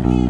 Es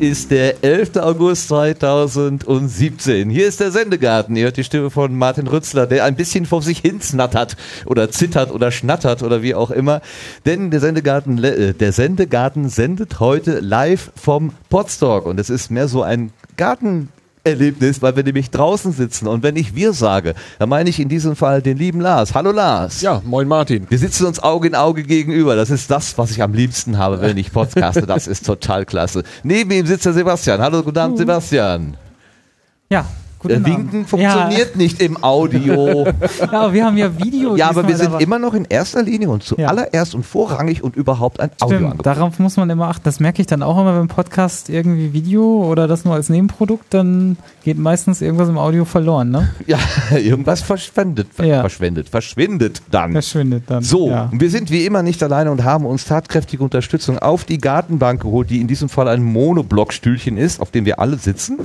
ist der 11. August 2017. Hier ist der Sendegarten. Ihr hört die Stimme von Martin Rützler, der ein bisschen vor sich hin snattert oder zittert oder schnattert oder wie auch immer. Denn der Sendegarten, äh, der Sendegarten sendet heute live vom Podstock und es ist mehr so ein Garten Erlebnis, weil wir nämlich draußen sitzen. Und wenn ich wir sage, dann meine ich in diesem Fall den lieben Lars. Hallo Lars. Ja, moin Martin. Wir sitzen uns Auge in Auge gegenüber. Das ist das, was ich am liebsten habe, wenn ich podcaste. Das ist total klasse. Neben ihm sitzt der Sebastian. Hallo, guten Abend, Sebastian. Ja, Guten Winken Abend. funktioniert ja. nicht im Audio. ja, aber wir haben ja Video. Ja, aber wir sind aber. immer noch in erster Linie und zuallererst ja. und vorrangig und überhaupt ein Audio. Stimmt, darauf muss man immer achten. Das merke ich dann auch immer beim Podcast irgendwie Video oder das nur als Nebenprodukt, dann geht meistens irgendwas im Audio verloren, ne? Ja, irgendwas verschwendet, ja. verschwendet, verschwindet dann. Verschwindet dann. So, wir sind wie immer nicht alleine und haben uns tatkräftige Unterstützung auf die Gartenbank geholt, die in diesem Fall ein Monoblockstühlchen ist, auf dem wir alle sitzen.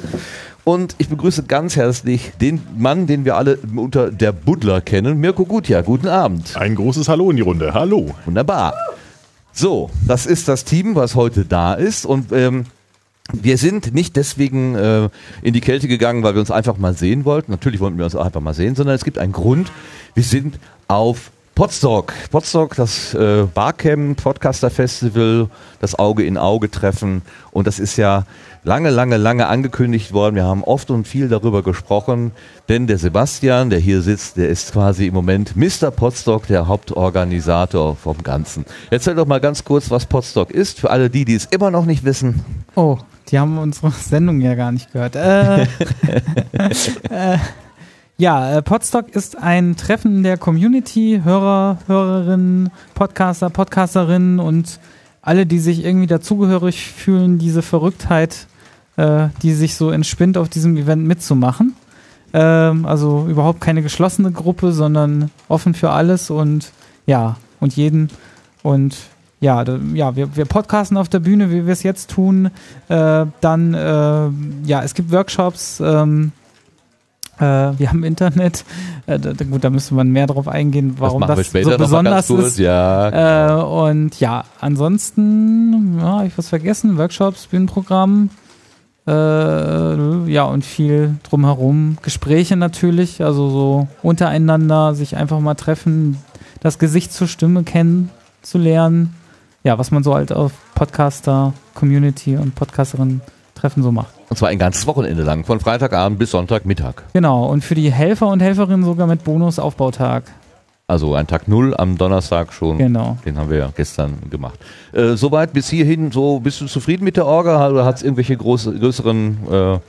Und ich begrüße ganz herzlich den Mann, den wir alle unter der Buddler kennen, Mirko Gutja. Guten Abend. Ein großes Hallo in die Runde. Hallo. Wunderbar. So, das ist das Team, was heute da ist. Und ähm, wir sind nicht deswegen äh, in die Kälte gegangen, weil wir uns einfach mal sehen wollten. Natürlich wollten wir uns auch einfach mal sehen, sondern es gibt einen Grund. Wir sind auf Podstock. Podstock, das äh, Barcamp Podcaster Festival, das Auge in Auge Treffen. Und das ist ja lange, lange, lange angekündigt worden. Wir haben oft und viel darüber gesprochen, denn der Sebastian, der hier sitzt, der ist quasi im Moment Mr. Podstock, der Hauptorganisator vom Ganzen. Erzähl doch mal ganz kurz, was Podstock ist, für alle die, die es immer noch nicht wissen. Oh, die haben unsere Sendung ja gar nicht gehört. Äh, äh, ja, äh, Podstock ist ein Treffen der Community, Hörer, Hörerinnen, Podcaster, Podcasterinnen und alle, die sich irgendwie dazugehörig fühlen, diese Verrücktheit äh, die sich so entspinnt, auf diesem Event mitzumachen. Ähm, also überhaupt keine geschlossene Gruppe, sondern offen für alles und ja, und jeden. Und ja, da, ja wir, wir podcasten auf der Bühne, wie wir es jetzt tun. Äh, dann, äh, ja, es gibt Workshops. Ähm, äh, wir haben Internet. Äh, da, gut, da müsste man mehr drauf eingehen, warum das, das so besonders ist. Ja, genau. und ja, ansonsten, ja, habe ich was vergessen? Workshops, Bühnenprogramm. Äh, ja, und viel drumherum. Gespräche natürlich, also so untereinander sich einfach mal treffen, das Gesicht zur Stimme kennenzulernen. Ja, was man so halt auf Podcaster, Community und Podcasterin Treffen so macht. Und zwar ein ganzes Wochenende lang, von Freitagabend bis Sonntagmittag. Genau, und für die Helfer und Helferinnen sogar mit Bonus-Aufbautag. Also ein Tag Null am Donnerstag schon. Genau. Den haben wir ja gestern gemacht. Äh, soweit bis hierhin, so bist du zufrieden mit der Orga oder hat es irgendwelche groß, größeren äh,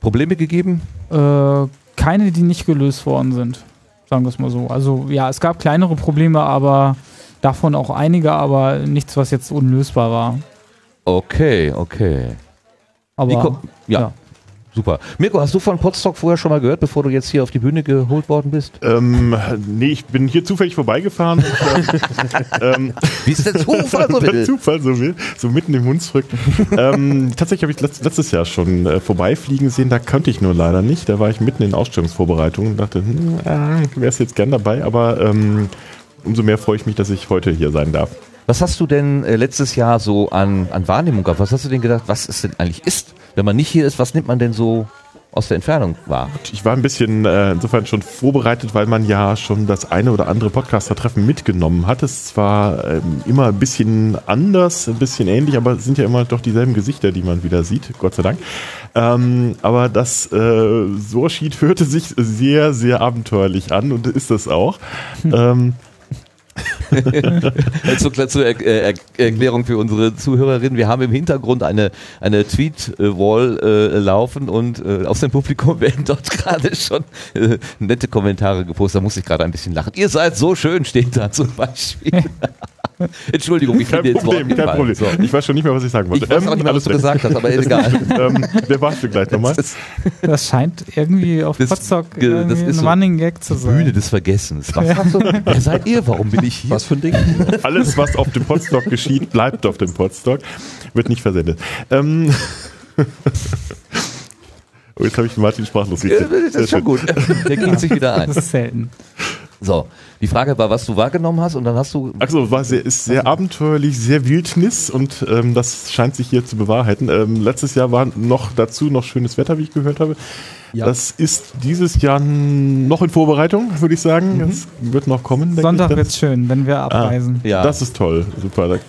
Probleme gegeben? Äh, keine, die nicht gelöst worden sind. Sagen wir es mal so. Also ja, es gab kleinere Probleme, aber davon auch einige, aber nichts, was jetzt unlösbar war. Okay, okay. Aber Nico, ja. ja. Super. Mirko, hast du von Podstock vorher schon mal gehört, bevor du jetzt hier auf die Bühne geholt worden bist? Ähm, nee, ich bin hier zufällig vorbeigefahren. ähm, Wie ist der Zufall so will? Der Zufall so will, so mitten im Hunsrück. ähm, tatsächlich habe ich letzt, letztes Jahr schon äh, vorbeifliegen sehen, da konnte ich nur leider nicht. Da war ich mitten in Ausstellungsvorbereitungen und dachte, hm, äh, wäre es jetzt gern dabei, aber ähm, umso mehr freue ich mich, dass ich heute hier sein darf. Was hast du denn äh, letztes Jahr so an, an Wahrnehmung gehabt? Was hast du denn gedacht, was es denn eigentlich ist? Wenn man nicht hier ist, was nimmt man denn so aus der Entfernung wahr? Ich war ein bisschen äh, insofern schon vorbereitet, weil man ja schon das eine oder andere Podcaster-Treffen mitgenommen hat. Es ist zwar ähm, immer ein bisschen anders, ein bisschen ähnlich, aber es sind ja immer doch dieselben Gesichter, die man wieder sieht, Gott sei Dank. Ähm, aber das äh, Sorsheet hörte sich sehr, sehr abenteuerlich an und ist das auch. ähm, zur, zur er, er, Erklärung für unsere Zuhörerinnen. Wir haben im Hintergrund eine, eine Tweet-Wall äh, laufen und äh, aus dem Publikum werden dort gerade schon äh, nette Kommentare gepostet. Da muss ich gerade ein bisschen lachen. Ihr seid so schön, steht da zum Beispiel. Entschuldigung, ich Kein bin dir ins Wort Problem, kein. Problem. So. Ich weiß schon nicht mehr, was ich sagen wollte. Ich weiß auch nicht mehr, was du alles gesagt hast, aber egal. ähm, wer warst du gleich nochmal? Das Das scheint irgendwie auf Potsdok ein so Running Gag zu die Bühne sein. des Vergessens. Was hast du? Wer seid ihr? Warum bin ich hier? Was für ein Ding? Alles, was auf dem Podstock geschieht, bleibt auf dem Podstock. Wird nicht versendet. Ähm, oh, jetzt habe ich Martin sprachlos gekriegt. Das ist schon gut. Der kriegt sich wieder ein. Das ist selten. So, die Frage war, was du wahrgenommen hast und dann hast du Achso, war sehr, ist sehr abenteuerlich, sehr Wildnis und ähm, das scheint sich hier zu bewahrheiten. Ähm, letztes Jahr war noch dazu noch schönes Wetter, wie ich gehört habe. Ja. Das ist dieses Jahr noch in Vorbereitung, würde ich sagen. Mhm. Das wird noch kommen. denke Sonntag ich. wird's schön, wenn wir abreisen. ja. Das ist toll, super.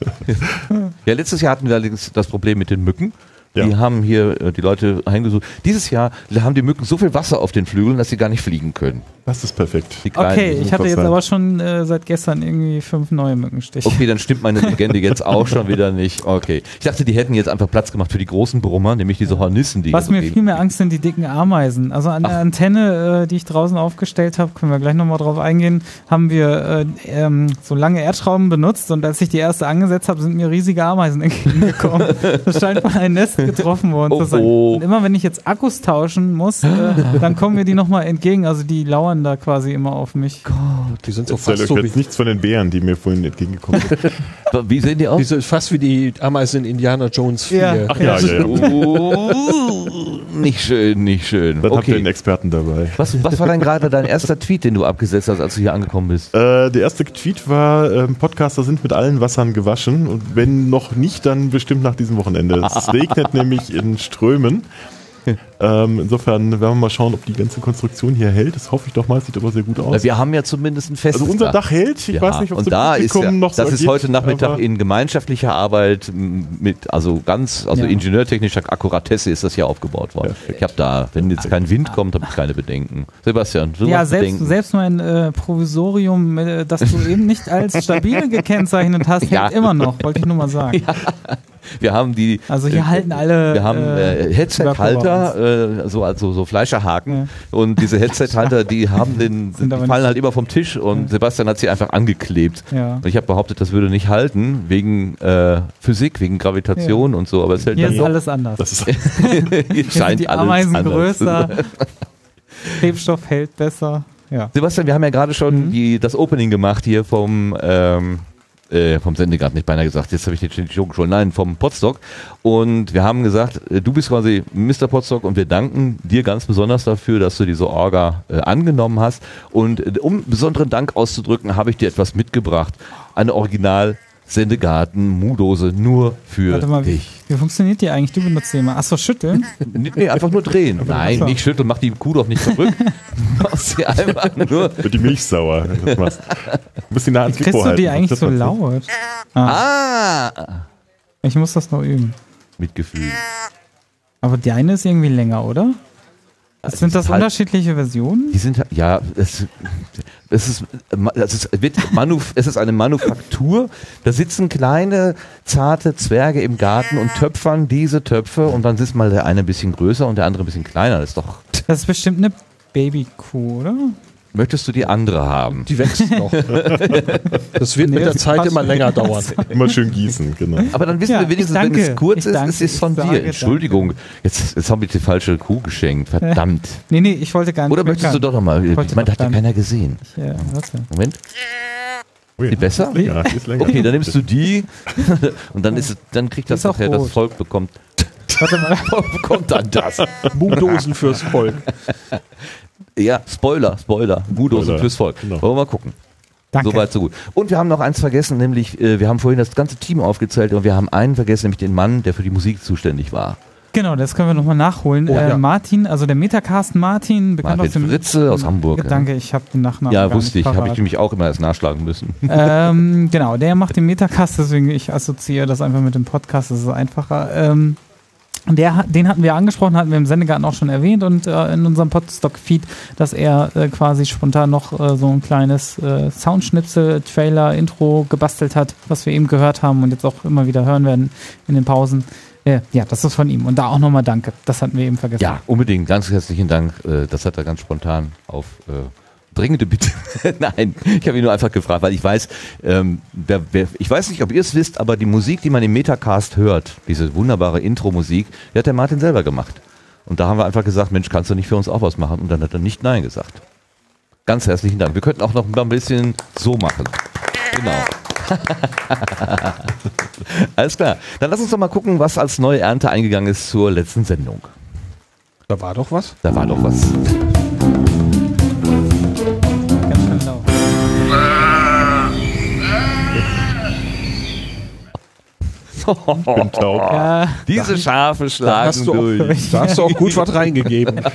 Ja, letztes Jahr hatten wir allerdings das Problem mit den Mücken. Ja. Die haben hier äh, die Leute heimgesucht. Dieses Jahr haben die Mücken so viel Wasser auf den Flügeln, dass sie gar nicht fliegen können. Das ist perfekt. Okay, ich hatte jetzt sein. aber schon äh, seit gestern irgendwie fünf neue Mückenstiche. Okay, dann stimmt meine Legende jetzt auch schon wieder nicht. Okay. Ich dachte, die hätten jetzt einfach Platz gemacht für die großen Brummer, nämlich diese Hornissen, die Was hier mir so viel mehr Angst sind, die dicken Ameisen. Also an der Antenne, äh, die ich draußen aufgestellt habe, können wir gleich nochmal drauf eingehen, haben wir äh, ähm, so lange Erdschrauben benutzt und als ich die erste angesetzt habe, sind mir riesige Ameisen entgegengekommen. das scheint von einem Nest getroffen worden Oh, zu sein. oh. Und immer wenn ich jetzt Akkus tauschen muss, äh, dann kommen mir die nochmal entgegen. Also die lauern da quasi immer auf mich. Die sind so Erzähl fast so jetzt wie, nichts von den Bären, die mir vorhin entgegengekommen sind. Wie sehen die die aus? sind fast wie die Ameisen in Indiana Jones 4. Ja. Ach ja, ja, ja. Oh, nicht schön, nicht schön. Dann habt ihr einen Okay. Experten dabei. Was, was war denn gerade dein erster Tweet, den du abgesetzt hast, als du hier angekommen bist? Äh, der erste Tweet war, ähm, Podcaster sind mit allen Wassern gewaschen und wenn noch nicht, dann bestimmt nach diesem Wochenende. Es regnet nämlich in Strömen. Ähm, insofern werden wir mal schauen, ob die ganze Konstruktion hier hält. Das hoffe ich doch mal, sieht aber sehr gut aus. Wir haben ja zumindest ein festes Also unser Dach hält. Ich Ja, weiß nicht, ob es da ist ja, noch so das ist ergeht, heute Nachmittag in gemeinschaftlicher Arbeit mit, also ganz, also Ja. ingenieurtechnischer Akkuratesse ist das hier aufgebaut worden. Perfekt. Ich habe da, wenn jetzt kein Wind kommt, habe ich keine Bedenken. Sebastian, du Ja, selbst, Bedenken. selbst mein äh, Provisorium, äh, das du eben nicht als stabil gekennzeichnet hast, Ja. hält immer noch, wollte ich nur mal sagen. Wir haben die, Also hier halten alle. wir haben äh, äh, Headset-Halter, äh, so also so Fleischerhaken und diese Headset-Halter, die haben den, die fallen halt immer vom Tisch und Sebastian hat sie einfach angeklebt. Ja. Und ich habe behauptet, das würde nicht halten wegen äh, Physik, wegen Gravitation und so, aber es hält Hier dann ist doch. alles anders. Das ist, Hier scheint die alles Ameisen anders. größer, Klebstoff hält besser. Ja. Sebastian, wir haben ja gerade schon Mhm. die, das Opening gemacht hier vom, ähm, äh, vom Sendegarten, nicht beinahe gesagt, jetzt habe ich den Joke schon, nein, vom Podstock. Und wir haben gesagt, äh, du bist quasi Mr. Podstock und wir danken dir ganz besonders dafür, dass du diese Orga äh, angenommen hast. Und äh, um besonderen Dank auszudrücken, habe ich dir etwas mitgebracht. Eine Original Sendegarten Mu-Dose nur für Warte mal, wie, dich. wie funktioniert die eigentlich? Du benutzt die immer. Achso, schütteln? Nee, nee, einfach nur drehen. Nein, nicht schütteln, mach die Kuh doch nicht verrückt. Du machst sie einfach nur. wird die Milch sauer. wenn du das machst. Du musst die nah ans Kriegst Mikro du die halten, eigentlich so laut? Ah, Ah! ich muss das noch üben. Mitgefühl. Aber die eine ist irgendwie länger, oder? Sind das halt- unterschiedliche Versionen? Die sind ja, es, es ist, es ist, wird Manuf, es ist eine Manufaktur. Da sitzen kleine zarte Zwerge im Garten und töpfern diese Töpfe und dann ist mal der eine ein bisschen größer und der andere ein bisschen kleiner. Das ist doch. Das ist bestimmt eine Babykuh, oder? Möchtest du die andere haben? Die wächst noch. Das wird Nee, mit der Zeit passt immer länger dauern. Immer schön gießen, genau. Aber dann wissen Ja, wir wenigstens, wenn es kurz Ich ist, danke. es ist von dir. Entschuldigung. Jetzt, jetzt habe ich die falsche Kuh geschenkt. Verdammt. Nee, nee, ich wollte gar nicht. Oder möchtest du doch nochmal? Ich meine, das hat ja keiner gesehen. Ja, warte. Moment. Ui, Die besser? Ist länger, die ist länger. Okay, dann nimmst du die und dann ist es, dann kriegt das nachher das. Volk bekommt Warte mal. bekommt dann das. Buchdosen fürs Volk. Ja, Spoiler, Spoiler. Budosen Spoiler, fürs Volk. genau. Wollen wir mal gucken. Danke. Soweit, so gut. Und wir haben noch eins vergessen, nämlich, äh, wir haben vorhin das ganze Team aufgezählt und wir haben einen vergessen, nämlich den Mann, der für die Musik zuständig war. Genau, das können wir nochmal nachholen. Oh, äh, ja. Martin, also der Metacast Martin, bekannt aus Martin dem. Fritze aus Hamburg. Ja, danke, ich habe den Nachnamen. Ja, gar wusste ich. Habe ich nämlich auch immer erst nachschlagen müssen. ähm, genau, der macht den Metacast, deswegen ich assoziiere das einfach mit dem Podcast, das ist einfacher. Ähm, der, den hatten wir angesprochen, hatten wir im Sendegarten auch schon erwähnt und äh, in unserem Podstock-Feed, dass er äh, quasi spontan noch äh, so ein kleines äh, Soundschnipsel, Trailer, Intro gebastelt hat, was wir eben gehört haben und jetzt auch immer wieder hören werden in den Pausen. Äh, ja, das ist von ihm. Und da auch nochmal Danke. Das hatten wir eben vergessen. Ja, unbedingt. Ganz herzlichen Dank. Äh, Das hat er ganz spontan auf äh, Dringende Bitte. Nein, ich habe ihn nur einfach gefragt, weil ich weiß, ähm, wer, wer, ich weiß nicht, ob ihr es wisst, aber die Musik, die man im Metacast hört, diese wunderbare Intro-Musik, die hat der Martin selber gemacht. Und da haben wir einfach gesagt, Mensch, kannst du nicht für uns auch was machen? Und dann hat er nicht Nein gesagt. Ganz herzlichen Dank. Wir könnten auch noch ein bisschen so machen. Genau. Alles klar. Dann lass uns doch mal gucken, was als neue Ernte eingegangen ist zur letzten Sendung. Da war doch was. Da war doch was. Ja, Diese Schafe schlagen hast du auch- durch. Da hast du auch gut was reingegeben.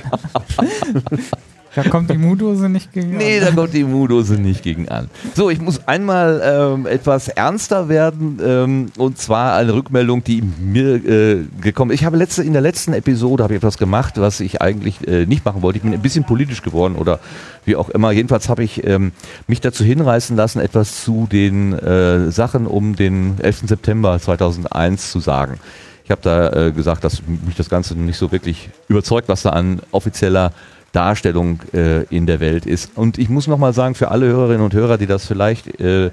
da kommt die Mudose nicht gegen. Nee, da kommt die Mudose nicht gegen an. So, ich muss einmal ähm, etwas ernster werden ähm, und zwar eine Rückmeldung, die mir äh, gekommen ist. Ich habe letzte, in der letzten Episode habe ich etwas gemacht, was ich eigentlich äh, nicht machen wollte. Ich bin ein bisschen politisch geworden oder wie auch immer. Jedenfalls habe ich ähm, mich dazu hinreißen lassen, etwas zu den äh, Sachen um den 11. September 2001 zu sagen. Ich habe da äh, gesagt, dass mich das Ganze nicht so wirklich überzeugt, was da an offizieller Darstellung äh, in der Welt ist. Und ich muss nochmal sagen, für alle Hörerinnen und Hörer, die das vielleicht äh,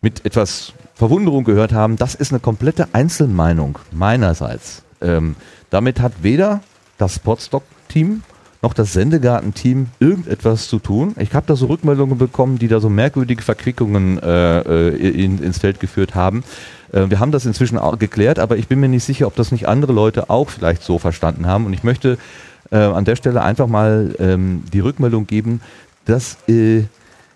mit etwas Verwunderung gehört haben, das ist eine komplette Einzelmeinung meinerseits. Ähm, damit hat weder das Podstock-Team noch das Sendegarten-Team irgendetwas zu tun. Ich habe da so Rückmeldungen bekommen, die da so merkwürdige Verquickungen äh, äh, in, ins Feld geführt haben. Äh, wir haben das inzwischen auch geklärt, aber ich bin mir nicht sicher, ob das nicht andere Leute auch vielleicht so verstanden haben. Und ich möchte äh, an der Stelle einfach mal ähm, die Rückmeldung geben, dass äh,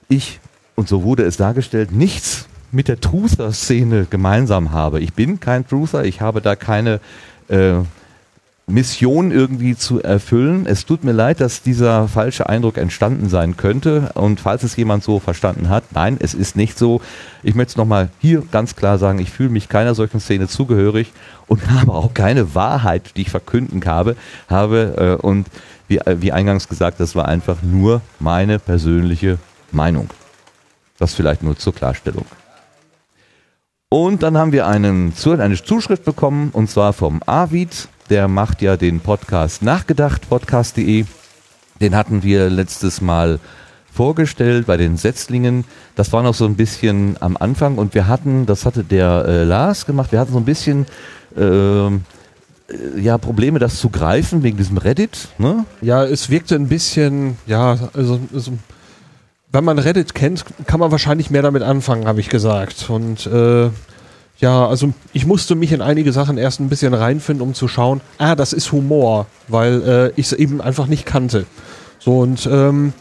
ich, und so wurde es dargestellt, nichts mit der Truther-Szene gemeinsam habe. Ich bin kein Truther, ich habe da keine äh, Mission irgendwie zu erfüllen. Es tut mir leid, dass dieser falsche Eindruck entstanden sein könnte. Und falls es jemand so verstanden hat, nein, es ist nicht so. Ich möchte es nochmal hier ganz klar sagen, ich fühle mich keiner solchen Szene zugehörig und habe auch keine Wahrheit, die ich verkünden habe. habe äh, und wie, äh, wie eingangs gesagt, das war einfach nur meine persönliche Meinung. Das vielleicht nur zur Klarstellung. Und dann haben wir einen, eine Zuschrift bekommen, und zwar vom Avid. Der macht ja den Podcast Nachgedacht, podcast.de. Den hatten wir letztes Mal vorgestellt bei den Setzlingen. Das war noch so ein bisschen am Anfang und wir hatten, das hatte der äh, Lars gemacht, wir hatten so ein bisschen ähm, äh, ja, Probleme, das zu greifen wegen diesem Reddit. Ne? Ja, es wirkte ein bisschen, ja, also, also wenn man Reddit kennt, kann man wahrscheinlich mehr damit anfangen, habe ich gesagt. Und äh, ja, also ich musste mich in einige Sachen erst ein bisschen reinfinden, um zu schauen, ah, das ist Humor, weil äh, ich es eben einfach nicht kannte. So und ähm,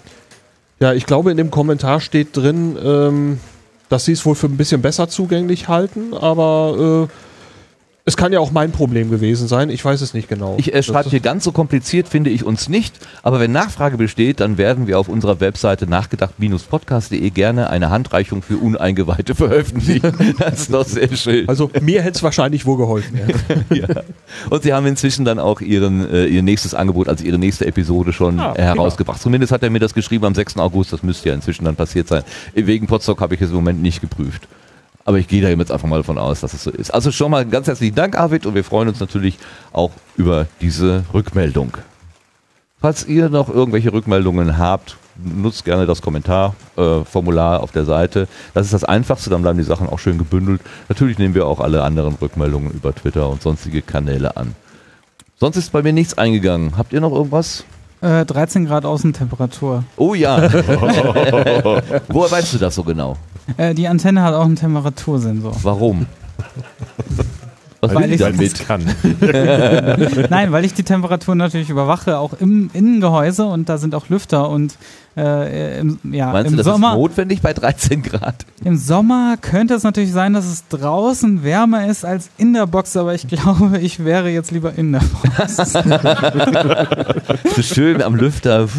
ja, ich glaube, in dem Kommentar steht drin, ähm, dass sie es wohl für ein bisschen besser zugänglich halten, aber äh, es kann ja auch mein Problem gewesen sein. Ich weiß es nicht genau. Ich äh, schreibe hier ganz so kompliziert, finde ich uns nicht. Aber wenn Nachfrage besteht, dann werden wir auf unserer Webseite nachgedacht-podcast.de gerne eine Handreichung für Uneingeweihte veröffentlichen. Das ist doch sehr schön. Also mir hätte es wahrscheinlich wohl geholfen. Ja. ja. Und sie haben inzwischen dann auch ihren, äh, ihr nächstes Angebot, also ihre nächste Episode schon Ah, äh, herausgebracht. Zumindest hat er mir das geschrieben am 6. August, das müsste ja inzwischen dann passiert sein. Wegen Potsdok habe ich es im Moment nicht geprüft. Aber ich gehe da jetzt einfach mal davon aus, dass es so ist. Also schon mal ganz herzlichen Dank, Arvid, und wir freuen uns natürlich auch über diese Rückmeldung. Falls ihr noch irgendwelche Rückmeldungen habt, nutzt gerne das Kommentarformular äh, auf der Seite. Das ist das Einfachste, dann bleiben die Sachen auch schön gebündelt. Natürlich nehmen wir auch alle anderen Rückmeldungen über Twitter und sonstige Kanäle an. Sonst ist bei mir nichts eingegangen. Habt ihr noch irgendwas? Äh, 13 Grad Außentemperatur. Oh ja. Woher weißt du das so genau? Äh, die Antenne hat auch einen Temperatursensor. Warum? Was Weil die ich- damit? kann. Nein, weil ich die Temperatur natürlich überwache, auch im Innengehäuse und da sind auch Lüfter und äh, im, ja, Meinst im du, das Sommer. ist notwendig bei 13 Grad? Im Sommer könnte es natürlich sein, dass es draußen wärmer ist als in der Box, aber ich glaube, ich wäre jetzt lieber in der Box. So schön am Lüfter.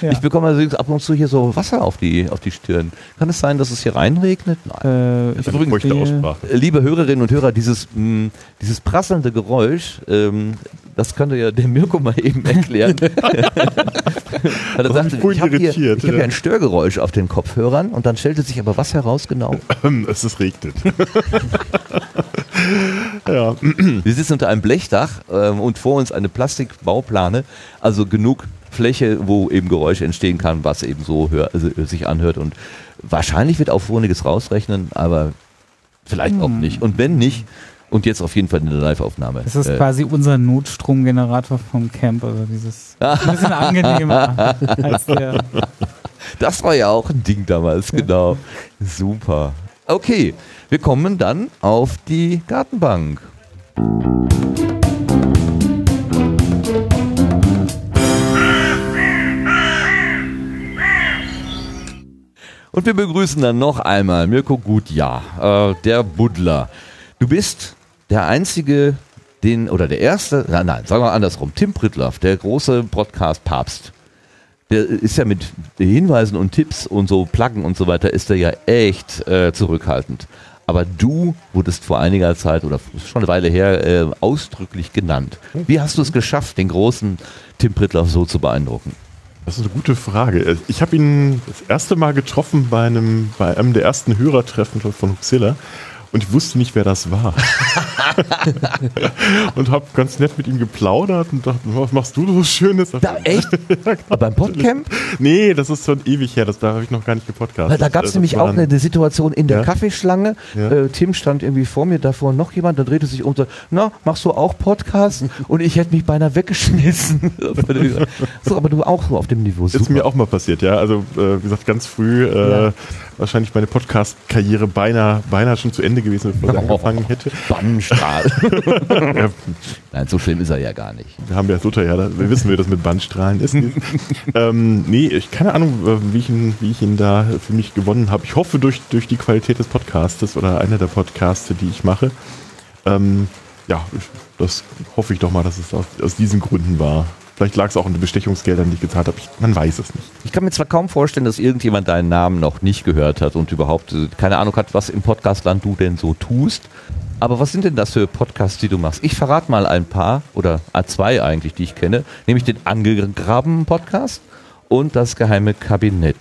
Ja. Ich bekomme allerdings ab und zu hier so Wasser auf die, auf die Stirn. Kann es sein, dass es hier reinregnet? Nein. äh, ich Das ist sehe- Aussprache. Liebe Hörerinnen und Hörer, dieses, mh, dieses prasselnde Geräusch, ähm, das könnte ja der Mirko mal eben erklären. Weil er sagte, vorhin ich habe hier, irritiert, ich hab hier ja. ein Störgeräusch auf den Kopfhörern und dann stellte sich aber was heraus genau. es ist regnet. ja. Wir sitzen unter einem Blechdach ähm, und vor uns eine Plastikbauplane, also genug Fläche, wo eben Geräusch entstehen kann, was eben so hör, also sich anhört. Und wahrscheinlich wird auch Woniges rausrechnen, aber vielleicht auch nicht. Und wenn nicht, und jetzt auf jeden Fall eine Live-Aufnahme. Das ist Äh, quasi unser Notstromgenerator vom Camp. Also dieses ein bisschen angenehmer als der. Das war ja auch ein Ding damals, genau. Super. Okay, wir kommen dann auf die Gartenbank. Und wir begrüßen dann noch einmal Mirko Gutjahr, äh, der Buddler. Du bist der einzige, den, oder der erste, nein, nein, sagen wir andersrum, Tim Pritloff, der große Podcast-Papst. Der ist ja mit Hinweisen und Tipps und so Pluggen und so weiter, ist er ja echt äh, zurückhaltend. Aber du wurdest vor einiger Zeit oder schon eine Weile her äh, ausdrücklich genannt. Wie hast du es geschafft, den großen Tim Pritloff so zu beeindrucken? Das ist eine gute Frage. Ich habe ihn das erste Mal getroffen bei einem, bei einem der ersten Hörertreffen von Huxilla und ich wusste nicht, wer das war. und habe ganz nett mit ihm geplaudert und dachte, was machst du so Schönes? Da, echt? Beim Podcamp? Nee, das ist schon ewig her, das, da habe ich noch gar nicht gepodcastet. Da gab es nämlich auch eine, Situation in der Ja. Kaffeeschlange. Ja. Äh, Tim stand irgendwie vor mir, davor noch jemand, dann drehte sich um und so, na, machst du auch Podcast? und ich hätte mich beinahe weggeschmissen. so, aber du auch so auf dem Niveau. Ist mir auch mal passiert, ja. Also, äh, wie gesagt, ganz früh äh, Ja. wahrscheinlich meine Podcast-Karriere beinahe, beinahe schon zu Ende gewesen, bevor sie angefangen hätte. Bannstrahl. Nein, so schlimm ist er ja gar nicht. wir haben ja Luther, ja, wir wissen, wie das mit Bandstrahlen ist. ähm, nee, ich keine Ahnung, äh, wie ich ihn, wie ich ihn da für mich gewonnen habe. Ich hoffe durch, durch die Qualität des Podcastes oder einer der Podcaste, die ich mache. Ähm, ja, das hoffe ich doch mal, dass es aus, aus diesen Gründen war. Vielleicht lag es auch an den Bestechungsgeldern, die ich gezahlt habe. Man weiß es nicht. Ich kann mir zwar kaum vorstellen, dass irgendjemand deinen Namen noch nicht gehört hat und überhaupt äh, keine Ahnung hat, was im Podcastland du denn so tust. Aber was sind denn das für Podcasts, die du machst? Ich verrate mal ein paar oder zwei eigentlich, die ich kenne, nämlich den Angegraben Podcast und das geheime Kabinett.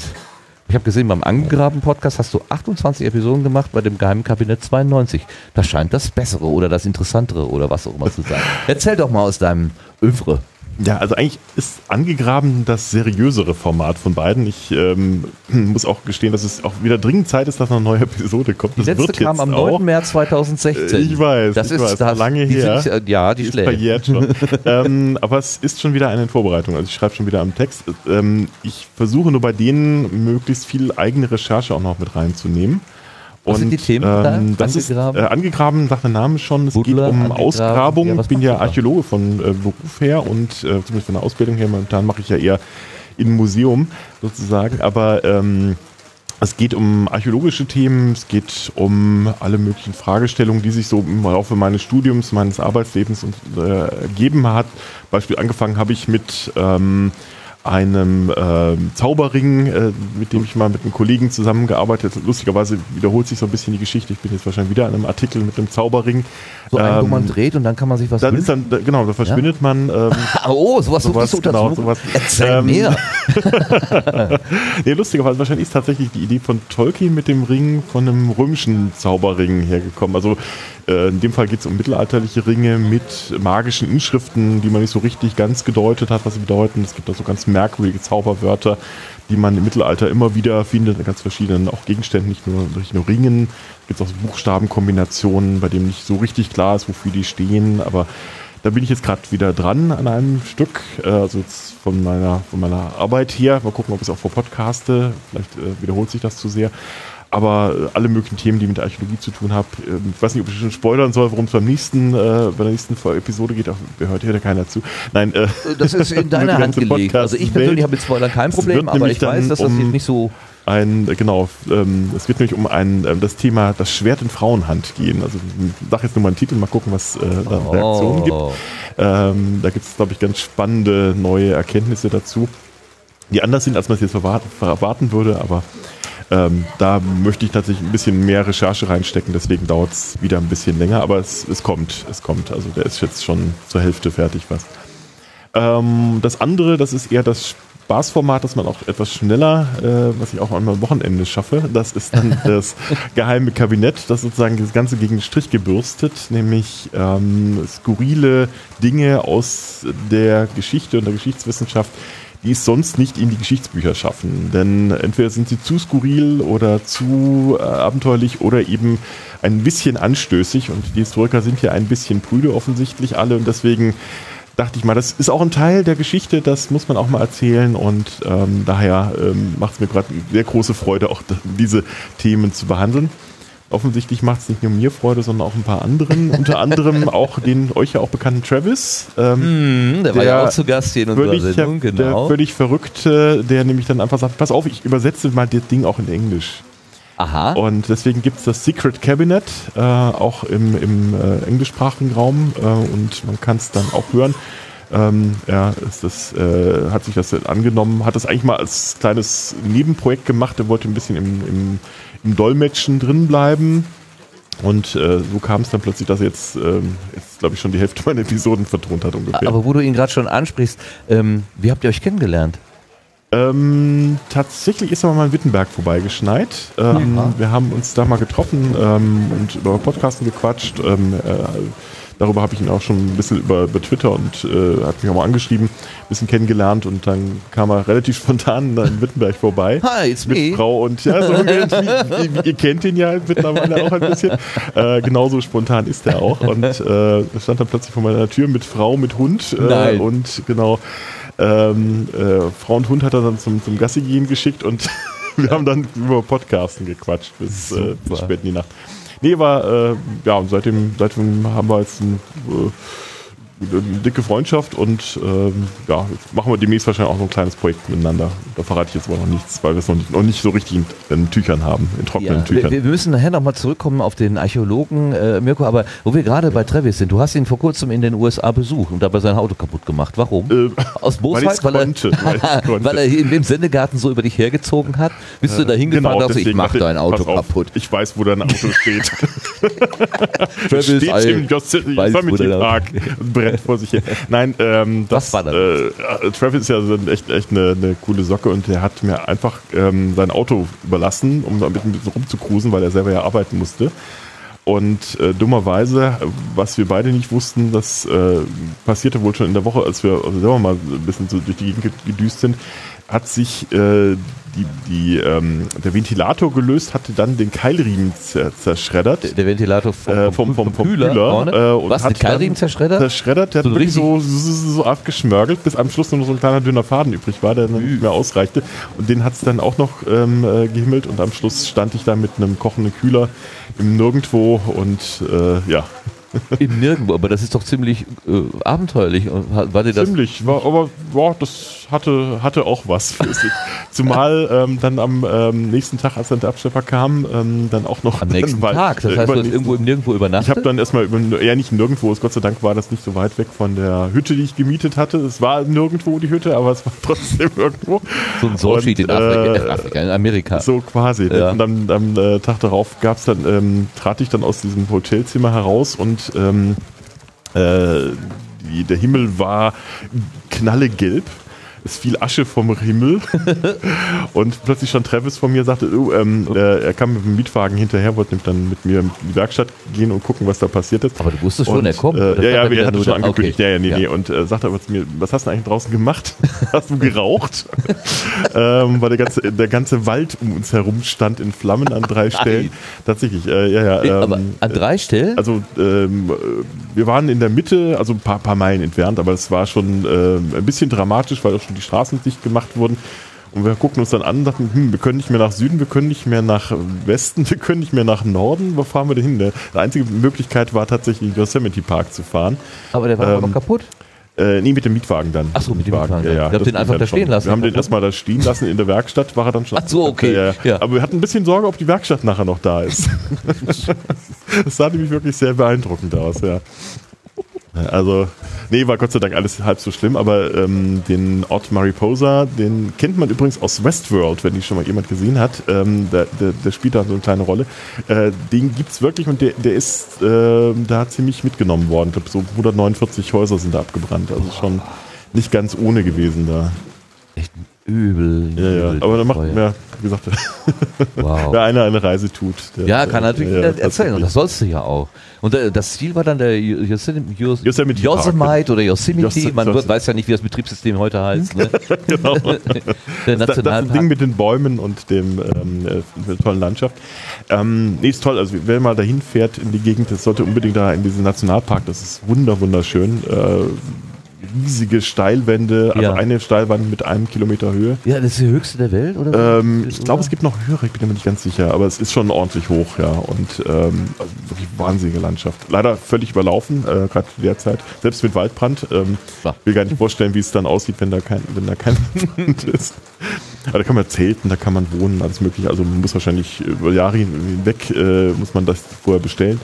Ich habe gesehen, beim Angegraben Podcast hast du 28 Episoden gemacht, bei dem geheimen Kabinett 92. Das scheint das Bessere oder das Interessantere oder was auch immer zu sein. Erzähl doch mal aus deinem Övre. Ja, also eigentlich ist angegraben das seriösere Format von beiden. Ich ähm, muss auch gestehen, dass es auch wieder dringend Zeit ist, dass noch eine neue Episode kommt. Die Das letzte kam am auch. 9. März 2016. Ich weiß, das ich ist weiß, das, lange die her. Sind, äh, ja, die schlägt. ähm, aber es ist schon wieder eine Vorbereitung. Also ich schreibe schon wieder am Text. Ähm, ich versuche nur bei denen möglichst viel eigene Recherche auch noch mit reinzunehmen. Was sind die Themen da? ähm, das Angegraben? ist äh, angegraben, sagt der Name schon. Es Buddler, geht um angegraben. Ausgrabung. Ja, ich bin ja da? Archäologe von äh, Beruf her und äh, zumindest von der Ausbildung her. Momentan mache ich ja eher im Museum sozusagen. Aber ähm, es geht um archäologische Themen, es geht um alle möglichen Fragestellungen, die sich so im Laufe meines Studiums, meines Arbeitslebens und, äh, ergeben hat. Beispiel angefangen habe ich mit ähm, einem ähm, Zauberring, äh, mit dem ich mal mit einem Kollegen zusammengearbeitet habe. Lustigerweise wiederholt sich so ein bisschen die Geschichte. Ich bin jetzt wahrscheinlich wieder an einem Artikel mit einem Zauberring. So einen, wo man Ähm, dreht und dann kann man sich was Dann ist dann, genau, da verschwindet man. Ähm, Oh, sowas, sowas, sowas, genau, sowas. Erzähl Ähm, mehr. Nee, lustigerweise wahrscheinlich ist tatsächlich die Idee von Tolkien mit dem Ring von einem römischen Zauberring hergekommen. Also äh, in dem Fall geht es um mittelalterliche Ringe mit magischen Inschriften, die man nicht so richtig ganz gedeutet hat, was sie bedeuten. Es gibt auch so ganz merkwürdige Zauberwörter, die man im Mittelalter immer wieder findet, in ganz verschiedenen auch Gegenständen, nicht nur, nicht nur Ringen. Es gibt auch so Buchstabenkombinationen, bei denen nicht so richtig klar ist, wofür die stehen, aber da bin ich jetzt gerade wieder dran an einem Stück, äh, also jetzt von meiner, von meiner Arbeit her. Mal gucken, ob ich es auch vor Podcaste, vielleicht äh, wiederholt sich das zu sehr. Aber äh, alle möglichen Themen, die mit der Archäologie zu tun haben. Ähm, ich weiß nicht, ob ich schon spoilern soll, worum es beim nächsten, äh, bei der nächsten Episode geht. Auch, hört hier keiner zu. Nein, äh, Das ist in deiner Hand gelegt. Also ich persönlich habe mit Spoilern kein Problem, aber ich weiß, dass das um- hier nicht so... ein, äh, genau, ähm, es wird nämlich um ein, ähm, das Thema das Schwert in Frauenhand gehen. Also ich sage jetzt nur mal einen Titel, mal gucken, was äh, da an Reaktionen gibt. Oh. Ähm, da gibt es, glaube ich, ganz spannende neue Erkenntnisse dazu, die anders sind, als man es jetzt erwarten, erwarten würde, aber ähm, da möchte ich tatsächlich ein bisschen mehr Recherche reinstecken, deswegen dauert es wieder ein bisschen länger, aber es, es kommt, es kommt. Also der ist jetzt schon zur Hälfte fertig fast. Ähm, das andere, das ist eher das Spaßformat, das man auch etwas schneller, äh, was ich auch einmal am Wochenende schaffe. Das ist dann das geheime Kabinett, das sozusagen das Ganze gegen den Strich gebürstet, nämlich ähm, skurrile Dinge aus der Geschichte und der Geschichtswissenschaft, die es sonst nicht in die Geschichtsbücher schaffen. Denn entweder sind sie zu skurril oder zu äh, abenteuerlich oder eben ein bisschen anstößig. Und die Historiker sind hier ein bisschen prüde offensichtlich alle. Und deswegen dachte ich mal, das ist auch ein Teil der Geschichte, das muss man auch mal erzählen. Und ähm, daher ähm, macht es mir gerade sehr große Freude, auch diese Themen zu behandeln. Offensichtlich macht es nicht nur mir Freude, sondern auch ein paar anderen. Unter anderem auch den euch ja auch bekannten Travis. Ähm, mm, der, war ja auch zu Gast hier in unserer völlig, Sendung, genau. Der völlig verrückte, der nämlich dann einfach sagt, pass auf, ich übersetze mal das Ding auch in Englisch. Aha. Und deswegen gibt es das Secret Cabinet äh, auch im, im äh, englischsprachigen Raum äh, und man kann es dann auch hören. Ähm, ja, ist das, äh, hat sich das angenommen, hat das eigentlich mal als kleines Nebenprojekt gemacht. Er wollte ein bisschen im, im, im Dolmetschen drin bleiben. Und äh, so kam es dann plötzlich, dass er jetzt, ähm, jetzt glaube ich, schon die Hälfte meiner Episoden vertont hat ungefähr. Aber wo du ihn gerade schon ansprichst, ähm, wie habt ihr euch kennengelernt? Ähm, tatsächlich ist er mal in Wittenberg vorbeigeschneit. Ähm, ja. Wir haben uns da mal getroffen ähm, und über Podcasten gequatscht. Ähm, äh, darüber habe ich ihn auch schon ein bisschen über, über Twitter und äh, hat mich auch mal angeschrieben, ein bisschen kennengelernt und dann kam er relativ spontan in Wittenberg vorbei. Hi, it's mit me. Frau und ja, so, ihr kennt ihn ja mittlerweile auch ein bisschen. Äh, genauso spontan ist er auch und äh, stand dann plötzlich vor meiner Tür mit Frau, mit Hund äh, und genau ähm, äh, Frau und Hund hat er dann zum, zum Gassi gehen geschickt und wir haben dann über Podcasten gequatscht bis, äh, bis spät in die Nacht. Nee, war, äh, ja, und seitdem, seitdem haben wir jetzt ein, äh, eine dicke Freundschaft und ähm, ja, machen wir demnächst wahrscheinlich auch so ein kleines Projekt miteinander. Da verrate ich jetzt aber noch nichts, weil wir es noch nicht, noch nicht so richtig in, in Tüchern haben, in trockenen ja, Tüchern. Wir, wir müssen nachher nochmal zurückkommen auf den Archäologen äh, Mirko, aber wo wir gerade bei Travis sind, du hast ihn vor kurzem in den USA besucht und dabei sein Auto kaputt gemacht. Warum? Äh, Aus Bosheit, weil, konnte, weil, er, konnte. weil er in dem Sendegarten so über dich hergezogen hat? Bist du da hingefahren Genau, und dachtest, ich mach dachte dein Auto auf, kaputt? Ich weiß, wo dein Auto steht. Travis, steht I im Yosemite Park vor sich hin. Nein, ähm, das, Was war das? Äh, Travis ist ja echt, echt eine, eine coole Socke und der hat mir einfach ähm, sein Auto überlassen, um damit ein bisschen rumzukrusen, weil er selber ja arbeiten musste. Und äh, dummerweise, was wir beide nicht wussten, das äh, passierte wohl schon in der Woche, als wir selber mal ein bisschen so durch die Gegend gedüst sind, hat sich äh, die, die, ähm, der Ventilator gelöst, hatte dann den Keilriemen zer zerschreddert. Der Ventilator vom, Äh, vom, vom, vom Kühler, Kühler, äh, und Was, hat den Keilriemen zerschreddert? Zerschreddert, der hat So wirklich richtig- so, so, so abgeschmörgelt, bis am Schluss nur noch so ein kleiner dünner Faden übrig war, der dann nicht mehr ausreichte. Und den hat es dann auch noch ähm, äh, gehimmelt und am Schluss stand ich da mit einem kochenden Kühler im Nirgendwo und äh, ja, Im Nirgendwo, aber das ist doch ziemlich äh, abenteuerlich. Hat- War dir das ziemlich. War, aber ja, das hatte, hatte auch was für sich. Zumal ähm, dann am ähm, nächsten Tag, als dann der Abschlepper kam, ähm, dann auch noch am nächsten dann, Tag? Das äh, heißt, du hast irgendwo im Nirgendwo Ich übernachtet? habe dann erstmal, über, ja nicht nirgendwo, Gott sei Dank war das nicht so weit weg von der Hütte, die ich gemietet hatte. Es war nirgendwo die Hütte, aber es war trotzdem irgendwo. so ein Soulsheet in Afrika, äh, Afrika, in Amerika. So quasi. Ja. Und am, am äh, Tag darauf gab's dann, ähm, trat ich dann aus diesem Hotelzimmer heraus und ähm, äh, der Himmel war knallegelb. Es fiel Asche vom Himmel und plötzlich stand Travis vor mir und sagte, oh, ähm, äh, er kam mit dem Mietwagen hinterher, wollte dann mit mir in die Werkstatt gehen und gucken, was da passiert ist. Aber du wusstest schon, Und, er kommt. Äh, ja, ja, wir hatten schon angekündigt. okay. Ja, ja, nee, Ja. nee. Und äh, sagte aber zu mir, was hast du eigentlich draußen gemacht? hast du geraucht? ähm, weil der ganze, der ganze Wald um uns herum stand in Flammen an drei Stellen. Tatsächlich, äh, ja, ja. Ähm, aber an drei Stellen? also ähm, äh, wir waren in der Mitte, also ein paar, paar Meilen entfernt, aber es war schon ähm, ein bisschen dramatisch, weil auch schon die Straßen dicht gemacht wurden. Und wir guckten uns dann an und dachten, hm, wir können nicht mehr nach Süden, wir können nicht mehr nach Westen, wir können nicht mehr nach Norden. Wo fahren wir denn hin? Die einzige Möglichkeit war tatsächlich in Yosemite Park zu fahren. aber der war aber ähm, noch kaputt. Äh, nee, mit dem Mietwagen dann. Ach so, mit dem Mietwagen. Ja, ja, Ihr habt das den einfach da stehen schon. lassen. Wir haben den erstmal da stehen lassen. In der Werkstatt war er dann schon. Ach so, okay. Ja, ja. Ja. Aber wir hatten ein bisschen Sorge, ob die Werkstatt nachher noch da ist. das sah nämlich wirklich sehr beeindruckend aus, ja. Also, nee, war Gott sei Dank alles halb so schlimm, aber ähm, den Ort Mariposa, den kennt man übrigens aus Westworld, wenn die schon mal jemand gesehen hat. Ähm, der, der, der spielt da so eine kleine Rolle. Äh, den gibt's wirklich und der, der ist äh, da ziemlich mitgenommen worden. Ich glaube, so 149 Häuser sind da abgebrannt. Also schon nicht ganz ohne gewesen da. Echt übel. Ja, ja. übel Aber da macht, ja, wie gesagt, Wow. wer einer eine Reise tut. der- Ja, kann natürlich ja, erzählen. Und das sollst du ja auch. Und äh, das Ziel war dann der Yosemite, Yos Yosemite Park, Yosemite oder Yosemite. Yos- Man Yos- wird, weiß ja nicht, wie das Betriebssystem heute heißt. Ne? genau. der Das, das Nationalpark. Ding mit den Bäumen und dem ähm, äh, der tollen Landschaft. Ähm, nee, ist toll. Also wer mal dahin fährt in die Gegend, das sollte unbedingt da in diesen Nationalpark. Das ist wunder wunderschön. Äh, riesige Steilwände, also Ja. eine Steilwand mit einem Kilometer Höhe. ja, das ist die höchste der Welt, oder? Ähm, ich glaube, es gibt noch höhere, ich bin mir nicht ganz sicher, aber es ist schon ordentlich hoch, ja. Und ähm, also wirklich wahnsinnige Landschaft. Leider völlig überlaufen, äh, gerade zu der Zeit. Selbst mit Waldbrand. Ähm, will gar nicht vorstellen, wie es dann aussieht, wenn da kein, wenn da kein Wald ist. Aber da kann man zelten, da kann man wohnen, alles mögliche. Also man muss wahrscheinlich über Jahre hinweg, äh, muss man das vorher bestellen.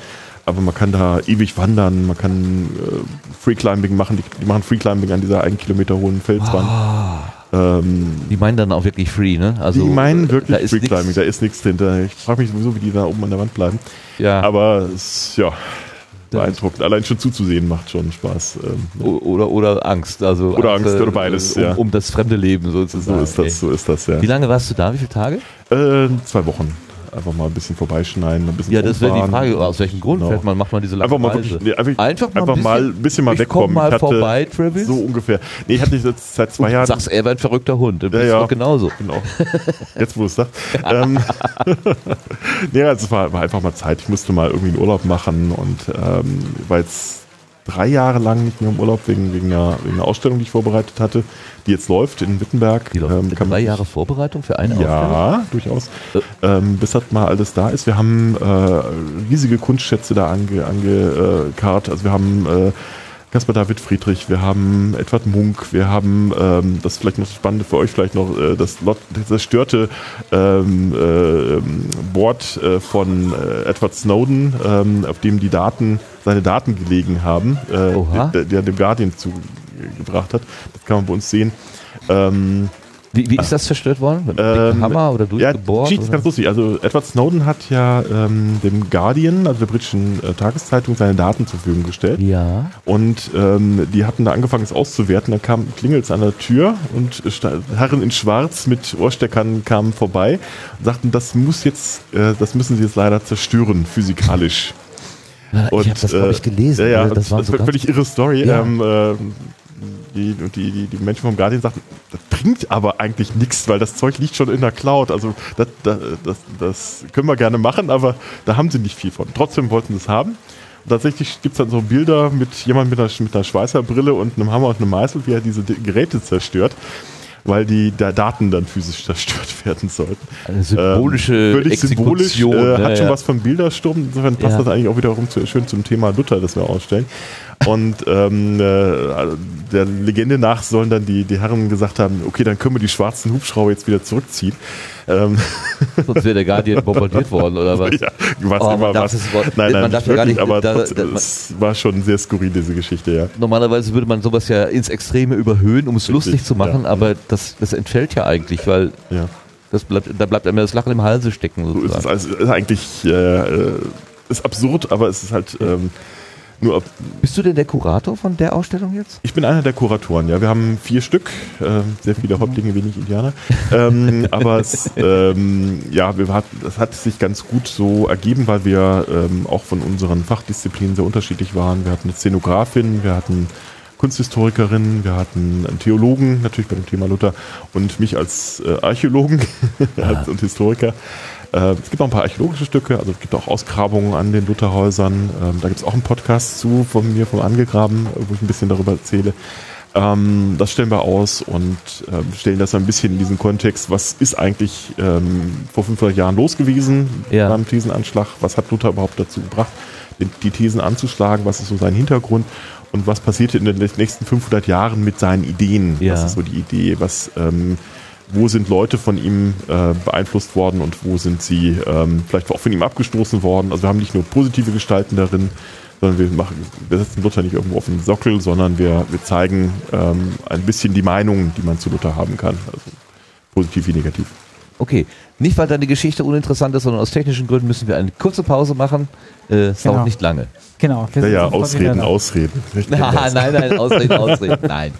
Aber man kann da ewig wandern, man kann äh, Freeclimbing machen. Die, die machen Freeclimbing an dieser einen Kilometer hohen Felswand. Ähm, Die meinen dann auch wirklich free, ne? Also, die meinen da wirklich ist Freeclimbing, da ist nichts hinter. Ich frage mich sowieso, wie die da oben an der Wand bleiben. Ja. Aber es, ja, beeindruckend. Allein schon zuzusehen macht schon Spaß. Ähm, Oder, oder Angst. Also Oder Angst, oder beides, um, ja. um das fremde Leben sozusagen. so ist das, so ist das, ja. Wie lange warst du da? Wie viele Tage? Äh, zwei Wochen. Einfach mal ein bisschen vorbeischneiden, ein bisschen Ja, das wäre die. Frage. Aus welchem Grund Genau. fährt man, macht man diese lange Einfach mal wirklich, nee, einfach, Einfach mal ein bisschen- mal ein bisschen mal ich wegkommen. komm mal hatte vorbei, Travis. So ungefähr. Nee, ich hatte jetzt seit zwei Jahren. Sagst, er wäre ein verrückter Hund. Du bist Ja, ja. genauso. Genau. Jetzt, wo du es sagst. ähm, nee, also es war, war einfach mal Zeit. Ich musste mal irgendwie einen Urlaub machen und ähm, war jetzt drei Jahre lang nicht mehr im Urlaub wegen, wegen, einer, wegen einer Ausstellung, die ich vorbereitet hatte, die jetzt läuft in Wittenberg. Die läuft Ähm, drei Jahre Vorbereitung für eine Ausstellung? Ja, durchaus. Äh. Ähm, bis das mal alles da ist. Wir haben äh, riesige Kunstschätze da angekarrt. Ange, äh, also wir haben äh, Caspar David Friedrich, wir haben Edward Munk, wir haben, ähm, das ist vielleicht noch Spannende für euch, vielleicht noch äh, das zerstörte ähm, äh, Board äh, von äh, Edward Snowden, ähm, auf dem die Daten, seine Daten gelegen haben, äh, der, der dem Guardian zugebracht hat. Das kann man bei uns sehen. Ähm, Wie, wie ist das zerstört worden? Mit ähm, Hammer oder ja, die durchgebohrt? Ist ganz lustig. Also Edward Snowden hat ja ähm, dem Guardian, also der britischen äh, Tageszeitung, seine Daten zur Verfügung gestellt. ja. Und ähm, die hatten da angefangen, es auszuwerten. Dann kam klingelt an der Tür und Herren in Schwarz mit Ohrsteckern kamen vorbei und sagten, das muss jetzt, äh, das müssen sie jetzt leider zerstören, physikalisch. Und, ich habe das, glaube ich, äh, gelesen. Ja, ja, das, das war so ganz, völlig irre Story. Ja. Ähm, äh, die, die, die, die Menschen vom Guardian sagten, das bringt aber eigentlich nichts, weil das Zeug liegt schon in der Cloud. Also das, das, das, das können wir gerne machen, aber da haben sie nicht viel von. Trotzdem wollten sie es haben. Tatsächlich gibt es dann so Bilder mit jemand mit einer, mit einer Schweißerbrille und einem Hammer und einem Meißel, wie er diese Geräte zerstört, weil die da Daten dann physisch zerstört werden sollten. eine symbolische Ähm, völlig symbolisch, äh, ne, hat schon ja. was von Bildersturm. Insofern passt Ja. das eigentlich auch wiederum zu, schön zum Thema Luther, das wir ausstellen. Und ähm, äh, der Legende nach sollen dann die, die Herren gesagt haben, okay, dann können wir die schwarzen Hubschrauber jetzt wieder zurückziehen. Ähm, Sonst wäre der Guardian bombardiert worden, oder was? ja, was Oh, immer was. das Wort- nein, man nein, darf ja gar wirklich, nicht- aber da- trotzdem, da- es war schon sehr skurril, diese Geschichte, ja. Normalerweise würde man sowas ja ins Extreme überhöhen, um es Richtig, lustig zu machen, ja. aber das, das entfällt ja eigentlich, weil ja. das bleibt, da bleibt einem das Lachen im Halse stecken. So ist es Sozusagen. also, ist eigentlich äh, äh, ist absurd, aber es ist halt ähm, nur Bist du denn der Kurator von der Ausstellung jetzt? Ich bin einer der Kuratoren, ja. Wir haben vier Stück, äh, sehr viele Häuptlinge, wenig Indianer. ähm, aber es, ähm, ja, wir hat, das hat sich ganz gut so ergeben, weil wir ähm, auch von unseren Fachdisziplinen sehr unterschiedlich waren. Wir hatten eine Szenografin, wir hatten Kunsthistorikerin, wir hatten einen Theologen, natürlich bei dem Thema Luther, und mich als äh, Archäologen als, und Historiker. Äh, es gibt auch ein paar archäologische Stücke, also es gibt auch Ausgrabungen an den Lutherhäusern. Ähm, da gibt es auch einen Podcast zu von mir, vom Angegraben, wo ich ein bisschen darüber erzähle. Ähm, das stellen wir aus und ähm, stellen das ein bisschen in diesen Kontext. Was ist eigentlich ähm, vor 500 Jahren los gewesen Ja. beim Thesenanschlag? Was hat Luther überhaupt dazu gebracht, die, die Thesen anzuschlagen? Was ist so sein Hintergrund? Und was passierte in den nächsten 500 Jahren mit seinen Ideen? Ja. Was ist so die Idee? Was, ähm, wo sind Leute von ihm äh, beeinflusst worden und wo sind sie ähm, vielleicht auch von ihm abgestoßen worden? Also wir haben nicht nur positive Gestalten darin, sondern wir machen, wir setzen Luther nicht irgendwo auf den Sockel, sondern wir, wir zeigen ähm, ein bisschen die Meinungen, die man zu Luther haben kann. Also positiv wie negativ. Okay, nicht weil deine Geschichte uninteressant ist, sondern aus technischen Gründen müssen wir eine kurze Pause machen. Äh, es Genau. dauert nicht lange. Genau. wir Ja, ja, Ausreden. Ausreden. Anders. nein, nein, ausreden, ausreden. Nein,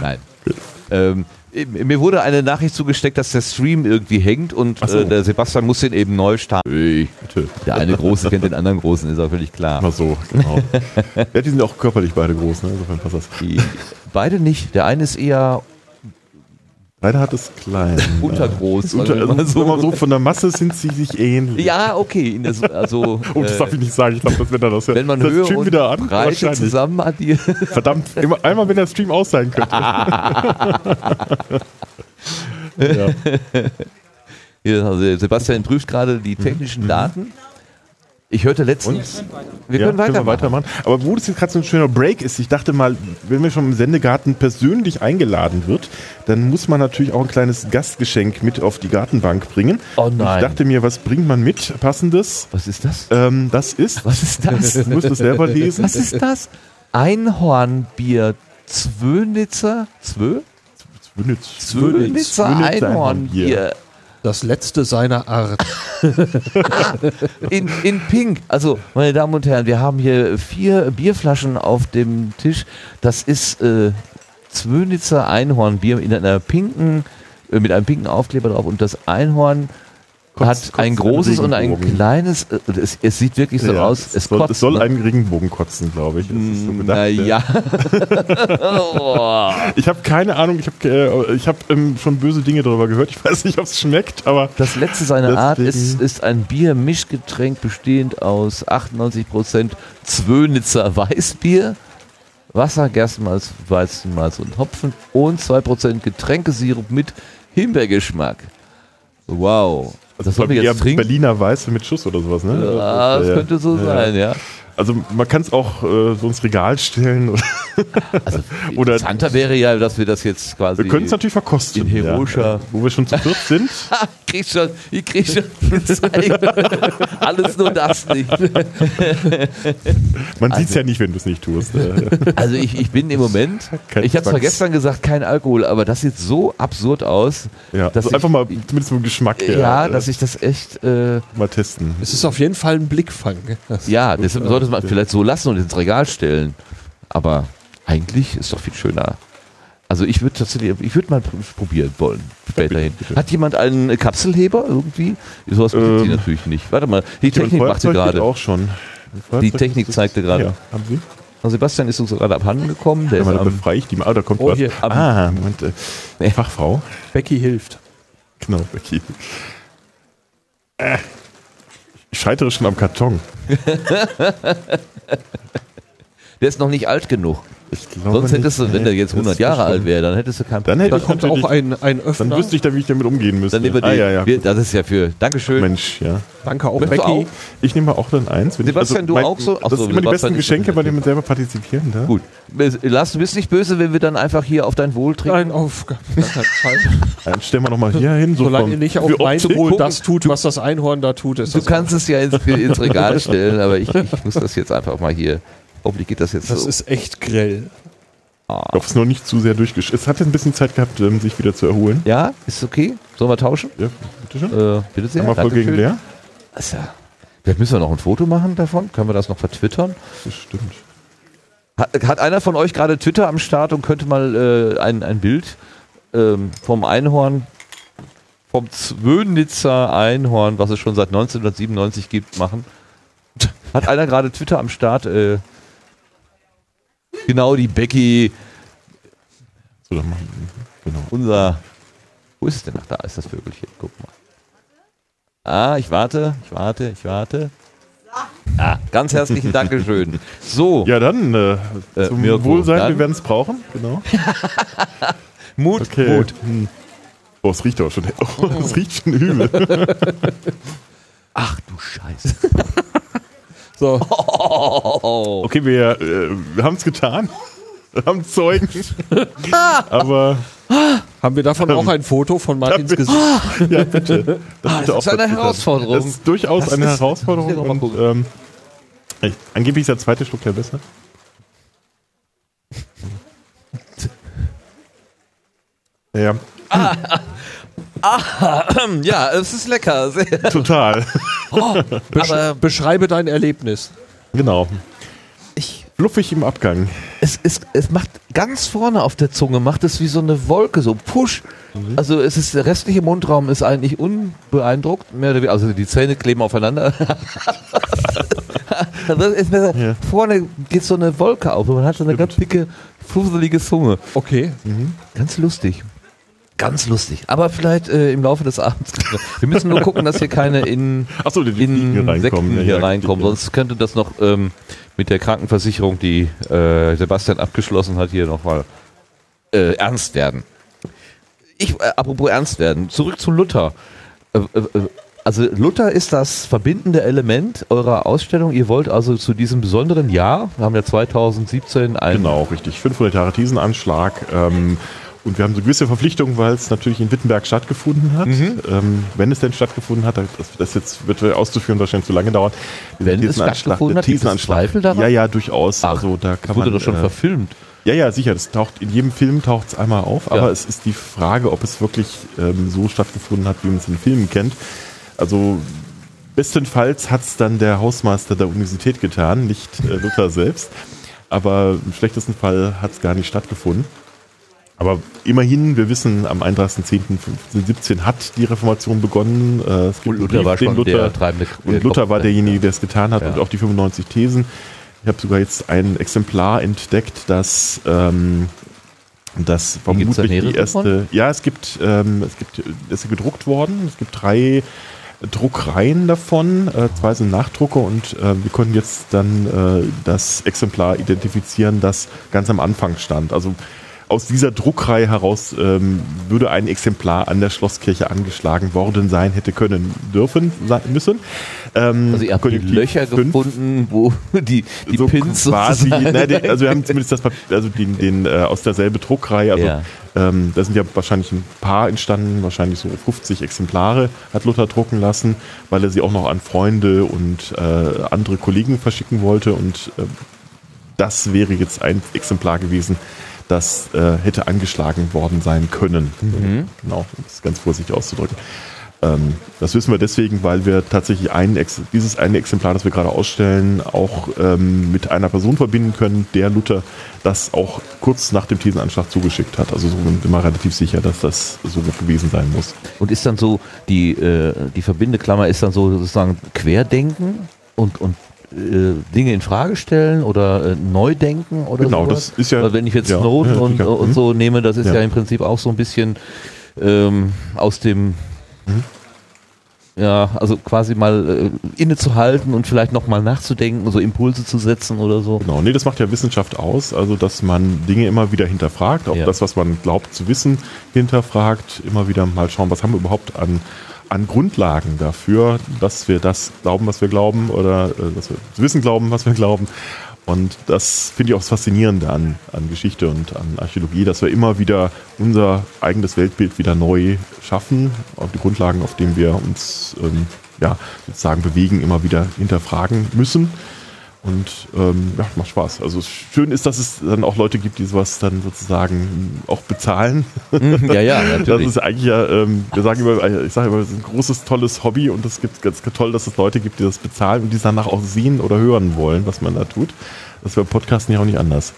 nein. Ähm, Mir wurde eine Nachricht zugesteckt, dass der Stream irgendwie hängt und Ach so. äh, der Sebastian muss den eben neu starten. Ey, Bitte. Der eine Große kennt den anderen Großen, ist auch völlig klar. Mal so, genau. ja, die sind auch körperlich beide groß, ne? Insofern passt das. Die, beide nicht. Der eine ist eher Beide hat es klein. untergroß. Unter, also, so. Mal so, von der Masse sind sie sich ähnlich. Ja, okay. das- Also, Oh, das äh, darf ich nicht sagen. Ich glaube, das wird dann das. wenn man das Höhe Stream und wieder an. Breite zusammen addiert. Verdammt, immer, einmal wenn der Stream aus sein könnte. ja. Also Sebastian prüft gerade die technischen Daten. Ich hörte letztens. Wir ja, können weitermachen. weitermachen. Aber wo das jetzt gerade so ein schöner Break ist, ich dachte mal, wenn wir schon im Sendegarten persönlich eingeladen wird, dann muss man natürlich auch ein kleines Gastgeschenk mit auf die Gartenbank bringen. Oh nein. Ich dachte mir, was bringt man mit? Passendes? Was ist das? Ähm, das ist. Was ist das? Du musst es selber lesen. Was ist das? Einhornbier Zwönitzer? Zwö? Zwönitz. Zwönitzer Einhornbier. Das letzte seiner Art. In, in Pink. Also, meine Damen und Herren, wir haben hier vier Bierflaschen auf dem Tisch. Das ist äh, Zwönitzer Einhornbier in einer pinken, äh, mit einem pinken Aufkleber drauf. Und das Einhorn Kotzt- hat ein großes und ein kleines. Äh, es, es sieht wirklich so Ja, aus. es, soll, kotzt. es soll ne? einen Regenbogen kotzen, glaube ich. Das ist so gedacht, ja. Naja. Ich habe keine Ahnung, ich habe äh, ich hab, ähm, schon böse Dinge darüber gehört. Ich weiß nicht, ob es schmeckt, aber Das letzte seiner Art ist, ist ein Bier-Mischgetränk bestehend aus 98% Zwönitzer Weißbier, Wasser, Gerstenmalz, Weizenmalz und Hopfen und 2% Getränkesirup mit Himbeergeschmack. Wow. Das sollen wir jetzt trinken? Berliner Weiße mit Schuss oder sowas, ne? Ja, das Ja, könnte so sein, ja. Also man kann es auch äh, so ins Regal stellen. Oder Also Oder- interessanter wäre ja, dass wir das jetzt quasi. wir können es natürlich verkosten. in heroischer- Ja. Wo wir schon zu viert sind. ich krieg schon, ich krieg schon Alles nur das nicht. Man Also- sieht es ja nicht, wenn du es nicht tust. Also ich, ich bin im Moment, Kein ich habe zwar gestern gesagt, kein Alkohol, aber das sieht so absurd aus, ja, Dass also ich- einfach mal zumindest vom Geschmack her ja, äh, dass ich das echt, äh, mal testen. Es ist auf jeden Fall ein Blickfang. Das ja, deshalb sollte man vielleicht so lassen und ins Regal stellen. Aber eigentlich ist doch viel schöner. Also ich würde tatsächlich, ich würde mal pr- probieren wollen, späterhin. Hat jemand einen Kapselheber irgendwie? Sowas bietet die Ähm, natürlich nicht. Warte mal, die Technik machte gerade. auch schon. Die Technik zeigte gerade. Ja, haben Sie? Also Sebastian ist uns gerade abhanden gekommen. Der Ja, ist mal, da befreie ich die mal. Ah, da kommt Oh, was. hier, ah, Moment. Äh. Fachfrau. Becky hilft. Genau, Becky. Äh, ich scheitere schon am Karton. der ist noch nicht alt genug. Ich glaube Sonst hättest du, wenn der jetzt Das 100 ist Jahre alt wäre, dann hättest du kein Dann hätte Da ich kommt auch ein, ein dann Öffner. wüsste ich dann, wie ich damit umgehen müsste. Dann nehmen wir ah, ja, ja. Wir, das ist ja für. Dankeschön. Mensch, ja. Danke auch, Becky. auch? Ich nehme auch dann eins. Wenn Sebastian, ich, du auch so? Das so, sind immer die besten ist Geschenke, bei denen man selber partizipieren darf. Gut. Lars, du bist nicht böse, wenn wir dann einfach hier auf dein Wohl trinken? Nein, auf. Dann stellen wir nochmal hier hin. So Solange vom- ihr nicht auf mein. Wohl das tut, was das Einhorn da tut, ist Du kannst es ja ins, ins Regal stellen, aber ich, ich muss das jetzt einfach mal hier. Hoffentlich geht das jetzt Das so. ist echt grell. Ich hoffe, es ist noch nicht zu sehr durchgesch... Es hat jetzt ein bisschen Zeit gehabt, ähm, sich wieder zu erholen. ja, ist okay? Sollen wir tauschen? Ja, bitte schön. Äh, bitte sehr. Einmal voll gegen leer. Ja, vielleicht müssen wir noch ein Foto machen davon. Können wir das noch vertwittern? Das stimmt. Hat, hat einer von euch gerade Twitter am Start und könnte mal äh, ein, ein Bild ähm, vom Einhorn, vom Zwönitzer Einhorn, was es schon seit 1997 gibt, machen? Hat einer gerade Twitter am Start? Äh, genau, die Becky, So, dann machen Genau. unser. Wo ist es denn? Ach, da ist das Vögelchen. Guck mal. Ah, ich warte, ich warte, ich warte. Ah, ganz herzlichen Dankeschön. So, Ja, dann äh, Äh, zum Mirko, Wohlsein, dann- wir werden es brauchen. Genau. Mut, Okay. Mut. Hm. Oh, es riecht aber schon. Oh, es riecht schon übel. Ach du Scheiße. So, Oh. Okay, wir, äh, wir haben es getan. Wir haben Zeugen. aber haben wir davon auch ein Foto von Martins. Gesicht? ja, bitte. Das, Ah, das ist eine. Herausforderung. Das ist durchaus Das eine ist- Herausforderung. Ich Und, ähm, ey, angeblich ist der zweite Schluck ja besser. Ja, Ja, es ist lecker. Sehr. total. Besch Aber- beschreibe dein Erlebnis. genau. Ich, Fluffig im Abgang. es, es, es macht ganz vorne auf der Zunge, macht es wie so eine Wolke, so Push. Also es ist, der restliche Mundraum ist eigentlich unbeeindruckt, mehr oder weniger, also die Zähne kleben aufeinander. das ist, Ja. Vorne geht so eine Wolke auf und man hat so eine ganz dicke, fusselige Zunge. Okay. Ganz lustig. Ganz lustig. Aber vielleicht äh, im Laufe des Abends. Wir müssen nur gucken, dass hier keine in, Achso, die Fliegen hier reinkommen. Hier ja, reinkommen. ja. Sonst könnte das noch ähm, mit der Krankenversicherung, die äh, Sebastian abgeschlossen hat, hier nochmal äh, ernst werden. Ich, äh, apropos ernst werden, zurück zu Luther. Äh, äh, äh, also Luther ist das verbindende Element eurer Ausstellung. Ihr wollt also zu diesem besonderen Jahr, wir haben ja 2017 ein Genau, richtig. 500 Jahre Thiesenanschlag. Ähm, und wir haben so gewisse Verpflichtungen, weil es natürlich in Wittenberg stattgefunden hat. Mhm. Ähm, wenn es denn stattgefunden hat, das, das jetzt wird auszuführen wahrscheinlich zu lange dauern. Wenn es stattgefunden hat, gibt es Zweifel daran? Ja, ja, durchaus. Ach, also da kann wurde man, doch schon äh, verfilmt. Ja, ja, sicher. Das taucht in jedem Film taucht es einmal auf, aber Ja. es ist die Frage, ob es wirklich ähm, so stattgefunden hat, wie man es in Filmen kennt. Also bestenfalls hat es dann der Hausmeister der Universität getan, nicht äh, Luther selbst. Aber im schlechtesten Fall hat es gar nicht stattgefunden. Aber immerhin, wir wissen, am 31.10.1517 hat die Reformation begonnen. Äh, es gibt Und Luther Brief, war schon Luther, der treibende und Luther war derjenige, der es getan hat Ja. und auch die 95 Thesen. Ich habe sogar jetzt ein Exemplar entdeckt, das, ähm, das vermutlich die erste. davon? Ja, es gibt, ähm, es gibt, es ist gedruckt worden. Es gibt drei Druckreihen davon. Äh, zwei sind Nachdrucke und äh, wir konnten jetzt dann äh, das Exemplar identifizieren, das ganz am Anfang stand. Also aus dieser Druckreihe heraus ähm, würde ein Exemplar an der Schlosskirche angeschlagen worden sein, hätte können, dürfen, sein, müssen. Ähm, Also ihr habt die Löcher fünf. gefunden, wo die, die so Pins quasi, na, den, also wir haben zumindest das Papier, also den, den äh, aus derselben Druckreihe, also Ja. ähm, da sind ja wahrscheinlich ein paar entstanden, wahrscheinlich so 50 Exemplare hat Luther drucken lassen, weil er sie auch noch an Freunde und äh, andere Kollegen verschicken wollte und äh, das wäre jetzt ein Exemplar gewesen, das äh, hätte angeschlagen worden sein können. Genau, um das ganz vorsichtig auszudrücken. Ähm, das wissen wir deswegen, weil wir tatsächlich ein Ex dieses eine Exemplar, das wir gerade ausstellen, auch ähm, mit einer Person verbinden können, der Luther das auch kurz nach dem Thesenanschlag zugeschickt hat. Also so sind wir relativ sicher, dass das so gewesen sein muss. Und ist dann so, die, äh, die Verbindeklammer ist dann so sozusagen Querdenken und, und Dinge in Frage stellen oder äh, neu denken oder Genau, sowas? das ist ja- Weil wenn ich jetzt ja, Snowden ja, und, und Mhm. so nehme, das ist ja. Ja. im Prinzip auch so ein bisschen ähm, aus dem Mhm. ja, also quasi mal äh, innezuhalten und vielleicht nochmal nachzudenken, so Impulse zu setzen oder so. Genau, nee, das macht ja Wissenschaft aus, also dass man Dinge immer wieder hinterfragt, auch das, was man glaubt zu wissen, hinterfragt, immer wieder mal schauen, was haben wir überhaupt an, an Grundlagen dafür, dass wir das glauben, was wir glauben, oder äh, dass wir zu wissen glauben, was wir glauben. Und das finde ich auch das Faszinierende an, an Geschichte und an Archäologie, dass wir immer wieder unser eigenes Weltbild wieder neu schaffen, auf die Grundlagen, auf denen wir uns ähm, ja, sozusagen bewegen, immer wieder hinterfragen müssen. Und ähm, ja, macht Spaß. Also schön ist, dass es dann auch Leute gibt, die sowas dann sozusagen auch bezahlen. Mhm, ja, ja, Das natürlich. ist eigentlich ja, ähm, wir sagen immer, ich sage immer, es ist ein großes, tolles Hobby und es gibt ganz toll, dass es Leute gibt, die das bezahlen und die es danach auch sehen oder hören wollen, was man da tut. Das wäre Podcasten ja auch nicht anders.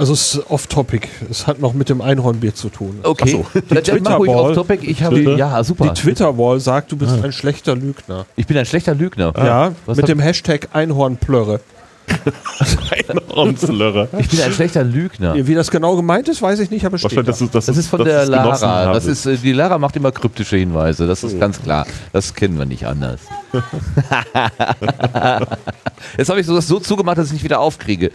Also es ist off-topic. Es hat noch mit dem Einhornbier zu tun. Okay, so. auf Topic. Ich habe, Twitter. ja, super. Die Twitter-Wall sagt, du bist ein schlechter Lügner. Ich bin ein schlechter Lügner. ja, was mit dem Hashtag Einhornplörre. Einhornslörer. Ich bin ein schlechter Lügner. Wie das genau gemeint ist, weiß ich nicht, aber es steht Wahrscheinlich, dass da. du, dass Das du- ist von dass der genossen Lara. Das ist, äh, die Lara macht immer kryptische Hinweise. Das ist ganz klar. Das kennen wir nicht anders. Jetzt habe ich so das so zugemacht, dass ich nicht wieder aufkriege.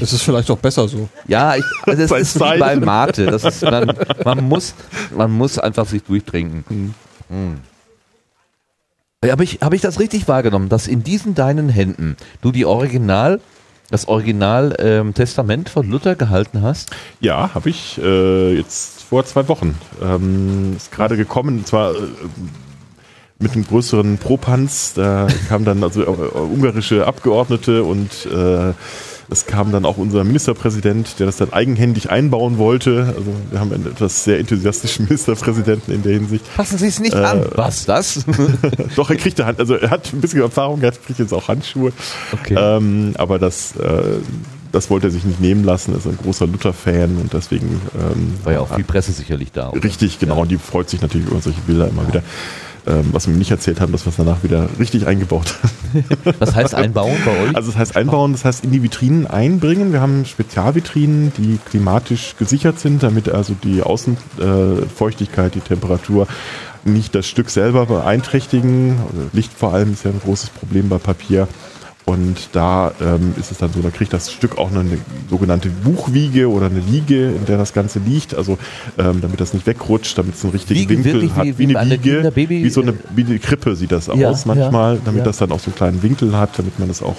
Das ist vielleicht auch besser so. Ja, ich, also es ist wie bei Mate. Das ist, man, man, muss, man muss einfach sich durchtrinken. Hm. Ja, Habe ich, hab ich das richtig wahrgenommen, dass in diesen deinen Händen du die Original, das Original ähm, Testament von Luther gehalten hast? Ja, habe ich äh, jetzt vor zwei Wochen. Ähm, ist gerade gekommen, zwar äh, mit einem größeren Propanz. Da kamen dann also äh, ungarische Abgeordnete und äh, es kam dann auch unser Ministerpräsident, der das dann eigenhändig einbauen wollte. Also wir haben einen etwas sehr enthusiastischen Ministerpräsidenten in der Hinsicht. Passen Sie es nicht Äh, an. Was, das? Doch, er kriegte Hand, also er hat ein bisschen Erfahrung, er kriegt jetzt auch Handschuhe. Okay. Ähm, aber das, äh, das wollte er sich nicht nehmen lassen, ist ein großer Luther-Fan und deswegen ähm, War ja auch viel Presse sicherlich da. oder? Richtig, genau. Und die freut sich natürlich über solche Bilder immer wieder. Ähm, was wir nicht erzählt haben, dass wir es danach wieder richtig eingebaut haben. Was heißt einbauen bei euch? Also das heißt einbauen, das heißt in die Vitrinen einbringen. Wir haben Spezialvitrinen, die klimatisch gesichert sind, damit also die Außenfeuchtigkeit, die Temperatur nicht das Stück selber beeinträchtigen. Also Licht vor allem ist ja ein großes Problem bei Papier. Und da ähm, ist es dann so, da kriegt das Stück auch eine sogenannte Buchwiege oder eine Liege, in der das Ganze liegt. Also ähm, damit das nicht wegrutscht, damit es einen richtigen Wiege, Winkel hat. wie- Wie, wie eine Wiege, wie so eine, wie eine Krippe sieht das Ja, aus manchmal, ja, damit ja. das dann auch so einen kleinen Winkel hat, damit man das auch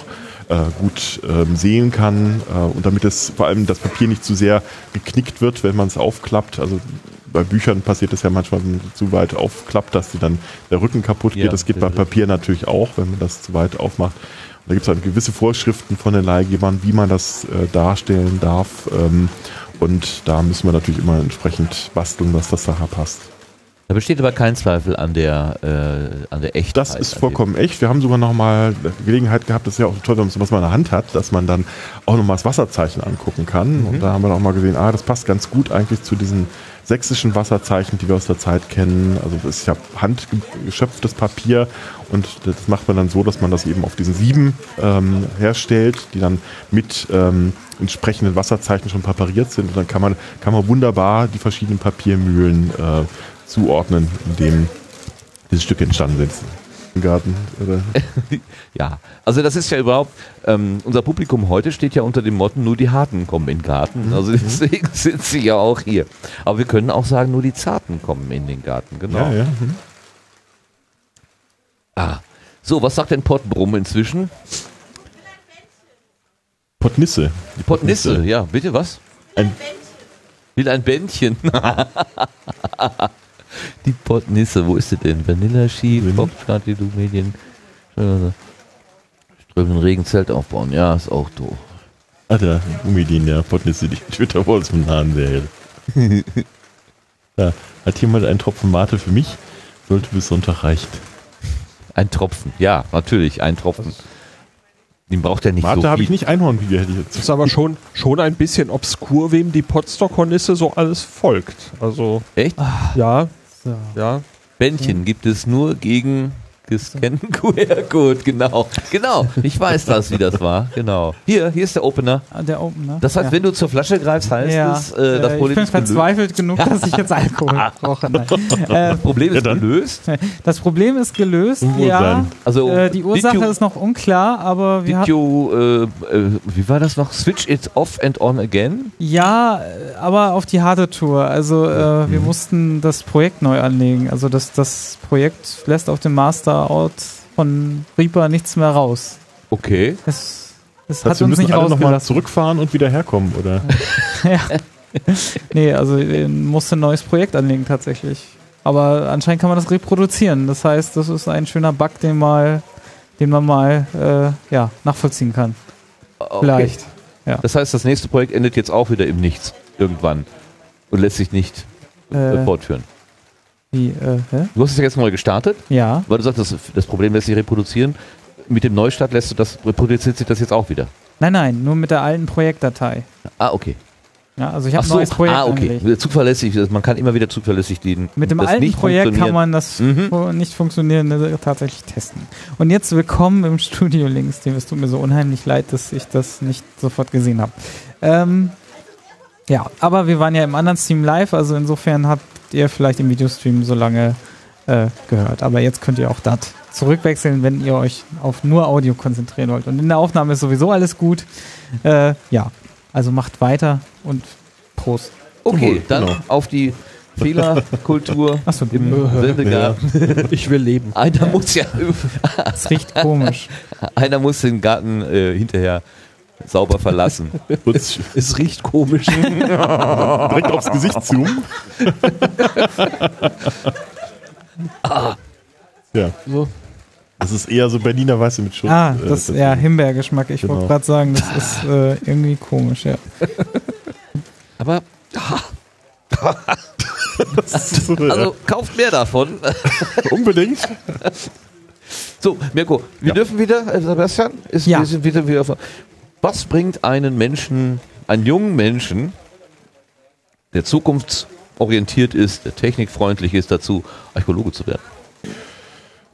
äh, gut ähm, sehen kann äh, und damit es vor allem das Papier nicht zu sehr geknickt wird, wenn man es aufklappt. Also bei Büchern passiert es ja manchmal, wenn man zu weit aufklappt, dass die dann der Rücken kaputt geht. Ja, das geht bei Papier natürlich auch, wenn man das zu weit aufmacht. Da gibt es dann gewisse Vorschriften von den Leihgebern, wie man das äh, darstellen darf. Ähm, und da müssen wir natürlich immer entsprechend basteln, dass das nachher passt. Da besteht aber kein Zweifel an der, äh, an der Echtheit. Das ist vollkommen echt. Wir haben sogar noch mal Gelegenheit gehabt, das ist ja auch toll, wenn man was man in der Hand hat, dass man dann auch noch mal das Wasserzeichen angucken kann. Und da haben wir auch mal gesehen, ah, das passt ganz gut eigentlich zu diesen sächsischen Wasserzeichen, die wir aus der Zeit kennen. Also das ist ja handgeschöpftes Papier und das macht man dann so, dass man das eben auf diesen Sieben ähm, herstellt, die dann mit ähm, entsprechenden Wasserzeichen schon präpariert sind. Und dann kann man, kann man wunderbar die verschiedenen Papiermühlen äh, zuordnen, in dem diese Stücke entstanden sind. Garten. Oder? Ja, also das ist ja überhaupt, ähm, unser Publikum heute steht ja unter dem Motto, nur die Harten kommen in den Garten. Also deswegen sind sie ja auch hier. Aber wir können auch sagen, nur die Zarten kommen in den Garten, genau. Ja, ja. Mhm. Ah. So, was sagt denn Pottbrumm inzwischen? Pottnisse. Die Pottnisse, ja, bitte was? Ein, Will ein Bändchen. die Pottnisse, wo ist sie denn? Vanilla Ski. Popstadt, die du Medien. Strömenden Regen Zelt aufbauen, ja, ist auch doof. ah, der Umidin, ja, Pottnisse, die Twitter Walls vom Hahn wäre. da hat jemand einen Tropfen Mate für mich? Sollte bis Sonntag reichen. Ein Tropfen, ja, natürlich, ein Tropfen. Den braucht er nicht Mate so habe ich nicht Einhornbier, hätte ich jetzt. Ist aber schon, schon ein bisschen obskur, wem die Potsdok-Hornisse so alles folgt. Also, Echt? ja, So. ja. Bändchen gibt es nur gegen gescannten QR-Code, genau. Genau, ich weiß das, wie das war, genau. Hier, hier ist der Opener. Ah, Der Opener. Das heißt, ja. wenn du zur Flasche greifst, heißt ja. es, äh, das Äh, Problem ich bin ist gelöst. verzweifelt genug, dass ich jetzt Alkohol brauche. Äh, Das Problem Ja, ist dann. gelöst. das Problem ist gelöst, Unwohlsein. ja. Also, Äh, die Ursache you- ist noch unklar, aber wir Did hatten you, äh, äh, wie war das noch? Switch it off and on again? Ja, äh, aber auf die harte Tour. Also äh, wir mussten das Projekt neu anlegen. Also das, das Projekt lässt auf dem Master-Out von Reaper nichts mehr raus. Okay. Das hat heißt, wir uns nicht alle nochmal zurückfahren und wieder herkommen, oder? Nee, also wir mussten ein neues Projekt anlegen tatsächlich. Aber anscheinend kann man das reproduzieren. Das heißt, das ist ein schöner Bug, den, mal, den man mal äh, ja, nachvollziehen kann. okay. Vielleicht. Das heißt, das nächste Projekt endet jetzt auch wieder im Nichts. Irgendwann. Und lässt sich nicht äh, Äh, fortführen. Wie, äh? Du hast es ja jetzt neu gestartet, Ja. weil du sagst, das, das Problem lässt sich reproduzieren. Mit dem Neustart lässt du das, reproduziert sich das jetzt auch wieder. Nein, nein, nur mit der alten Projektdatei. Ah, okay. Ja, also ich habe ein so, neues Projekt ah, okay. angelegt. Zuverlässig, man kann immer wieder zuverlässig den. Mit dem alten Projekt kann man das Mhm. nicht funktionierende tatsächlich testen. Und jetzt willkommen im Studio Links, dem es tut mir so unheimlich leid, dass ich das nicht sofort gesehen habe. Ähm, ja, aber wir waren ja im anderen Stream live, also insofern habt ihr vielleicht im Videostream so lange äh, gehört. Aber jetzt könnt ihr auch das zurückwechseln, wenn ihr euch auf nur Audio konzentrieren wollt. Und in der Aufnahme ist sowieso alles gut. Äh, ja, also macht weiter und Prost. Okay, dann Genau. auf die Fehlerkultur Achso, im Sendegarten. Ich will leben. Einer muss ja, das riecht komisch. einer muss den Garten äh, hinterher sauber verlassen. Kurz Es riecht komisch. direkt aufs Gesicht zoomen. Ja, so. das ist eher so Berliner Weiße mit Schuss. Ah, äh, das ja Himbeergeschmack. Ich wollte Genau. gerade sagen, das ist äh, irgendwie komisch, ja. Aber so also kauft mehr davon. unbedingt. So, Mirko, wir Ja. dürfen wieder, äh, Sebastian, ist, Ja. wir sind wieder, wieder Was bringt einen Menschen, einen jungen Menschen, der zukunftsorientiert ist, der technikfreundlich ist, dazu, Archäologe zu werden?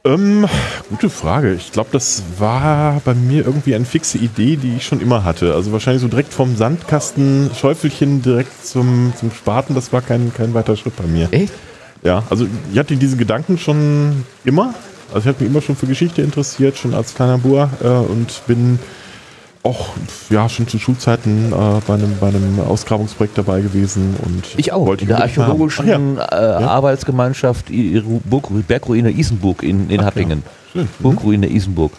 Ähm, gute Frage. Ich glaube, das war bei mir irgendwie eine fixe Idee, die ich schon immer hatte. Also wahrscheinlich so direkt vom Sandkasten, Schäufelchen direkt zum, zum Spaten, das war kein, kein weiter Schritt bei mir. Echt? Ja, also ich hatte diese Gedanken schon immer. Also ich habe mich immer schon für Geschichte interessiert, schon als kleiner Bur äh, und bin auch ja schon zu Schulzeiten äh, bei, einem, bei einem Ausgrabungsprojekt dabei gewesen und Ich auch. in der unbedingt mal haben. archäologischen äh, Arbeitsgemeinschaft I- Ru- Burg, Bergruine Isenburg in, in Hattingen. Schön. Mhm. Burgruine Isenburg.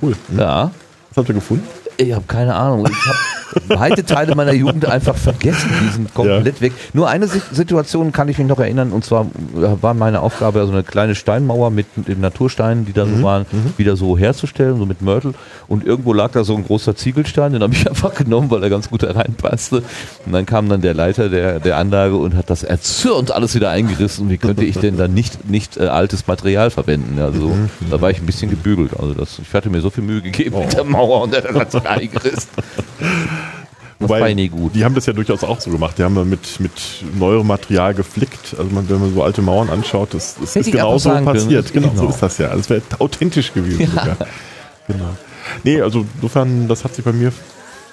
Cool. Ja. Was habt ihr gefunden? Ich habe keine Ahnung. Ich habe weite Teile meiner Jugend einfach vergessen. Die sind komplett weg. Nur eine Si- Situation kann ich mich noch erinnern. Und zwar äh, war meine Aufgabe, so eine kleine Steinmauer mit den Natursteinen, die da so waren, wieder so herzustellen, so mit Mörtel. Und irgendwo lag da so ein großer Ziegelstein. Den habe ich einfach genommen, weil er ganz gut da reinpasste. Und dann kam dann der Leiter der, der Anlage und hat das erzürnt alles wieder eingerissen. Wie könnte ich denn dann nicht, nicht äh, altes Material verwenden? Also da war ich ein bisschen gebügelt. Also das, ich hatte mir so viel Mühe gegeben mit der Mauer und er hat das wieder Das war ja nie gut. Die haben das ja durchaus auch so gemacht. Die haben ja mit, mit neuem Material geflickt. Also man, wenn man so alte Mauern anschaut, das, das ist genau so können. passiert. Genau, so Genau. ist das ja. Das wäre authentisch gewesen sogar. Genau. Nee, also insofern, das hat sich bei mir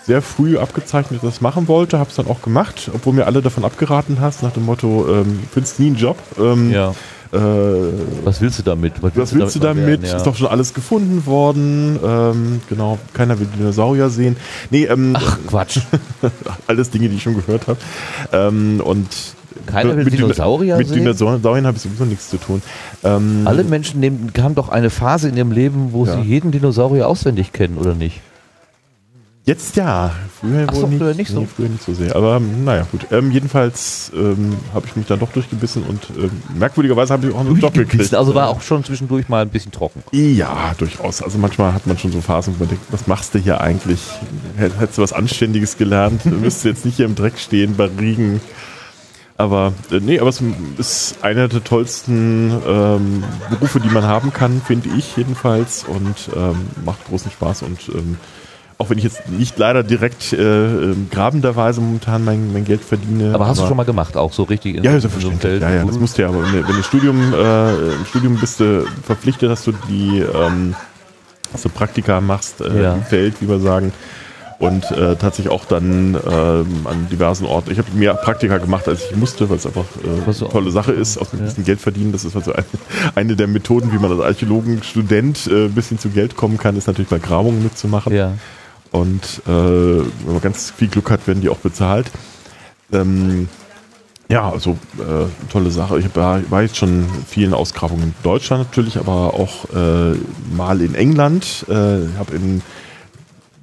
sehr früh abgezeichnet, dass ich das machen wollte, habe es dann auch gemacht, obwohl mir alle davon abgeraten hast, nach dem Motto, ähm, findest nie einen Job. Ähm, Ja. Äh, Was willst du damit? was willst du mal damit? werden. Ist doch schon alles gefunden worden. Ähm, genau, keiner will Dinosaurier sehen. Nee, ähm, Ach, Quatsch. alles Dinge, die ich schon gehört habe. Ähm, und Keiner will mit Dino- Dinosaurier Mit sehen? Dinosauriern habe ich sowieso nichts zu tun. Ähm, Alle Menschen nehmen, haben doch eine Phase in ihrem Leben, wo Ja. sie jeden Dinosaurier auswendig kennen, oder nicht? Jetzt ja. Früher, Ach wohl so, nicht, früher nicht so. Nee, früher nicht so sehr. Aber ähm, naja, gut. Ähm, jedenfalls ähm, habe ich mich dann doch durchgebissen und ähm, merkwürdigerweise habe ich auch einen gekriegt. Also war auch schon zwischendurch mal ein bisschen trocken. Ja, durchaus. Also manchmal hat man schon so Phasen, wo man denkt, was machst du hier eigentlich? Hätt- Hättest du was Anständiges gelernt? Du müsstest jetzt nicht hier im Dreck stehen bei Regen. Aber äh, nee, aber es ist einer der tollsten ähm, Berufe, die man haben kann, finde ich jedenfalls. Und ähm, macht großen Spaß. Und ähm, auch wenn ich jetzt nicht leider direkt äh, ähm, grabenderweise momentan mein, mein Geld verdiene. Aber hast du schon mal gemacht, auch so richtig in ja, ja, in so einem. Feld? Ja, ja, das musst du ja. Aber wenn, du- wenn du Studium, äh, im Studium bist du verpflichtet, dass du die ähm, dass du Praktika machst äh, Ja. im Feld, wie wir sagen. Und äh, tatsächlich auch dann ähm, an diversen Orten. Ich habe mehr Praktika gemacht, als ich musste, weil es einfach äh, eine tolle Sache ist, auch ein bisschen Geld verdienen. Das ist also eine, eine der Methoden, wie man als Archäologenstudent äh, ein bisschen zu Geld kommen kann, ist natürlich bei Grabungen mitzumachen. Ja. Und äh, wenn man ganz viel Glück hat, werden die auch bezahlt. Ähm, ja, also äh, tolle Sache. Ich hab, ja- war jetzt schon in vielen Ausgrabungen in Deutschland natürlich, aber auch äh, mal in England. Äh, ich habe in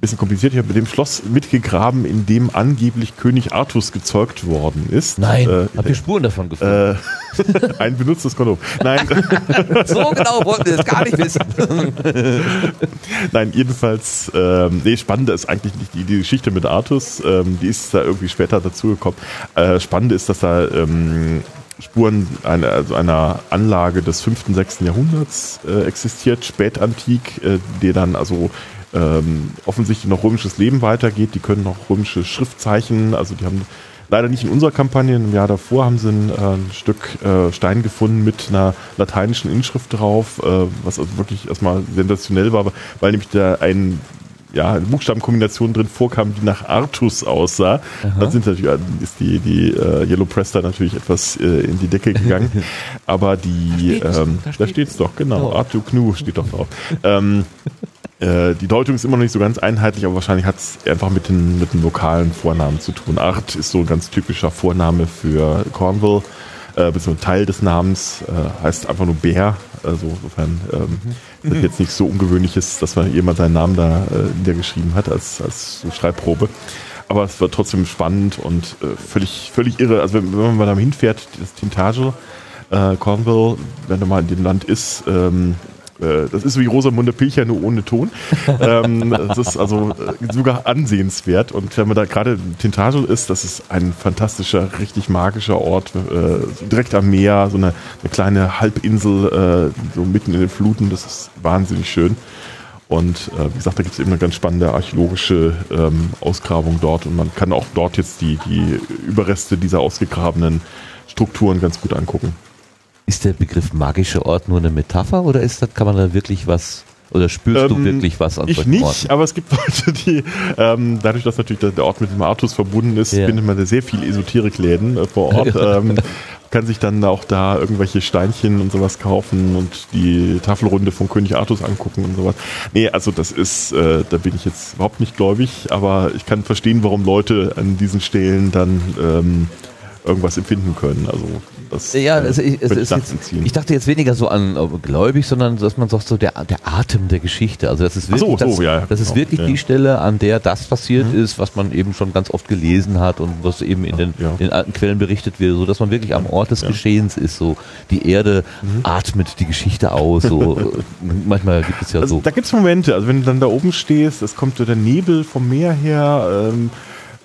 bisschen kompliziert, ich habe mit dem Schloss mitgegraben, in dem angeblich König Artus gezeugt worden ist. Nein, Äh, habt ihr Spuren davon gefunden? äh, ein benutztes Kondom. Nein, so genau wollten wir das gar nicht wissen. Nein, jedenfalls, ähm, nee, spannender ist eigentlich nicht die, die Geschichte mit Artus, ähm, die ist da irgendwie später dazugekommen. Äh, spannend ist, dass da ähm, Spuren einer, also einer Anlage des 5., 6. Jahrhunderts äh, existiert, spätantik, äh, die dann also ähm, offensichtlich noch römisches Leben weitergeht. Die können noch römische Schriftzeichen, also die haben leider nicht in unserer Kampagne, im Jahr davor haben sie ein, äh, ein Stück äh, Stein gefunden mit einer lateinischen Inschrift drauf, äh, was also wirklich erstmal sensationell war, weil nämlich da ein ja, eine Buchstabenkombination drin vorkam, die nach Artus aussah. Dann sind natürlich, äh, ist die, die äh, Yellow Press da natürlich etwas äh, in die Decke gegangen. Aber die, steht ähm, da da steht steht es doch, genau. Oh. Artu Knu steht doch drauf. ähm, äh, die Deutung ist immer noch nicht so ganz einheitlich, aber wahrscheinlich hat es einfach mit den, mit den lokalen Vornamen zu tun. Art ist so ein ganz typischer Vorname für Cornwall, äh, beziehungsweise Teil des Namens, äh, heißt einfach nur Bär. Also insofern ähm, ist das jetzt nichts so Ungewöhnliches, dass man jemand seinen Namen da äh, niedergeschrieben hat als, als so Schreibprobe. Aber es war trotzdem spannend und äh, völlig, völlig irre. Also wenn, wenn man da hinfährt, das Tintagel, äh, Cornwall, wenn du mal in dem Land ist, ähm, äh, das ist wie Rosamunde Pilcher, nur ohne Ton. ähm, das ist also äh, sogar ansehenswert. Und wenn man da gerade in Tintagel ist, das ist ein fantastischer, richtig magischer Ort, äh, direkt am Meer, so eine, eine kleine Halbinsel, äh, so mitten in den Fluten. Das ist wahnsinnig schön. Und äh, wie gesagt, da gibt es eben eine ganz spannende archäologische ähm, Ausgrabung dort und man kann auch dort jetzt die, die Überreste dieser ausgegrabenen Strukturen ganz gut angucken. Ist der Begriff magischer Ort nur eine Metapher oder ist das, kann man da wirklich was oder spürst du Ähm, wirklich was an Ich nicht, Orten? aber es gibt Leute, die, ähm, dadurch, dass natürlich der, der Ort mit dem Artus verbunden ist, Ja. findet man da sehr viele Esoterikläden äh, vor Ort. ähm, kann sich dann auch da irgendwelche Steinchen und sowas kaufen und die Tafelrunde von König Artus angucken und sowas. Nee, also das ist, äh, da bin ich jetzt überhaupt nicht gläubig, aber ich kann verstehen, warum Leute an diesen Stellen dann ähm, irgendwas empfinden können. Also das Ja, äh, also ich, es könnte ist jetzt, ich dachte jetzt weniger so an äh, gläubig, sondern dass man sagt so der, der Atem der Geschichte. Also das ist so, wirklich, so, das, ja, das ist genau, wirklich ja. die Stelle, an der das passiert ist, was man eben schon ganz oft gelesen hat und was eben in den, Ja. in den alten Quellen berichtet wird, so dass man wirklich am Ort des. Geschehens ist. So die Erde atmet die Geschichte aus. So manchmal gibt es ja Also so. da gibt es Momente, also wenn du dann da oben stehst, es kommt so der Nebel vom Meer her, ähm,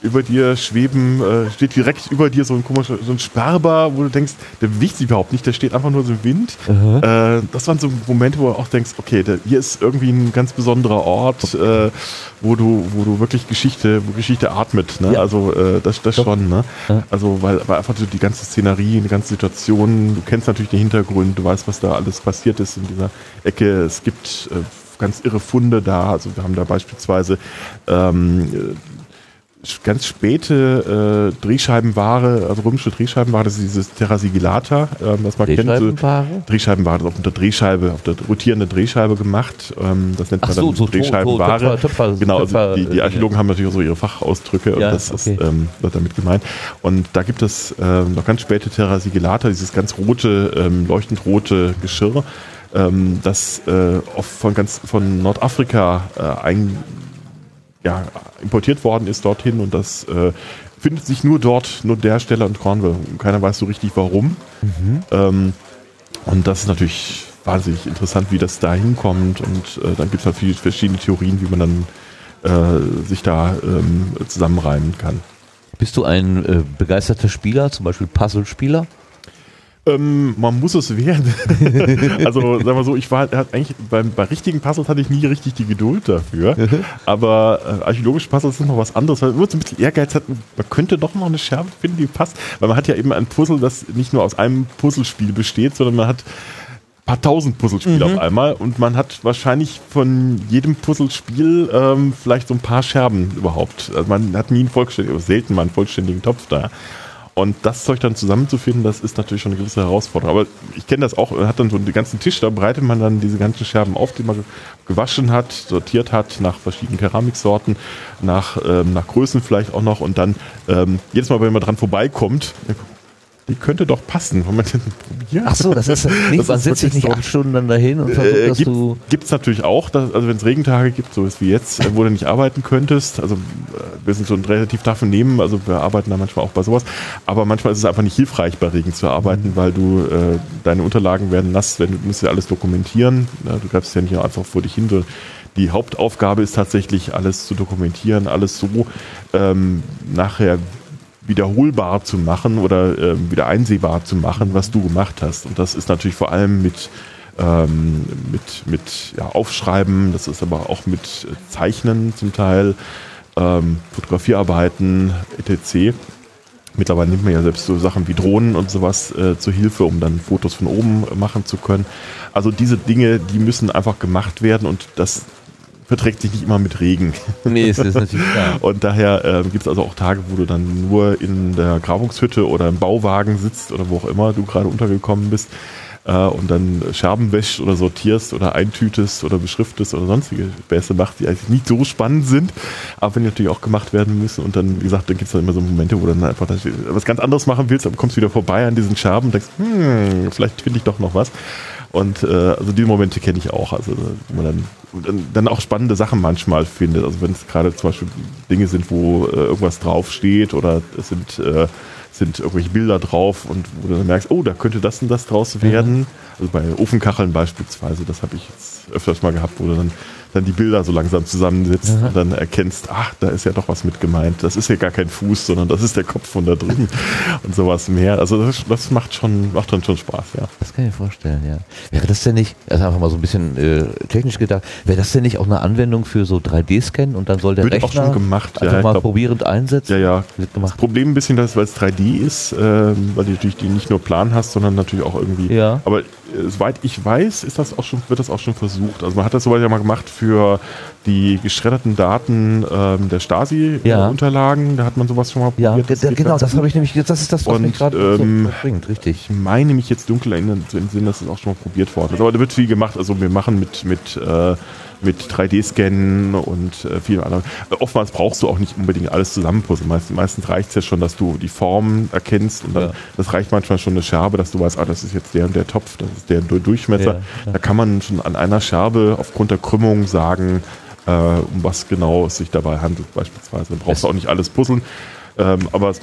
über dir schweben, äh, steht direkt über dir so ein komischer, so ein Sperber, wo du denkst, der bewegt sich überhaupt nicht, der steht einfach nur so im Wind. Äh, das waren so Momente, wo du auch denkst, okay, der, hier ist irgendwie ein ganz besonderer Ort, äh, wo du, wo du wirklich Geschichte, wo Geschichte atmet. Ne? Ja. Also äh, das, das Doch. schon. Ne? Ja. Also weil, weil einfach so die ganze Szenerie, die ganze Situation, du kennst natürlich den Hintergrund, du weißt, was da alles passiert ist in dieser Ecke. Es gibt äh, ganz irre Funde da. Also wir haben da beispielsweise ähm, äh, ganz späte äh, Drehscheibenware, also römische Drehscheibenware, das ist dieses Terra Sigillata, ähm, was man kennt. So, Drehscheibenware? Drehscheibenware, das ist auf der Drehscheibe, auf der rotierende Drehscheibe gemacht. Ähm, das nennt Ach man so, dann so To- Drehscheibenware. Töpfer- Töpfer- genau, also Töpfer- die, die Archäologen haben natürlich auch so ihre Fachausdrücke und Ja, das okay. ist ähm, wird damit gemeint. Und da gibt es ähm, noch ganz späte Terra Sigillata, dieses ganz rote, ähm, leuchtend rote Geschirr, ähm, das äh, oft von ganz von Nordafrika äh, ein, ja, importiert worden ist dorthin und das äh, findet sich nur dort, nur der Stelle in Cornwall. Keiner weiß so richtig warum. Ähm, und das ist natürlich wahnsinnig interessant, wie das da hinkommt. Und äh, dann gibt es halt viele verschiedene Theorien, wie man dann äh, sich da ähm, zusammenreimen kann. Bist du ein äh, begeisterter Spieler, zum Beispiel Puzzle-Spieler? Ähm, man muss es werden. also, sagen wir so, ich war hat eigentlich beim, bei richtigen Puzzles hatte ich nie richtig die Geduld dafür. Aber äh, archäologische Puzzles sind noch was anderes, weil man so ein bisschen Ehrgeiz hat, man könnte doch noch eine Scherbe finden, die passt. Weil man hat ja eben ein Puzzle, das nicht nur aus einem Puzzlespiel besteht, sondern man hat ein paar tausend Puzzlespiele auf einmal und man hat wahrscheinlich von jedem Puzzlespiel ähm, vielleicht so ein paar Scherben überhaupt. Also man hat nie einen vollständigen, selten mal einen vollständigen Topf da. Und das Zeug dann zusammenzufinden, das ist natürlich schon eine gewisse Herausforderung. Aber ich kenne das auch, man hat dann so den ganzen Tisch, da bereitet man dann diese ganzen Scherben auf, die man ge- gewaschen hat, sortiert hat, nach verschiedenen Keramiksorten, nach, ähm, nach Größen vielleicht auch noch. Und dann ähm, jedes Mal, wenn man dran vorbeikommt, die könnte doch passen. Wenn man den probiert. Ach so, das ist nicht, Das man ist setzt sich nicht so. acht Stunden dann dahin und versucht, Äh, dass gibt, du. gibt's natürlich auch, dass, also wenn es Regentage gibt, so ist wie jetzt, äh, wo du nicht arbeiten könntest. Also äh, wir sind so ein relativ tough Nehmen, also wir arbeiten da manchmal auch bei sowas. Aber manchmal ist es einfach nicht hilfreich, bei Regen zu arbeiten, weil du äh, deine Unterlagen werden nass, wenn du musst ja alles dokumentieren. Ja, du greifst ja nicht einfach vor dich hin. sondern Die Hauptaufgabe ist tatsächlich, alles zu dokumentieren, alles so ähm, nachher wiederholbar zu machen oder ähm, wieder einsehbar zu machen, was du gemacht hast. Und das ist natürlich vor allem mit, ähm, mit, mit ja, Aufschreiben, das ist aber auch mit äh, Zeichnen zum Teil, ähm, Fotografiearbeiten, etc. Mittlerweile nimmt man ja selbst so Sachen wie Drohnen und sowas äh, zur Hilfe, um dann Fotos von oben äh, machen zu können. Also diese Dinge, die müssen einfach gemacht werden und das verträgt sich nicht immer mit Regen. Nee, es ist natürlich klar. Und daher äh, gibt es also auch Tage, wo du dann nur in der Grabungshütte oder im Bauwagen sitzt oder wo auch immer du gerade untergekommen bist äh, und dann Scherben wäschst oder sortierst oder eintütest oder beschriftest oder sonstige Späße machst, die eigentlich nicht so spannend sind, aber die natürlich auch gemacht werden müssen. Und dann, wie gesagt, dann gibt es dann immer so Momente, wo du dann einfach das, was ganz anderes machen willst, aber kommst wieder vorbei an diesen Scherben und denkst, hm, vielleicht finde ich doch noch was. Und äh, also die Momente kenne ich auch, also wo man dann, dann, auch spannende Sachen manchmal findet. Also wenn es gerade zum Beispiel Dinge sind, wo äh, irgendwas draufsteht oder es sind, äh, sind irgendwelche Bilder drauf und wo du dann merkst, oh, da könnte das und das draus werden. Also bei Ofenkacheln beispielsweise, das habe ich jetzt öfters mal gehabt, wo du dann dann die Bilder so langsam zusammensetzt und dann erkennst, ach, da ist ja doch was mit gemeint. Das ist ja gar kein Fuß, sondern das ist der Kopf von da drüben und sowas mehr. Also das, das macht schon, macht dann schon Spaß, ja. Das kann ich mir vorstellen, ja. Wäre das denn nicht, also einfach mal so ein bisschen äh, technisch gedacht, wäre das denn nicht auch eine Anwendung für so 3D-Scan und dann soll der Wird auch Rechner schon gemacht, einfach ja, mal glaub- probierend einsetzen? Ja, ja. Wird Das gemacht. Problem ein bisschen, dass, weil es 3D ist, ähm, weil du natürlich die nicht nur Plan hast, sondern natürlich auch irgendwie. Ja. Aber äh, soweit ich weiß, ist das auch schon, wird das auch schon versucht. Also man hat das soweit ja mal gemacht für die geschredderten Daten ähm, der Ja. Stasi-Unterlagen. Da hat man sowas schon mal Ja, probiert. Geht genau, das habe ich nämlich, das ist das, was Und, mich gerade ähm, so bringt, richtig. Ich meine mich jetzt dunkel erinnern zu entsinnen, dass das auch schon mal probiert worden ist. Aber da wird viel gemacht. Also wir machen mit, mit, äh, mit 3D-Scannen und äh, vielen anderen. Äh, Oftmals brauchst du auch nicht unbedingt alles zusammenpuzzeln. Meist, meistens reicht es ja schon, dass du die Form erkennst und dann, Ja. das reicht manchmal schon eine Scherbe, dass du weißt, ah, das ist jetzt der und der Topf, das ist der Durchmesser. Ja, ja. Da kann man schon an einer Scherbe aufgrund der Krümmung sagen, äh, um was genau es sich dabei handelt beispielsweise. Dann brauchst du auch nicht alles puzzeln. Ähm, aber es,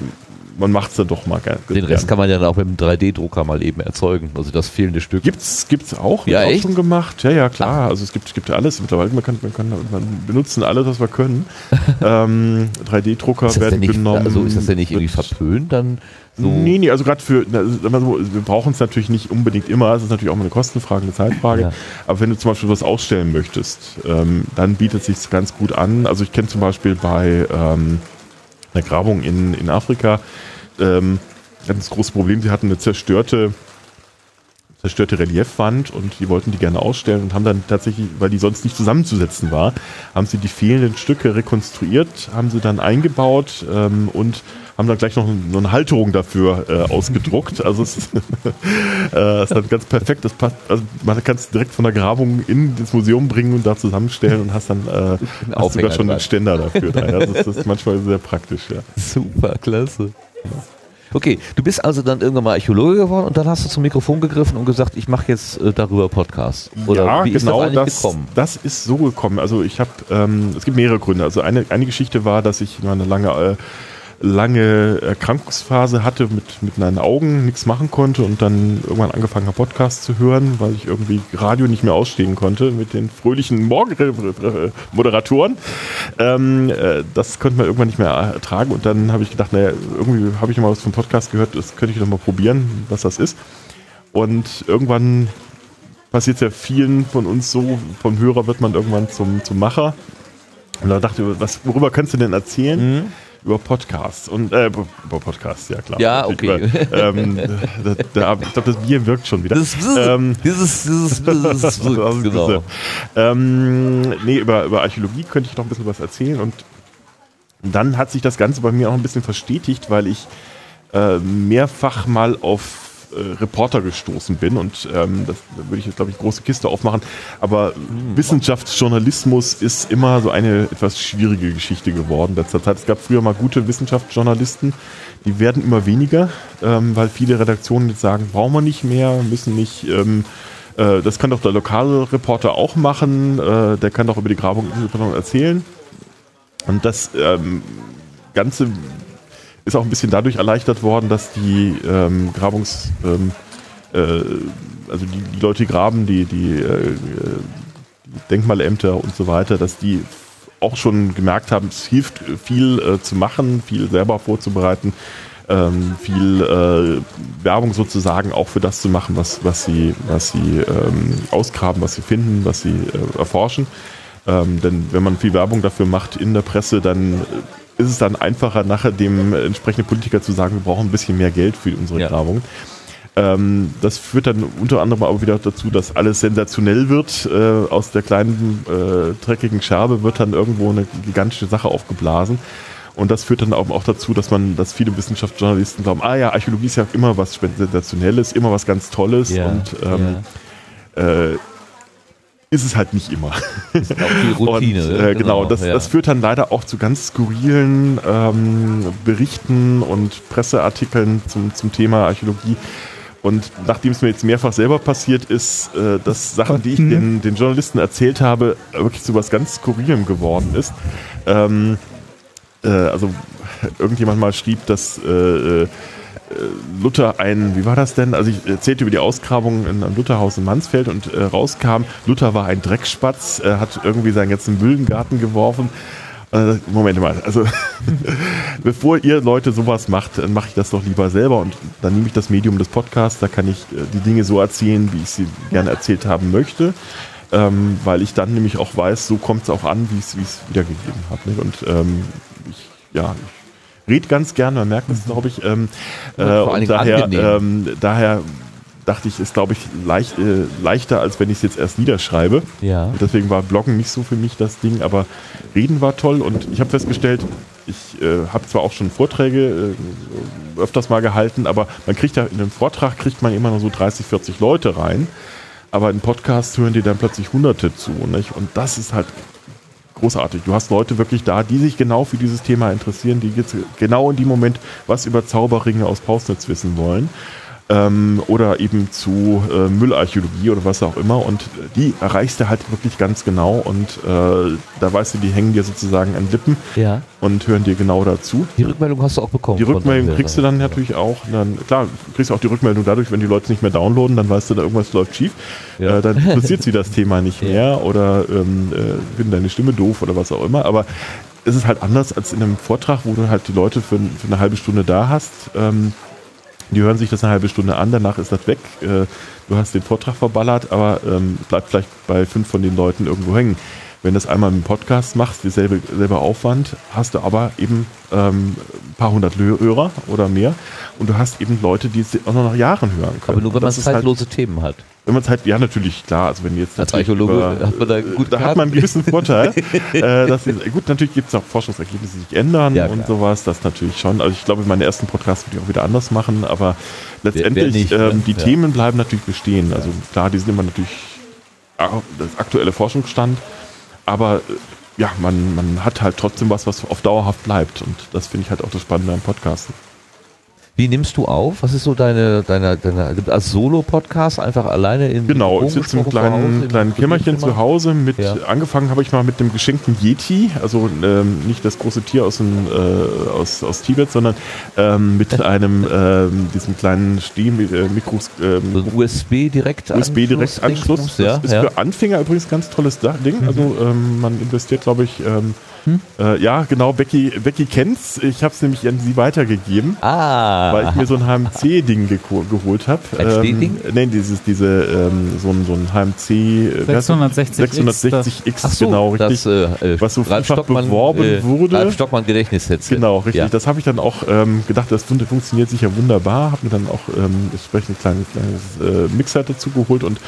man macht es dann doch mal gerne. Den Rest kann man ja dann auch mit einem 3D-Drucker mal eben erzeugen, also das fehlende Stück. Gibt's, gibt's auch, Ja, auch schon gemacht. Ja, ja, klar. Also es gibt, gibt ja alles mittlerweile. Man kann, man kann, man benutzen alles, was wir können. ähm, 3D-Drucker ist das, werden nicht, genommen. also ist das denn nicht irgendwie verpönt dann? So? Nee, nee, also gerade für, also wir brauchen es natürlich nicht unbedingt immer, es ist natürlich auch mal eine Kostenfrage, eine Zeitfrage, Ja. aber wenn du zum Beispiel was ausstellen möchtest, ähm, dann bietet es sich ganz gut an. Also ich kenne zum Beispiel bei ähm, einer Grabung in, in Afrika, ähm, hatten das große Problem, sie hatten eine zerstörte zerstörte Reliefwand und die wollten die gerne ausstellen und haben dann tatsächlich, weil die sonst nicht zusammenzusetzen war, haben sie die fehlenden Stücke rekonstruiert, haben sie dann eingebaut ähm, und haben dann gleich noch so eine Halterung dafür äh, ausgedruckt. Also es ist, äh, ist dann ganz perfekt. Das passt, also man kann es direkt von der Grabung in das Museum bringen und da zusammenstellen und hast dann äh, hast sogar schon einen Ständer dafür. Da, ja. das, das ist manchmal sehr praktisch. Ja. Super, klasse. Okay, du bist also dann irgendwann mal Archäologe geworden und dann hast du zum Mikrofon gegriffen und gesagt, ich mache jetzt äh, darüber Podcast. Oder ja, wie ist genau das eigentlich das, gekommen? das ist so gekommen. Also ich habe, ähm, es gibt mehrere Gründe. Also eine, eine Geschichte war, dass ich mal eine lange, äh, lange Erkrankungsphase hatte, mit, mit meinen Augen nichts machen konnte und dann irgendwann angefangen habe, Podcasts zu hören, weil ich irgendwie Radio nicht mehr ausstehen konnte mit den fröhlichen Morgenmoderatoren. Ähm, äh, das konnte man irgendwann nicht mehr ertragen und dann habe ich gedacht, naja, irgendwie habe ich mal was vom Podcast gehört, das könnte ich doch mal probieren, was das ist. Und irgendwann passiert ja vielen von uns so, vom Hörer wird man irgendwann zum, zum Macher. Und da dachte ich, was, worüber kannst du denn erzählen? Über Podcasts und äh, über Podcasts, ja klar. Ja, okay. Über, ähm, da, da, ich glaube, das Bier wirkt schon wieder. Das, ähm, dieses, dieses, dieses, genau. ähm, nee, über, über Archäologie könnte ich noch ein bisschen was erzählen und dann hat sich das Ganze bei mir auch ein bisschen verstetigt, weil ich äh, mehrfach mal auf äh, Reporter gestoßen bin und ähm, das da würde ich jetzt glaube ich große Kiste aufmachen, aber Wissenschaftsjournalismus ist immer so eine etwas schwierige Geschichte geworden letzter Zeit. Es gab früher mal gute Wissenschaftsjournalisten, die werden immer weniger, ähm, weil viele Redaktionen jetzt sagen, brauchen wir nicht mehr, müssen nicht ähm, äh, das kann doch der lokale Reporter auch machen, äh, der kann doch über die Grabung erzählen. Und das ähm, Ganze ist auch ein bisschen dadurch erleichtert worden, dass die ähm, Grabungs... Ähm, äh, also die, die Leute, graben, die, die, äh, die Denkmalämter und so weiter, dass die auch schon gemerkt haben, es hilft viel äh, zu machen, viel selber vorzubereiten, ähm, viel äh, Werbung sozusagen auch für das zu machen, was, was sie, was sie ähm, ausgraben, was sie finden, was sie äh, erforschen. Ähm, denn wenn man viel Werbung dafür macht in der Presse, dann äh, ist es dann einfacher, nachher dem entsprechenden Politiker zu sagen, wir brauchen ein bisschen mehr Geld für unsere Ja. Grabungen. Ähm, das führt dann unter anderem aber wieder dazu, dass alles sensationell wird. Äh, aus der kleinen, äh, dreckigen Scherbe wird dann irgendwo eine gigantische Sache aufgeblasen. Und das führt dann auch, auch dazu, dass man, dass viele Wissenschaftsjournalisten glauben, ah ja, Archäologie ist ja immer was Sensationelles, immer was ganz Tolles Ja, und ähm, äh, ist es halt nicht immer. Ist auch viel Routine. Und, ne? äh, genau, das, ja. das führt dann leider auch zu ganz skurrilen ähm, Berichten und Presseartikeln zum, zum Thema Archäologie. Und nachdem es mir jetzt mehrfach selber passiert ist, äh, dass Sachen, die ich Mhm. den, den Journalisten erzählt habe, wirklich zu was ganz Skurrilem geworden ist. Ähm, äh, also irgendjemand mal schrieb, dass äh, äh, Luther ein, wie war das denn? Also ich erzählte über die Ausgrabung in einem Lutherhaus in Mansfeld und äh, rauskam, Luther war ein Dreckspatz, er hat irgendwie seinen ganzen Müll geworfen. Äh, Moment mal, also bevor ihr Leute sowas macht, dann mache ich das doch lieber selber und dann nehme ich das Medium des Podcasts, da kann ich äh, die Dinge so erzählen, wie ich sie gerne erzählt haben möchte. Ähm, weil ich dann nämlich auch weiß, so kommt es auch an, wie ich es wiedergegeben habe. Und ähm, ich, ja, ich rede ganz gerne, man merkt das, glaube ich. Ähm, äh, und daher, ähm, daher dachte ich, ist, glaube ich, leicht, äh, leichter, als wenn ich es jetzt erst niederschreibe. Ja. Deswegen war Bloggen nicht so für mich das Ding, aber Reden war toll und ich habe festgestellt, ich äh, habe zwar auch schon Vorträge äh, öfters mal gehalten, aber man kriegt ja in einem Vortrag kriegt man immer nur so 30, 40 Leute rein, aber in Podcast hören dir dann plötzlich Hunderte zu, nicht? Und das ist halt großartig. Du hast Leute wirklich da, die sich genau für dieses Thema interessieren, die jetzt genau in dem Moment was über Zauberringe aus Pausnitz wissen wollen. Ähm, oder eben zu äh, Müllarchäologie oder was auch immer. Und die erreichst du halt wirklich ganz genau und äh, da weißt du, die hängen dir sozusagen an Lippen Ja. und hören dir genau dazu. Die Rückmeldung hast du auch bekommen. Die Rückmeldung kriegst du dann natürlich auch. Dann, klar, du kriegst auch die Rückmeldung dadurch, wenn die Leute nicht mehr downloaden, dann weißt du, da irgendwas läuft schief. Ja. Äh, dann interessiert sie das Thema nicht mehr oder ähm, äh, finden deine Stimme doof oder was auch immer. Aber es ist halt anders als in einem Vortrag, wo du halt die Leute für, für eine halbe Stunde da hast. Ähm, die hören sich das eine halbe Stunde an, danach ist das weg. Äh, du hast den Vortrag verballert, aber ähm, bleibt vielleicht bei fünf von den Leuten irgendwo hängen. Wenn du das einmal im Podcast machst, dieselbe selber Aufwand, hast du aber eben ähm, ein paar hundert Hörer oder mehr und du hast eben Leute, die es auch noch nach Jahren hören können. Aber nur wenn man ist halt, zeitlose Themen hat. Wenn man Zeit, ja natürlich, klar, also wenn jetzt Als Archäologe hat man da gut da hat man einen gewissen Vorteil. äh, dass, gut, natürlich gibt es auch Forschungsergebnisse, die sich ändern Ja, und sowas, das natürlich schon. Also ich glaube, meine ersten Podcasts würde ich auch wieder anders machen, aber letztendlich, nicht, ähm, ne? die Ja. Themen bleiben natürlich bestehen. Also klar, die sind immer natürlich das aktuelle Forschungsstand, aber äh, ja, man, man hat halt trotzdem was, was auf dauerhaft bleibt und das finde ich halt auch das Spannende am Podcasten. Wie nimmst du auf? Was ist so deine, deine, deine als Solo-Podcast einfach alleine in Genau, ich sitze im kleinen, im kleinen Kämmerchen zu Hause. Mit, Ja. Angefangen habe ich mal mit dem geschenkten Yeti, also ähm, nicht das große Tier aus, dem, äh, aus, aus Tibet, sondern ähm, mit einem ähm, diesem kleinen Stehmikros. Ähm, So USB-Direktanschluss. Das Ja, ist ja. für Anfänger übrigens ein ganz tolles Ding. Also ähm, man investiert, glaube ich, ähm, äh, ja genau, Becky, Becky kennt's. Ich habe es nämlich an sie weitergegeben Ah. weil ich mir so ein HMC-Ding geko- geholt habe. Ein Stehding? Nein, dieses, diese, ähm, so ein, so ein HMC äh, wie heißt das? 660X, 660X, Ach so, genau, richtig. Das, äh, äh, Was so vielfach beworben äh, wurde. Ralf Stockmann Gedächtnisheadset. Genau, richtig. Ja. Das habe ich dann auch ähm, gedacht, das fun- funktioniert sicher wunderbar. Habe mir dann auch ähm, entsprechend ein kleines, kleines äh, Mixer dazu geholt und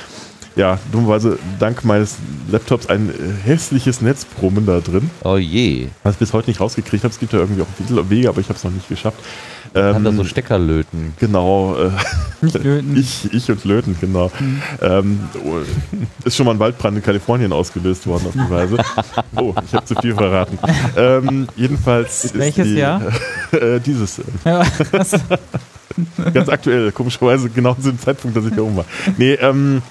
ja, dummerweise dank meines Laptops ein äh, hässliches Netzbrummen da drin, Oh je. was ich bis heute nicht rausgekriegt habe. Es gibt ja irgendwie auch viele Wege, aber ich habe es noch nicht geschafft. Kann da so Stecker löten. Genau, äh, Nicht löten. ich, ich und Löten, genau. Ähm, oh, ist schon mal ein Waldbrand in Kalifornien ausgelöst worden auf die Weise. Oh, ich habe zu viel verraten. Ähm, jedenfalls ist Welches die, Jahr? Äh, dieses. Ja, Ganz aktuell, komischerweise genau zu dem Zeitpunkt, dass ich da oben war. Nee, ähm,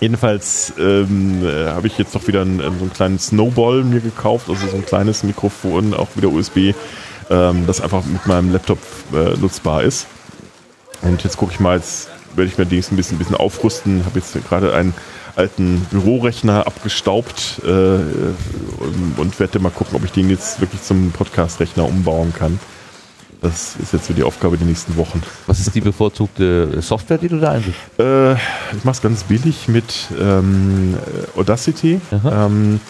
jedenfalls ähm, äh, habe ich jetzt doch wieder einen, so einen kleinen Snowball mir gekauft, also so ein kleines Mikrofon, auch wieder USB, ähm, das einfach mit meinem Laptop äh, nutzbar ist. Und jetzt gucke ich mal, jetzt werde ich mir demnächst ein bisschen, ein bisschen aufrüsten. Habe jetzt gerade einen alten Bürorechner abgestaubt äh, und, und werde mal gucken, ob ich den jetzt wirklich zum Podcast-Rechner umbauen kann. Das ist jetzt so die Aufgabe die nächsten Wochen. Was ist die bevorzugte Software, die du da einsetzt? Äh, ich mache es ganz billig mit ähm, Audacity, ähm,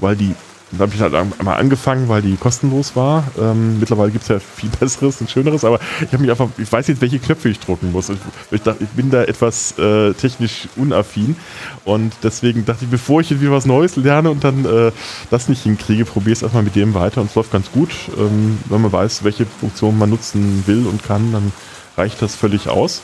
weil die, da habe ich halt einmal angefangen, weil die kostenlos war. Ähm, mittlerweile gibt es ja viel Besseres und Schöneres, aber ich habe mich einfach, ich weiß jetzt, welche Knöpfe ich drücken muss. Ich, dachte, ich bin da etwas äh, technisch unaffin und deswegen dachte ich, bevor ich jetzt wieder was Neues lerne und dann äh, das nicht hinkriege, probiere es erstmal mit dem weiter und es läuft ganz gut. Ähm, wenn man weiß, welche Funktion man nutzen will und kann, dann reicht das völlig aus.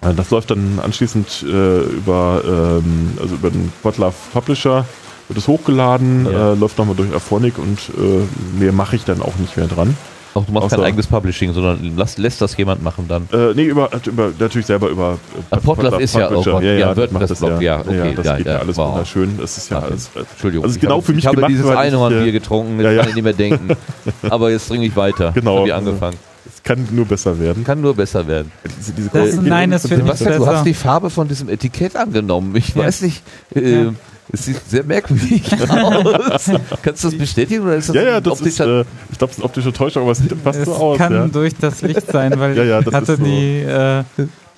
Äh, Das läuft dann anschließend äh, über, ähm, also über den Quadlove Publisher, wird es hochgeladen, Ja. äh, läuft nochmal durch Aphonic und äh, mehr mache ich dann auch nicht mehr dran. Auch du machst kein Außer- eigenes Publishing, sondern lass, lässt das jemand machen dann. Äh, nee, über, über, natürlich selber über äh, Ah, Podlove ist ja-. Gott, ja, das macht WordPress-Blog, das ja, okay, das ja, geht ja, ja alles wow. wunderschön. Das ist ja Okay. alles. äh, Entschuldigung. Also ich genau habe, für mich Ich habe gemacht, dieses ich, Einhornbier äh, getrunken, jetzt ja, ja. kann ich nicht mehr denken. Aber jetzt trinke ich weiter. Genau. Hab ich angefangen. Es kann nur besser werden. Kann nur besser werden. Diese, diese Das- nein, es wird nicht Sebastian, du besser. hast die Farbe von diesem Etikett angenommen. Ich Ja. weiß nicht, äh, Ja. Es sieht sehr merkwürdig aus. Kannst du das bestätigen oder ist das Ja, ja, das ist, äh, ich glaube, es ist eine optische Täuschung, aber es sieht fast Es so aus. kann ja. durch das Licht sein, weil Ja, ja, ich hatte so. die, äh,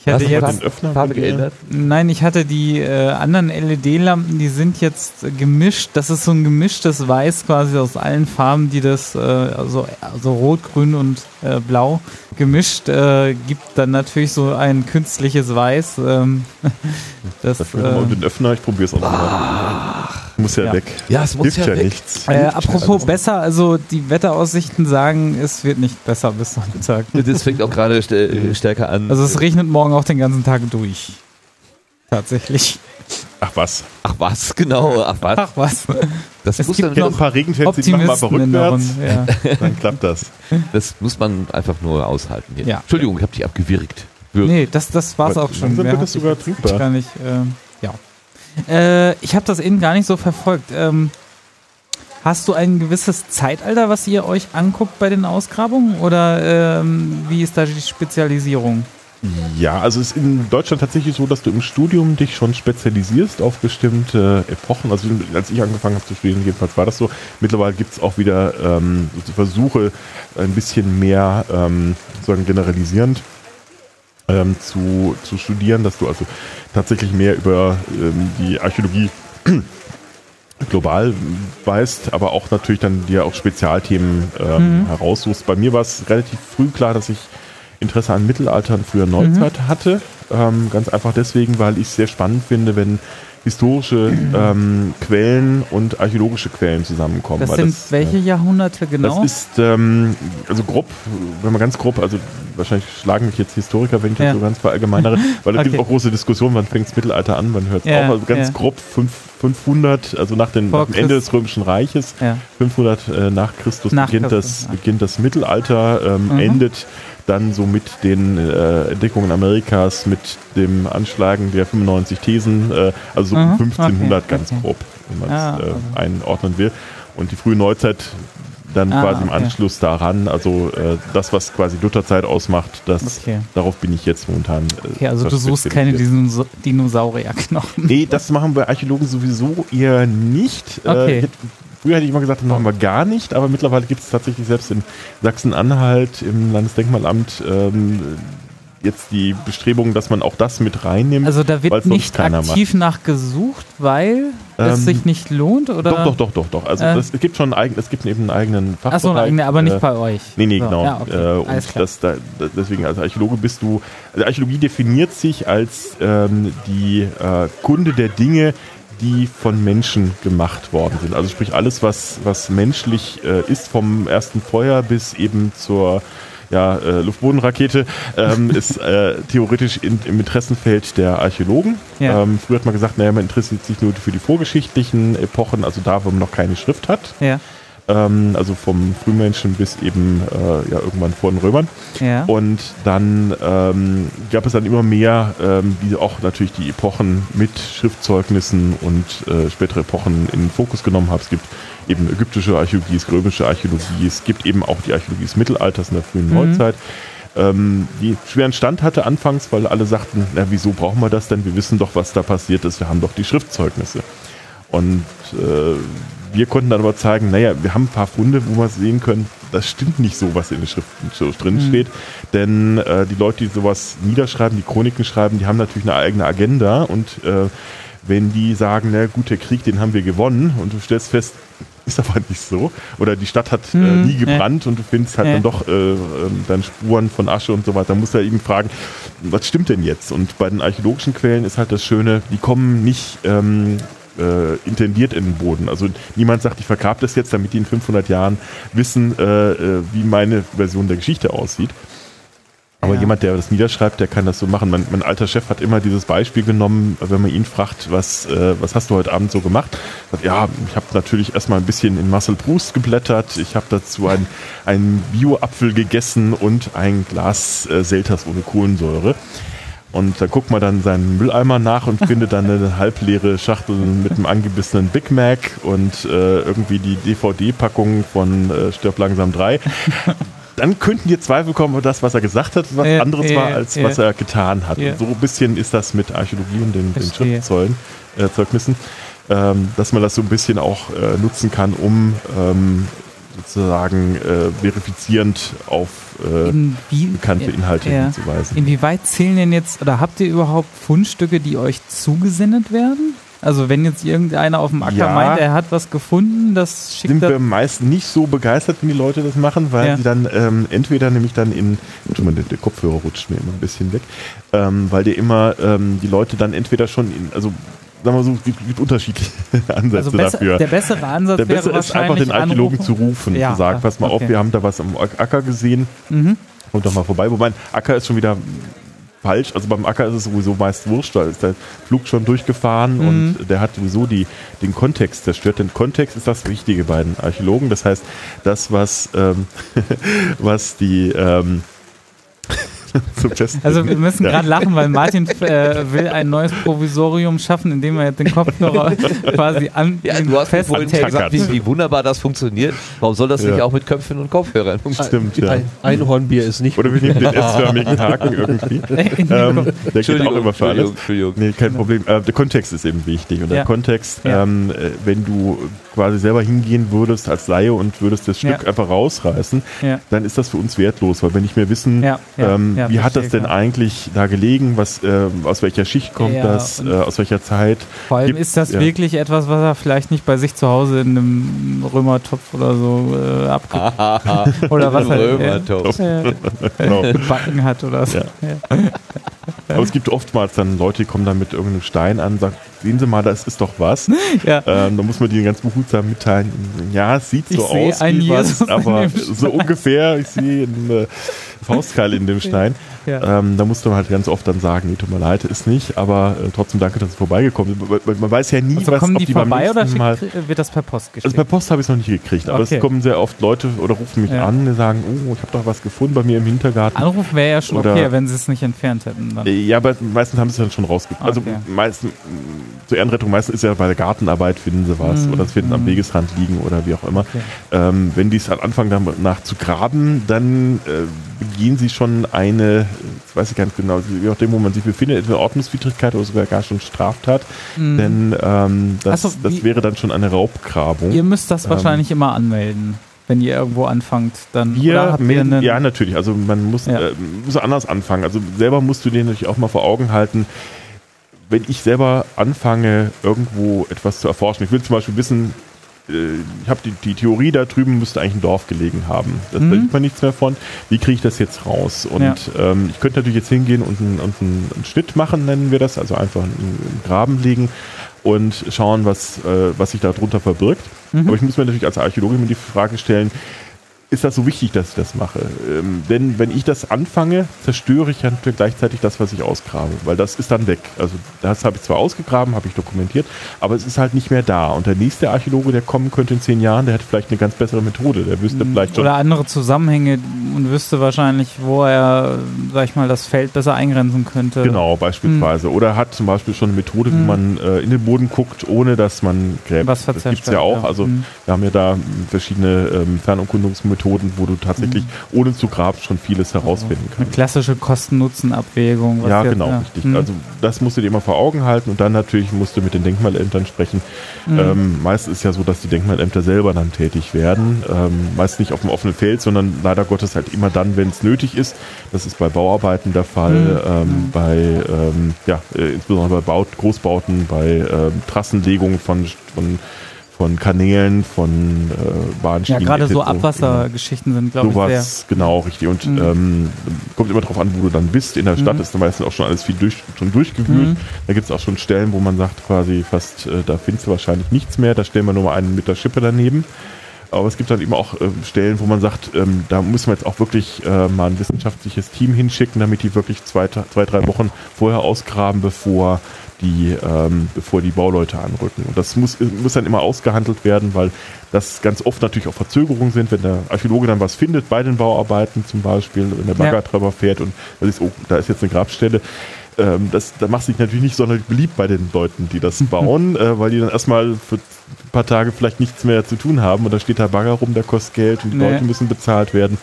ich hatte jetzt, den Öffner Farbe geändert? nein, ich hatte die äh, anderen LED-Lampen, die sind jetzt äh, gemischt. Das ist so ein gemischtes Weiß quasi aus allen Farben, die das, äh, also, also Rot, Grün und äh, Blau gemischt, äh, gibt dann natürlich so ein künstliches Weiß. Ähm, das, Dafür nochmal äh, den Öffner, ich probiere es auch nochmal. Muss ja, Ja. weg. Ja, es muss Hilft ja ja, weg. nichts. äh, apropos besser, also die Wetteraussichten sagen, es wird nicht besser bis Sonntag. Das fängt auch gerade st äh, stärker an. Also es regnet morgen auch den ganzen Tag durch. Tatsächlich. Ach was. Ach was, genau. Ach was. Ach was. Das es muss, gibt dann noch, ein paar Regenfans, die machen mal rückwärts. Ja. dann klappt das. das muss man einfach nur aushalten. Hier. Ja. Entschuldigung, ich habe dich abgewirkt. Wir- Nee, das, das war's Aber auch schon. Mehr wird es hab sogar ich trinkbar. Gar nicht, ja. Äh, ich habe das eben gar nicht so verfolgt. Ähm, hast du ein gewisses Zeitalter, was ihr euch anguckt bei den Ausgrabungen? Oder ähm, wie ist da die Spezialisierung? Ja, also es ist in Deutschland tatsächlich so, dass du im Studium dich schon spezialisierst auf bestimmte Epochen. Also als ich angefangen habe zu studieren, jedenfalls war das so. Mittlerweile gibt es auch wieder ähm, Versuche, ein bisschen mehr ähm, sozusagen generalisierend ähm, zu, zu studieren, dass du also tatsächlich mehr über ähm, die Archäologie global weißt, aber auch natürlich dann dir auch Spezialthemen ähm, heraussuchst. Bei mir war es relativ früh klar, dass ich Interesse an Mittelalter und früher Neuzeit hatte. Ähm, ganz einfach deswegen, weil ich es sehr spannend finde, wenn historische ähm, Quellen und archäologische Quellen zusammenkommen. Das sind das, welche äh, Jahrhunderte genau? das ist, ähm, also grob, wenn man ganz grob, also wahrscheinlich schlagen mich jetzt Historiker, wenn ich Ja. das so ganz verallgemeinere, weil da gibt es Okay. auch große Diskussionen, wann fängt das Mittelalter an, wann hört es Ja, auf. Also ganz ja. grob fünf, 500, also nach, den, nach dem Ende des Römischen Reiches, ja. 500 äh, nach Christus Nach beginnt, Christus, das, beginnt das Mittelalter, ähm, Mhm. endet dann so mit den äh, Entdeckungen Amerikas, mit dem Anschlagen der 95 Thesen, äh, also so Mhm, 1500 okay, ganz okay. grob, wenn man es Ah, äh, also. einordnen will. Und die frühe Neuzeit dann Ah, quasi im okay. Anschluss daran, also äh, das, was quasi Lutherzeit ausmacht, das, Okay. darauf bin ich jetzt momentan. Äh, Okay, also du suchst keine Dinosaurierknochen. Nee, das machen wir Archäologen sowieso eher nicht. Okay. Früher hätte ich immer gesagt, das machen wir gar nicht, aber mittlerweile gibt es tatsächlich selbst in Sachsen-Anhalt im Landesdenkmalamt ähm, jetzt die Bestrebungen, dass man auch das mit reinnimmt. Also da wird nicht aktiv nachgesucht, weil es Ähm, sich nicht lohnt, oder? doch, doch, doch, doch, doch. Also Äh. es gibt schon einen eigenen, es gibt eben einen eigenen Fachbereich. Achso, aber nicht äh, bei euch. Nee, nee, So, genau. Ja, okay. äh, und das, da, da- deswegen, als Archäologe bist du, also Archäologie definiert sich als ähm, die äh, Kunde der Dinge, die von Menschen gemacht worden sind. Also sprich alles, was, was menschlich äh, ist, vom ersten Feuer bis eben zur ja, äh, Luftbodenrakete, ähm, ist äh, theoretisch in, im Interessenfeld der Archäologen. Ja. Ähm, früher hat man gesagt, naja, man interessiert sich nur für die vorgeschichtlichen Epochen, also da, wo man noch keine Schrift hat. ja, Ähm, also vom Frühmenschen bis eben äh, ja, irgendwann vor den Römern. ja. Und dann ähm, gab es dann immer mehr, ähm, die auch natürlich die Epochen mit Schriftzeugnissen und äh, spätere Epochen in den Fokus genommen haben. Es gibt eben ägyptische Archäologie, es gibt römische Archäologie, es gibt eben auch die Archäologie des Mittelalters in der frühen Neuzeit. Ähm, die schweren Stand hatte anfangs, weil alle sagten, na wieso brauchen wir das denn? Wir wissen doch, was da passiert ist. Wir haben doch die Schriftzeugnisse. Und äh, wir konnten dann aber zeigen, naja, wir haben ein paar Funde, wo wir sehen können, das stimmt nicht so, was in den Schriften so drin steht. Denn äh, die Leute, die sowas niederschreiben, die Chroniken schreiben, die haben natürlich eine eigene Agenda. Und äh, wenn die sagen, na gut, der Krieg, den haben wir gewonnen, und du stellst fest, ist aber nicht so. Oder die Stadt hat äh, Mhm, nie ja. gebrannt und du findest halt Ja. dann doch äh, ähm, dann Spuren von Asche und so weiter. Dann musst du ja eben fragen, was stimmt denn jetzt? Und bei den archäologischen Quellen ist halt das Schöne, die kommen nicht ähm, äh, intendiert in den Boden. Also niemand sagt, ich vergrab das jetzt, damit die in 500 Jahren wissen, äh, äh, wie meine Version der Geschichte aussieht. Aber Ja. jemand, der das niederschreibt, der kann das so machen. Mein, mein alter Chef hat immer dieses Beispiel genommen, wenn man ihn fragt, was, äh, was hast du heute Abend so gemacht? Sagt, ja, ich habe natürlich erstmal ein bisschen in Marcel Proust geblättert. Ich habe dazu ein, einen Bio-Apfel gegessen und ein Glas äh, Selters ohne Kohlensäure. Und da guckt man dann seinen Mülleimer nach und findet dann eine halbleere Schachtel mit einem angebissenen Big Mac und äh, irgendwie die DVD-Packung von äh, Stirb langsam 3. dann könnten dir Zweifel kommen, ob das, was er gesagt hat, was Ja, anderes war, als was er getan hat. So ein bisschen ist das mit Archäologie und den, den. Schriftzeugen, äh, Zeugnissen, ähm, dass man das so ein bisschen auch äh, nutzen kann, um ähm, sozusagen äh, verifizierend auf äh, bekannte Inhalte ja. hinzuweisen. Inwieweit zählen denn jetzt, oder habt ihr überhaupt Fundstücke, die euch zugesendet werden? Also wenn jetzt irgendeiner auf dem Acker Ja. meint, er hat was gefunden, das schickt sind wir meist nicht so begeistert, wenn die Leute das machen, weil Ja. sie dann ähm, entweder nämlich dann in, Entschuldigung, der, der Kopfhörer rutscht mir immer ein bisschen weg, ähm, weil der immer ähm, die Leute dann entweder schon in, also sagen wir so, es gibt, gibt unterschiedliche Ansätze Also besser, dafür. der bessere Ansatz Der bessere ist einfach den Archäologen anrufen. zu rufen, Ja, zu sagen, pass mal auf, okay. wir haben da was am Acker gesehen, Mhm. kommt doch mal vorbei. Wobei Acker ist schon wieder falsch, also beim Acker ist es sowieso meist wurscht, da ist der Flug schon durchgefahren Mhm. und der hat sowieso die, den Kontext zerstört. Denn Kontext ist das Wichtige bei den Archäologen. Das heißt, das, was, ähm, was die ähm. Also wir müssen Ja. gerade lachen, weil Martin äh, will ein neues Provisorium schaffen, indem er jetzt den Kopfhörer quasi an Ja, den du hast mir vorhin gesagt, wie, wie wunderbar das funktioniert. Warum soll das Ja. nicht auch mit Köpfen und Kopfhörern funktionieren? Stimmt, ja. Ein Einhornbier ist nicht. Oder wir nehmen den S-förmigen Haken irgendwie. Ähm, der geht auch immer für alles. Entschuldigung. Nee, kein Problem. Äh, der Kontext ist eben wichtig. Und Ja. der Kontext, Ja. ähm, äh, wenn du quasi selber hingehen würdest als Laie und würdest das Stück Ja. einfach rausreißen, Ja. dann ist das für uns wertlos, weil wir nicht mehr wissen, Ja, ja, ähm, ja, wie hat das denn klar. eigentlich da gelegen, was, äh, aus welcher Schicht kommt Ja, das, äh, aus welcher Zeit. Vor allem Gibt- ist das ja. wirklich etwas, was er vielleicht nicht bei sich zu Hause in einem Römertopf oder so äh, abgibt. oder was er Römertopf. äh, Genau. gebacken hat oder so. Ja. Aber es gibt oftmals dann Leute, die kommen dann mit irgendeinem Stein an und sagen, sehen Sie mal, das ist doch was. Ja. Ähm, da muss man die ganz behutsam mitteilen. Ja, es sieht so Ich aus einen wie Jesus was, in aber so ungefähr. Ich sehe eine Faustkeile in dem Stein. Ja. Ähm, da musst du halt ganz oft dann sagen, nee, tut mir leid, ist nicht, aber äh, trotzdem danke, dass es vorbeigekommen ist. Weil- weil Man weiß ja nie, Also was kommen die, die vorbei oder Mal... schickt, wird das per Post Also geschickt? per Post habe ich es noch nicht gekriegt, aber Okay. es kommen sehr oft Leute oder rufen mich Ja. an und sagen, oh, ich habe doch was gefunden bei mir im Hintergarten. Anrufen wäre ja schon Oder- okay, wenn sie es nicht entfernt hätten. Dann. Ja, aber meistens haben sie es dann schon rausgekriegt. Also Okay. meistens, zur Ehrenrettung, meistens ist ja bei der Gartenarbeit finden sie was Mhm. oder es finden am Mhm. Wegesrand liegen oder wie auch immer. Okay. Ähm, wenn die es dann anfangen danach zu graben, dann äh, begehen sie schon eine, das weiß ich ganz genau, je nachdem, wo man sich befindet, entweder Ordnungswidrigkeit oder sogar gar schon Straftat. Mhm. Denn ähm, das, so, das wie- wäre dann schon eine Raubgrabung. Ihr müsst das Ähm, wahrscheinlich immer anmelden, wenn ihr irgendwo anfangt. Dann Wir melden, ja, natürlich. Also man muss, Ja. äh, muss anders anfangen. Also selber musst du dir natürlich auch mal vor Augen halten, wenn ich selber anfange, irgendwo etwas zu erforschen. Ich will zum Beispiel wissen, ich habe die, die Theorie da drüben müsste eigentlich ein Dorf gelegen haben. Das, Da Mhm. sieht man nichts mehr von. Wie kriege ich das jetzt raus? Und Ja. ähm, ich könnte natürlich jetzt hingehen und einen, und einen, einen Schnitt machen, nennen wir das, also einfach einen, einen Graben legen und schauen, was, äh, was sich da drunter verbirgt. Mhm. Aber ich muss mir natürlich als Archäologe mir die Frage stellen, ist das so wichtig, dass ich das mache? Ähm, denn wenn ich das anfange, zerstöre ich ja natürlich gleichzeitig das, was ich ausgrabe, weil das ist dann weg. Also das habe ich zwar ausgegraben, habe ich dokumentiert, aber es ist halt nicht mehr da. Und der nächste Archäologe, der kommen könnte in zehn Jahren, der hätte vielleicht eine ganz bessere Methode. Der wüsste vielleicht schon. Mhm. oder andere Zusammenhänge und wüsste wahrscheinlich, wo er, sag ich mal, das Feld besser eingrenzen könnte. Genau, beispielsweise. Oder hat zum Beispiel schon eine Methode, wie Mhm. man äh, in den Boden guckt, ohne dass man gräbt. Was das gibt es ja auch. ja. Also Mhm. wir haben ja da verschiedene ähm, Fernumkundungsmethoden, wo du tatsächlich Mhm. ohne zu graben schon vieles herausfinden Eine kannst. klassische Kosten-Nutzen-Abwägung. Ja, jetzt- genau, richtig. Mhm. Also das musst du dir immer vor Augen halten und dann natürlich musst du mit den Denkmalämtern sprechen. Mhm. Ähm, meist ist ja so, dass die Denkmalämter selber dann tätig werden. Ähm, meist nicht auf dem offenen Feld, sondern leider Gottes halt immer dann, wenn es nötig ist. Das ist bei Bauarbeiten der Fall, Mhm. ähm, bei ähm, ja, äh, insbesondere bei Baut Großbauten, bei ähm, Trassenlegungen von, von, von Kanälen, von äh, ja, Bahnschienen. gerade so. Abwassergeschichten sind, glaube ich, sehr. Sowas, genau, richtig. Und Mhm. ähm, kommt immer darauf an, wo du dann bist. In der Stadt Mhm. ist dann meistens auch schon alles viel durch, schon durchgewühlt. Mhm. Da gibt es auch schon Stellen, wo man sagt, quasi fast, äh, da findest du wahrscheinlich nichts mehr. Da stellen wir nur mal einen mit der Schippe daneben. Aber es gibt dann eben auch ähm, Stellen, wo man sagt, ähm, da müssen wir jetzt auch wirklich äh, mal ein wissenschaftliches Team hinschicken, damit die wirklich zwei, zwei drei Wochen vorher ausgraben, bevor die, ähm, bevor die Bauleute anrücken. Und das muss, muss dann immer ausgehandelt werden, weil das ganz oft natürlich auch Verzögerungen sind, wenn der Archäologe dann was findet bei den Bauarbeiten zum Beispiel, wenn der Ja. Baggertreiber fährt und das ist, oh, da ist jetzt eine Grabstelle. Ähm, das, da macht sich natürlich nicht sonderlich beliebt bei den Leuten, die das bauen, äh, weil die dann erstmal für ein paar Tage vielleicht nichts mehr zu tun haben und da steht der Bagger rum, der kostet Geld und die Nee. Leute müssen bezahlt werden.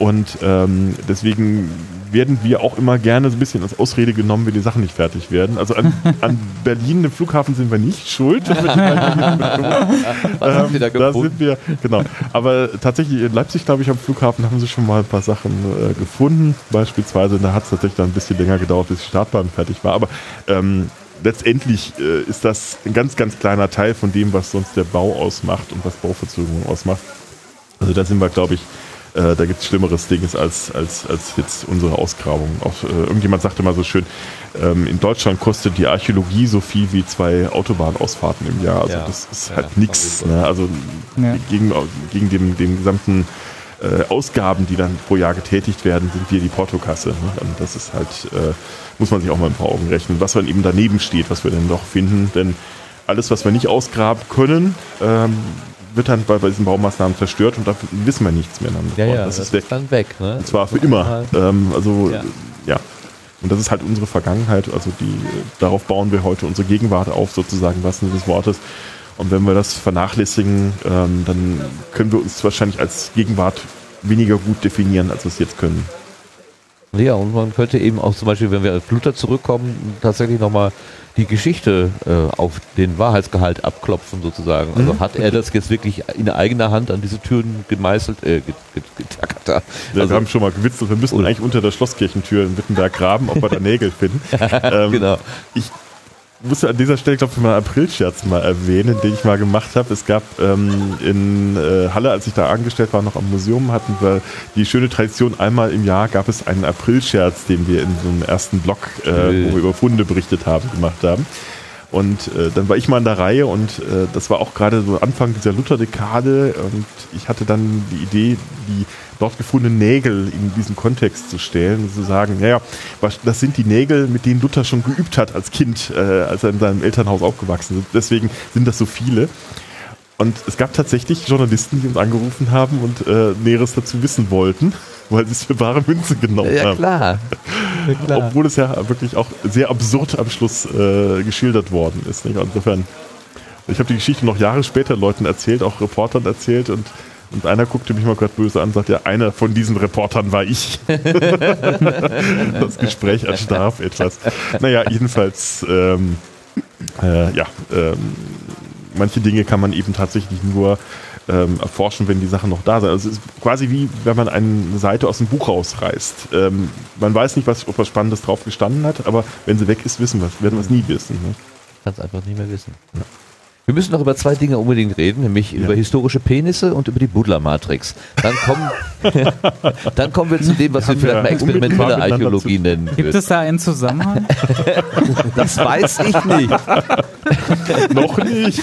Und ähm, deswegen werden wir auch immer gerne so ein bisschen als Ausrede genommen, wenn die Sachen nicht fertig werden. Also an, an Berlin, dem Flughafen, sind wir nicht schuld. Sie da sind wir, genau. Aber tatsächlich in Leipzig, glaube ich, am Flughafen haben sie schon mal ein paar Sachen äh, gefunden. Beispielsweise, da hat es tatsächlich dann ein bisschen länger gedauert, bis die Startbahn fertig war. Aber ähm, letztendlich äh, ist das ein ganz, ganz kleiner Teil von dem, was sonst der Bau ausmacht und was Bauverzögerung ausmacht. Also da sind wir, glaube ich, äh, da gibt es schlimmeres Dinges als, als, als jetzt unsere Ausgrabung. Auch, äh, irgendjemand sagte mal so schön, ähm, in Deutschland kostet die Archäologie so viel wie zwei Autobahnausfahrten im Jahr. Also Ja. das ist Ja, halt nichts. Ne? Also Ja. gegen, gegen dem, dem gesamten äh, Ausgaben, die dann pro Jahr getätigt werden, sind wir die Portokasse. Ne? Und das ist halt, äh, muss man sich auch mal ein paar Augen rechnen, was dann eben daneben steht, was wir denn noch finden. Denn alles, was wir nicht ausgraben können, ähm, wird dann bei, bei diesen Baumaßnahmen zerstört und da wissen wir nichts mehr. Dann. Ja, ja, das, ist weg. dann weg. Ne? Und zwar für immer. Ähm, also, Ja. ja. Und das ist halt unsere Vergangenheit. Also, die, darauf bauen wir heute unsere Gegenwart auf, sozusagen, was des Wortes. Und wenn wir das vernachlässigen, ähm, dann können wir uns wahrscheinlich als Gegenwart weniger gut definieren, als wir es jetzt können. Ja, und man könnte eben auch zum Beispiel, wenn wir auf Luther zurückkommen, tatsächlich nochmal die Geschichte äh, auf den Wahrheitsgehalt abklopfen sozusagen. Also hat er das jetzt wirklich in eigener Hand an diese Türen gemeißelt, äh, get- get- getackert da? Ja, Also- wir haben schon mal gewitzelt, wir müssen eigentlich unter der Schlosskirchentür in Wittenberg graben, ob wir da Nägel finden. ähm, genau. Ich muss an dieser Stelle, glaube ich, mal einen Aprilscherz mal erwähnen, den ich mal gemacht habe. Es gab ähm, in äh, Halle, als ich da angestellt war, noch am Museum, hatten wir die schöne Tradition, einmal im Jahr gab es einen Aprilscherz, den wir in so einem ersten Blog, äh, wo wir über Funde berichtet haben, gemacht haben. Und äh, dann war ich mal in der Reihe und äh, das war auch gerade so Anfang dieser Lutherdekade und ich hatte dann die Idee, die dort gefundenen Nägel in diesen Kontext zu stellen und zu sagen, naja, was- das sind die Nägel, mit denen Luther schon geübt hat als Kind, äh, als er in seinem Elternhaus aufgewachsen ist. Deswegen sind das so viele. Und es gab tatsächlich Journalisten, die uns angerufen haben und äh, Näheres dazu wissen wollten, weil sie es für wahre Münze genommen Ja, haben. klar. Ja. Obwohl es ja wirklich auch sehr absurd am Schluss äh, geschildert worden ist. Nicht? Insofern, ich habe die Geschichte noch Jahre später Leuten erzählt, auch Reportern erzählt und, und einer guckte mich mal gerade böse an und sagte, ja, einer von diesen Reportern war ich. das Gespräch erstarb etwas. Naja, jedenfalls, ähm, äh, ja, ähm, manche Dinge kann man eben tatsächlich nur ähm, erforschen, wenn die Sachen noch da sind. Also es ist quasi wie, wenn man eine Seite aus dem Buch rausreißt. Ähm, man weiß nicht, was, ob was Spannendes drauf gestanden hat, aber wenn sie weg ist, wissen wir werden wir es nie wissen. Ne? Kann es einfach nicht mehr wissen. Wir müssen noch über zwei Dinge unbedingt reden, nämlich über historische Penisse und über die Buddler-Matrix. Dann kommen, dann kommen wir zu dem, was wir vielleicht mal experimentelle Archäologie zu- nennen Gibt würden. es da einen Zusammenhang? Das weiß ich nicht. noch nicht.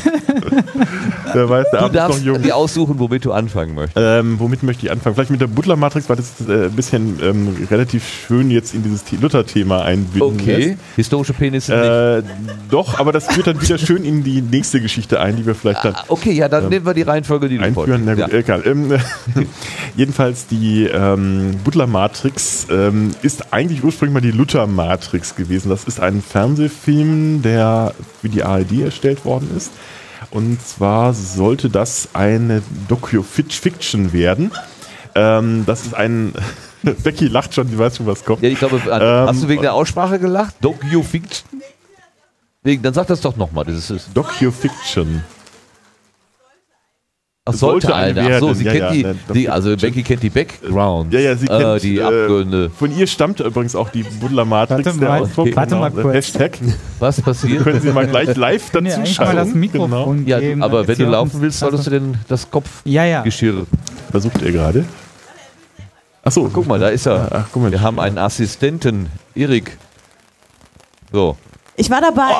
Wer weiß, der Du Abend ist noch darfst jung. dir aussuchen, womit du anfangen möchtest. Ähm, womit möchte ich anfangen? Vielleicht mit der Butler-Matrix, weil das äh, ein bisschen ähm, relativ schön jetzt in dieses The- Luther-Thema einbinden lässt. Okay. Historische Penisse nicht. Äh, doch, aber das führt dann wieder schön in die nächste Geschichte ein, die wir vielleicht dann Ah, Okay, ja, dann nehmen wir die Reihenfolge, die du einführen. Na gut, Ja. egal. Ähm, jedenfalls die ähm, Butler-Matrix ähm, ist eigentlich ursprünglich mal die Luther-Matrix gewesen. Das ist ein Fernsehfilm, der für die ARD erstellt worden ist. Und zwar sollte das eine Docu-Fiction werden. Ähm, das ist ein... Becky lacht schon, die weiß schon, was kommt. Ja, ich glaube, hast du wegen der Aussprache gelacht? Docu-Fiction? Wegen, dann sag das doch nochmal. Das ist, Docu-Fiction. ach, sollte sollte eine. Ach so, sie Ja, kennt ja, die, die, also Becky kennt die Background. Ja, ja, sie äh, kennt die äh, Abgründe. Von ihr stammt übrigens auch die Buddler-Matrix. Warte der mal, Ausdruck, warte mal genau, kurz. Hashtag. Was passiert? Können Sie mal gleich live wir dazu eigentlich mal das schalten. Mikrofon Ja, geben? aber wenn du laufen willst, solltest du denn das Ja, ja. Kopfgeschirr. Genau. Versucht ihr gerade? Achso, Guck mal, da ist er. Ach, guck mal. Wir haben einen Assistenten, Erik. So, Ich war dabei.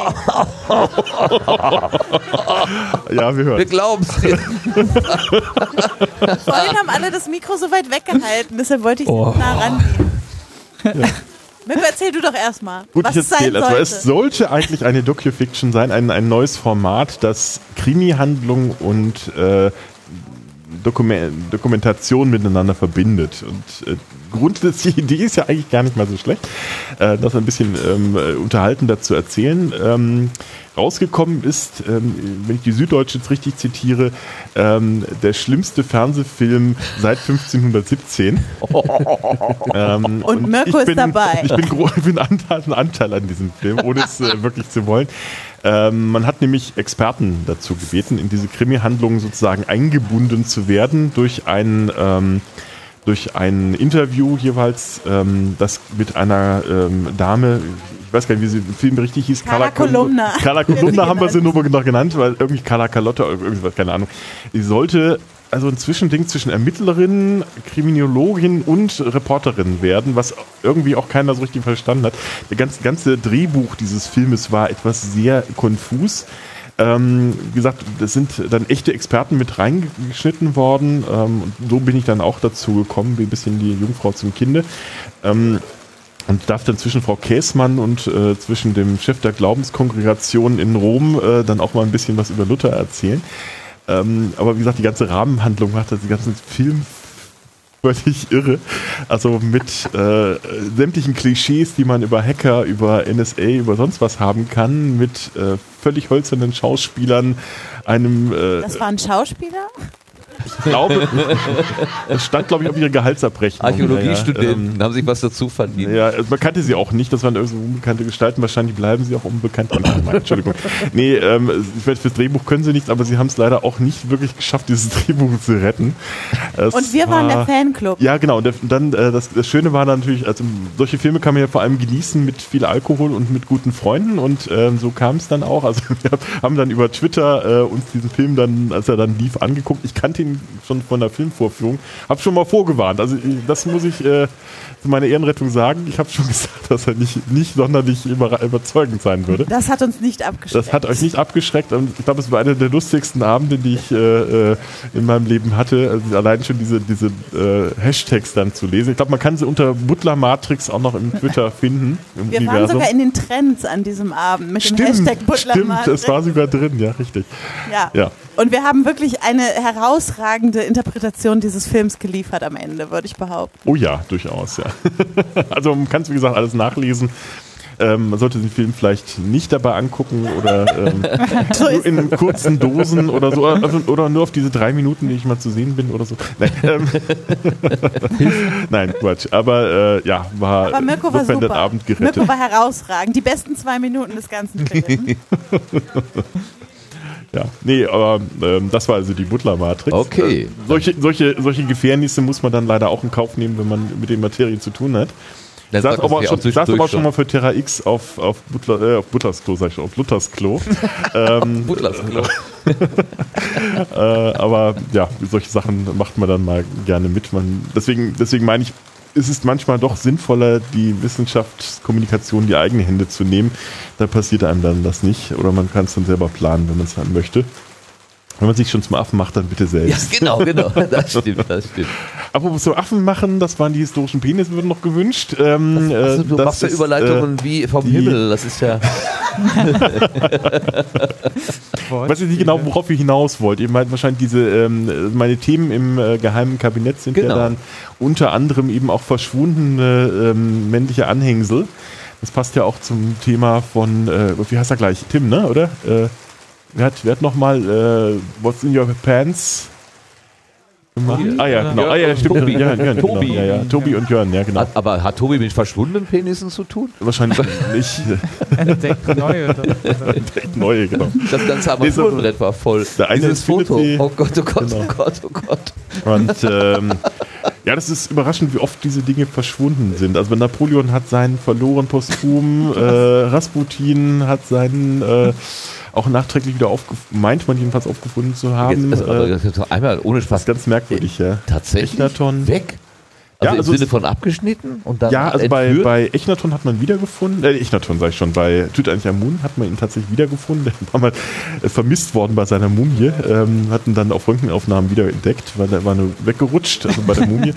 Ja, wir wir hören. glauben es. Vorhin haben alle das Mikro so weit weggehalten, deshalb wollte ich Oh. so nah rangehen. Mip, erzähl du doch erstmal, Gut, was ich es sein erzähle. sollte. Also es sollte eigentlich eine Docu-Fiction sein, ein, ein neues Format, das Krimi-Handlung und äh, Dokumen Dokumentation miteinander verbindet. Und äh, grundsätzliche Idee ist ja eigentlich gar nicht mal so schlecht, äh, das ein bisschen ähm, äh, unterhaltender zu erzählen. Ähm, rausgekommen ist, ähm, wenn ich die Süddeutsche jetzt richtig zitiere, ähm, der schlimmste Fernsehfilm seit 1517. ähm, Und Mirko ich ist bin, dabei. Ich bin, ich bin Anteil, ein Anteil an diesem Film, ohne es äh, wirklich zu wollen. Ähm, man hat nämlich Experten dazu gebeten, in diese Krimi-Handlung sozusagen eingebunden zu werden durch ein, ähm, durch ein Interview jeweils, ähm, das mit einer Dame, ich weiß gar nicht, wie sie im Film richtig hieß. Carla Col- Kolumna. Carla sie Kolumna haben wir sie nur noch genannt, weil irgendwie Carla Carlotta, irgendwas, keine Ahnung. Die sollte also ein Zwischending zwischen Ermittlerin, Kriminologin und Reporterin werden, was irgendwie auch keiner so richtig verstanden hat. Der ganze, ganze Drehbuch dieses Filmes war etwas sehr konfus. Ähm, wie gesagt, das sind dann echte Experten mit reingeschnitten worden. Ähm, und so bin ich dann auch dazu gekommen, wie ein bisschen die Jungfrau zum Kinde. Ähm, und darf dann zwischen Frau Käßmann und äh, zwischen dem Chef der Glaubenskongregation in Rom äh, dann auch mal ein bisschen was über Luther erzählen. Ähm, aber wie gesagt, die ganze Rahmenhandlung macht das, die ganzen Film völlig irre. Also mit äh, sämtlichen Klischees, die man über Hacker, über NSA, über sonst was haben kann, mit äh, völlig hölzernen Schauspielern, einem äh, Das war ein Schauspieler? Ich glaube, es stand, glaube ich, auf ihre Gehaltsabrechnung. Archäologiestudenten Ähm, haben sich was dazu verdient. ja, also man kannte sie auch nicht, das waren irgendwie unbekannte Gestalten, wahrscheinlich bleiben sie auch unbekannt. Entschuldigung. Nee, ähm, ich weiß, fürs Drehbuch können sie nichts, aber sie haben es leider auch nicht wirklich geschafft, dieses Drehbuch zu retten. Es Und wir waren der Fanclub. Ja, genau. Und dann äh, das, das Schöne war natürlich, also solche Filme kann man ja vor allem genießen mit viel Alkohol und mit guten Freunden und ähm, so kam es dann auch. Also wir haben dann über Twitter äh, uns diesen Film dann, als er dann lief, angeguckt. Ich kannte ihn schon von der Filmvorführung, habe schon mal vorgewarnt. Also ich- das muss ich äh, zu meiner Ehrenrettung sagen. Ich habe schon gesagt, dass er nicht, nicht sonderlich über, überzeugend sein würde. Das hat uns nicht abgeschreckt. Das hat euch nicht abgeschreckt und ich glaube, es war einer der lustigsten Abende, die ich äh, äh, in meinem Leben hatte. Also allein schon diese, diese äh, Hashtags dann zu lesen. Ich glaube, man kann sie unter Butler Matrix auch noch im Twitter finden. Im Wir waren Universum. sogar in den Trends an diesem Abend mit dem Stimmt, Hashtag Butler stimmt, Matrix. es war sogar drin, ja, richtig. ja. Ja. Und wir haben wirklich eine herausragende Interpretation dieses Films geliefert am Ende, würde ich behaupten. Oh ja, durchaus, ja. also man kann es, wie gesagt, alles nachlesen. Ähm, man sollte den Film vielleicht nicht dabei angucken oder ähm, So in kurzen Dosen oder so. Also, oder nur auf diese drei Minuten, die ich mal zu sehen bin oder so. Nein, ähm, Nein Quatsch. Aber äh, ja, war, Aber Mirko war super. den Abend gerettet. Mirko war herausragend. Die besten zwei Minuten des ganzen Films. Ja, nee, aber ähm, das war also die Butler-Matrix. Okay. Äh, solche, solche, solche Gefährnisse muss man dann leider auch in Kauf nehmen, wenn man mit den Materien zu tun hat. Das Saß aber, schon, saß aber schon mal für Terra X auf, auf, Butler, äh, auf Butters Klo, sag ich schon, auf Luthers Klo. ähm, Butlers Klo. äh, aber ja, solche Sachen macht man dann mal gerne mit. Man, deswegen, deswegen meine ich, es ist manchmal doch sinnvoller, die Wissenschaftskommunikation in die eigenen Hände zu nehmen. Da passiert einem dann das nicht. Oder man kann es dann selber planen, wenn man es dann möchte. Wenn man sich schon zum Affen macht, dann bitte Ja, selbst. genau, genau. Das stimmt, das stimmt. Apropos so Affen machen, das waren die historischen Penisse, würden noch gewünscht. Ähm, Also, du das machst ja Überleitungen wie vom Himmel. Das ist ja. Weiß ich nicht genau, worauf ihr hinaus wollt. Ihr meint wahrscheinlich diese, ähm, meine Themen im äh, geheimen Kabinett sind Genau. ja dann unter anderem eben auch verschwundene ähm, männliche Anhängsel. Das passt ja auch zum Thema von, äh, wie heißt er gleich? Tim, ne? Oder? Äh, wer hat, wer hat nochmal äh, What's in Your Pants gemacht? Ah ja, genau. Ah ja, stimmt. Tobi. Jörn, Jörn, Tobi. Genau. Ja, ja. Tobi und Jörn, ja, genau. Hat, aber hat Tobi mit verschwundenen Penissen zu tun? Wahrscheinlich nicht. Entdeckt neu. Oder, oder. Echt neue, genau. Das ganze Armaturenbrett war voll. Der eine Dieses Foto. sie- Oh Gott, oh Gott, Genau. oh Gott, oh Gott. Und ähm, ja, das ist überraschend, wie oft diese Dinge verschwunden sind. Also Napoleon hat seinen verloren posthum, äh, Rasputin hat seinen äh, auch nachträglich wieder aufgefunden, meint man jedenfalls aufgefunden zu haben. Jetzt, also, aber äh, das ist doch einmal ohne das Spaß. ist ganz merkwürdig, ja. Tatsächlich Echnaton. weg. Ja, Also also im Sinne von abgeschnitten und dann Ja, also bei, bei Echnaton hat man wiedergefunden, äh, Echnaton sag ich schon, bei Tutanchamun hat man ihn tatsächlich wiedergefunden. Der war mal äh, vermisst worden bei seiner Mumie, ähm, hatten dann auf Röntgenaufnahmen wieder entdeckt, weil er war nur weggerutscht, also bei der Mumie.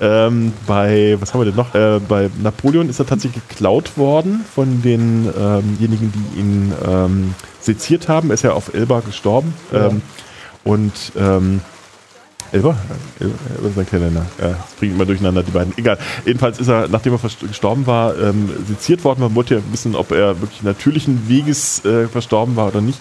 ähm, bei, was haben wir denn noch? Äh, bei Napoleon ist er tatsächlich geklaut worden von denjenigen, die ihn ähm, seziert haben. Er ist ja auf Elba gestorben. Ähm, und ähm, Elber? Elber Elber sein Kalender. Ja, das bringt immer durcheinander die beiden. Egal. Jedenfalls ist er, nachdem er gestorben war, ähm, seziert worden. Man wollte ja wissen, ob er wirklich natürlichen Weges äh, verstorben war oder nicht.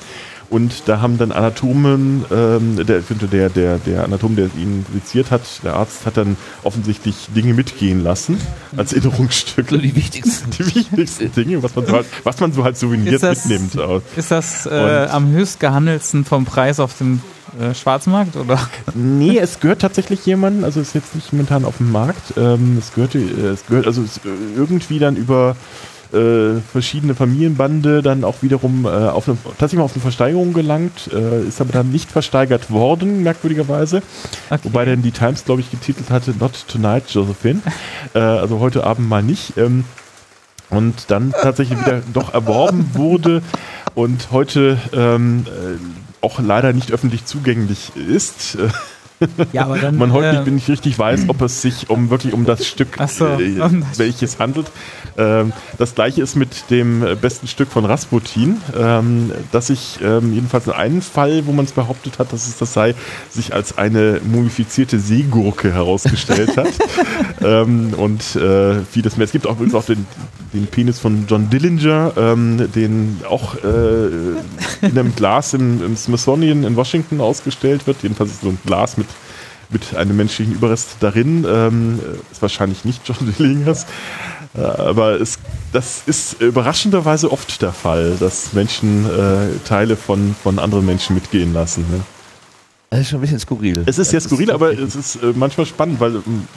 Und da haben dann Anatomen, ähm, der, der, der, der Anatom, der ihn seziert hat, der Arzt hat dann offensichtlich Dinge mitgehen lassen als Erinnerungsstücke. Die wichtigsten. Die wichtigsten Dinge, was man so halt, was man so halt souvenirs Ist das- mitnimmt. aus. Ist das äh, am höchst gehandelsten vom Preis auf dem äh, Schwarzmarkt? Oder? Nee, es gehört tatsächlich jemandem, also ist jetzt nicht momentan auf dem Markt. Ähm, es gehörte, äh, es gehört also es, äh, irgendwie dann über äh, verschiedene Familienbande dann auch wiederum äh, auf eine, tatsächlich mal auf eine Versteigerung gelangt, äh, ist aber dann nicht versteigert worden, merkwürdigerweise. Okay. Wobei dann die Times, glaube ich, getitelt hatte, Not Tonight, Josephine. äh, also heute Abend mal nicht. Ähm, und dann tatsächlich wieder doch erworben wurde und heute ähm, äh, auch leider nicht öffentlich zugänglich ist. Ja, aber dann. man heute äh, nicht, nicht richtig weiß, ob es sich um wirklich um das Stück, so. äh, welches handelt. Ähm, das gleiche ist mit dem äh, besten Stück von Rasputin, ähm, das sich ähm, jedenfalls in einem Fall, wo man es behauptet hat, dass es das sei, sich als eine mumifizierte Seegurke herausgestellt hat. ähm, und äh, vieles mehr. Es gibt auch übrigens auch den, den Penis von John Dillinger, ähm, den auch äh, in einem Glas im, im Smithsonian in Washington ausgestellt wird. Jedenfalls ist so ein Glas mit mit einem menschlichen Überrest darin. Ähm, ist wahrscheinlich nicht John Dillingers. Äh, aber es, das ist überraschenderweise oft der Fall, dass Menschen äh, Teile von, von anderen Menschen mitgehen lassen. Ne? Das ist schon ein bisschen skurril. Es ist sehr skurril, aber es ist äh, manchmal spannend, weil ähm,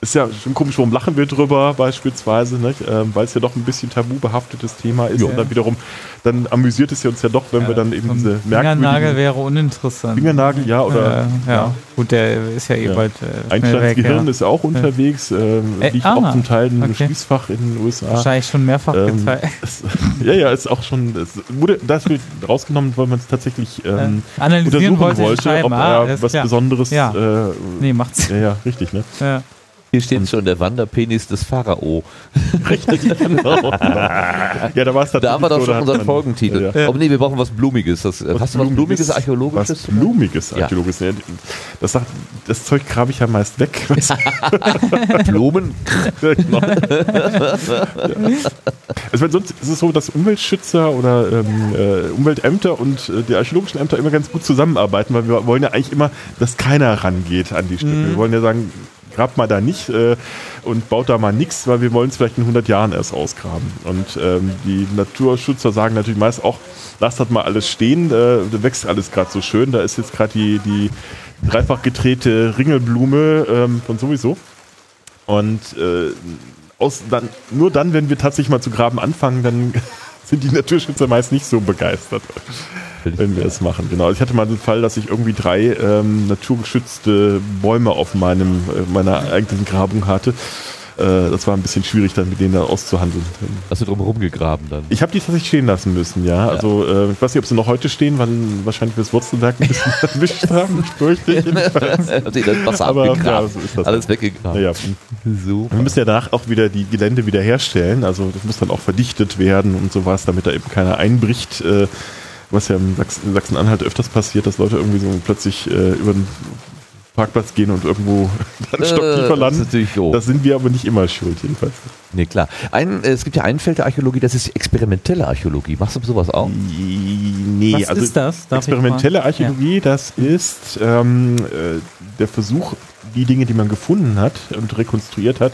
ist ja schon komisch, warum lachen wir drüber beispielsweise, nicht? Ähm, weil es ja doch ein bisschen tabu behaftetes Thema ist Ja. und dann wiederum, dann amüsiert es ja uns ja doch, wenn wir dann eben so diese Fingernagel merkwürdigen wäre uninteressant. Fingernagel, ja, oder äh, ja. gut, der ist ja eh Ja. bald äh, Einsteins. Gehirn Ja. ist auch unterwegs, ähm, Äh, liegt ah, auch zum Teil in einem okay. Schließfach in den USA. Wahrscheinlich schon mehrfach Ähm, gezeigt. es, ja, ja, ist auch schon, es wurde das wird rausgenommen, weil man es tatsächlich ähm, Äh, analysieren untersuchen wollte, wollte, ob Ah, er alles was klar. Besonderes. Ja. Äh, Nee, macht's. ja, ja, richtig, ne? Ja. Hier steht schon der Wanderpenis des Pharao. Richtig, genau. ja, da war es Da haben wir doch schon unseren Folgentitel. Ja. Aber nee, wir brauchen was Blumiges. Das, äh, hast du was Blumiges, Archäologisches? Was Blumiges Ja. Archäologisches. Ja. Das, sagt, das Zeug grabe ich ja meist weg. Blumen? genau. Also sonst ist es so, dass Umweltschützer oder ähm, äh, Umweltämter und äh, die archäologischen Ämter immer ganz gut zusammenarbeiten, weil wir wollen ja eigentlich immer, dass keiner rangeht an die Stücke. Wir wollen ja sagen, grabt mal da nicht äh, und baut da mal nichts, weil wir wollen es vielleicht in 100 Jahren erst ausgraben. Und ähm, die Naturschützer sagen natürlich meist auch, lasst das mal alles stehen, äh, da wächst alles gerade so schön, da ist jetzt gerade die, die dreifach gedrehte Ringelblume ähm, von sowieso. Und äh, aus, dann, nur dann, wenn wir tatsächlich mal zu graben anfangen, dann sind die Naturschützer meist nicht so begeistert, wenn wir es machen. Genau. Ich hatte mal den Fall, dass ich irgendwie drei ähm, naturgeschützte Bäume auf meinem, äh, meiner eigentlichen Grabung hatte. Äh, das war ein bisschen schwierig, dann mit denen da auszuhandeln. Hast du drum rumgegraben dann? Ich habe die tatsächlich stehen lassen müssen, ja. Also äh, ich weiß nicht, ob sie noch heute stehen, weil wahrscheinlich fürs Wurzelwerk ein bisschen erwischt haben. Ich fürchte jedenfalls. Sie das Wasser Aber, abgegraben? ja, so ist das. Alles weggegraben. Naja, So. wir müssen ja danach auch wieder die Gelände wieder herstellen. Also das muss dann auch verdichtet werden und sowas, damit da eben keiner einbricht. Äh, was ja in Sachsen- in Sachsen-Anhalt öfters passiert, dass Leute irgendwie so plötzlich äh, über den Parkplatz gehen und irgendwo dann einen Stock Äh, tiefer das landen. ist natürlich doof. Das sind wir aber nicht immer schuld, jedenfalls. Nee, klar. Ein, äh, es gibt ja ein Feld der Archäologie, das ist experimentelle Archäologie. Machst du sowas auch? Nee, Was also ist das? Darf experimentelle Archäologie, das ist ähm, äh, der Versuch, die Dinge, die man gefunden hat und rekonstruiert hat,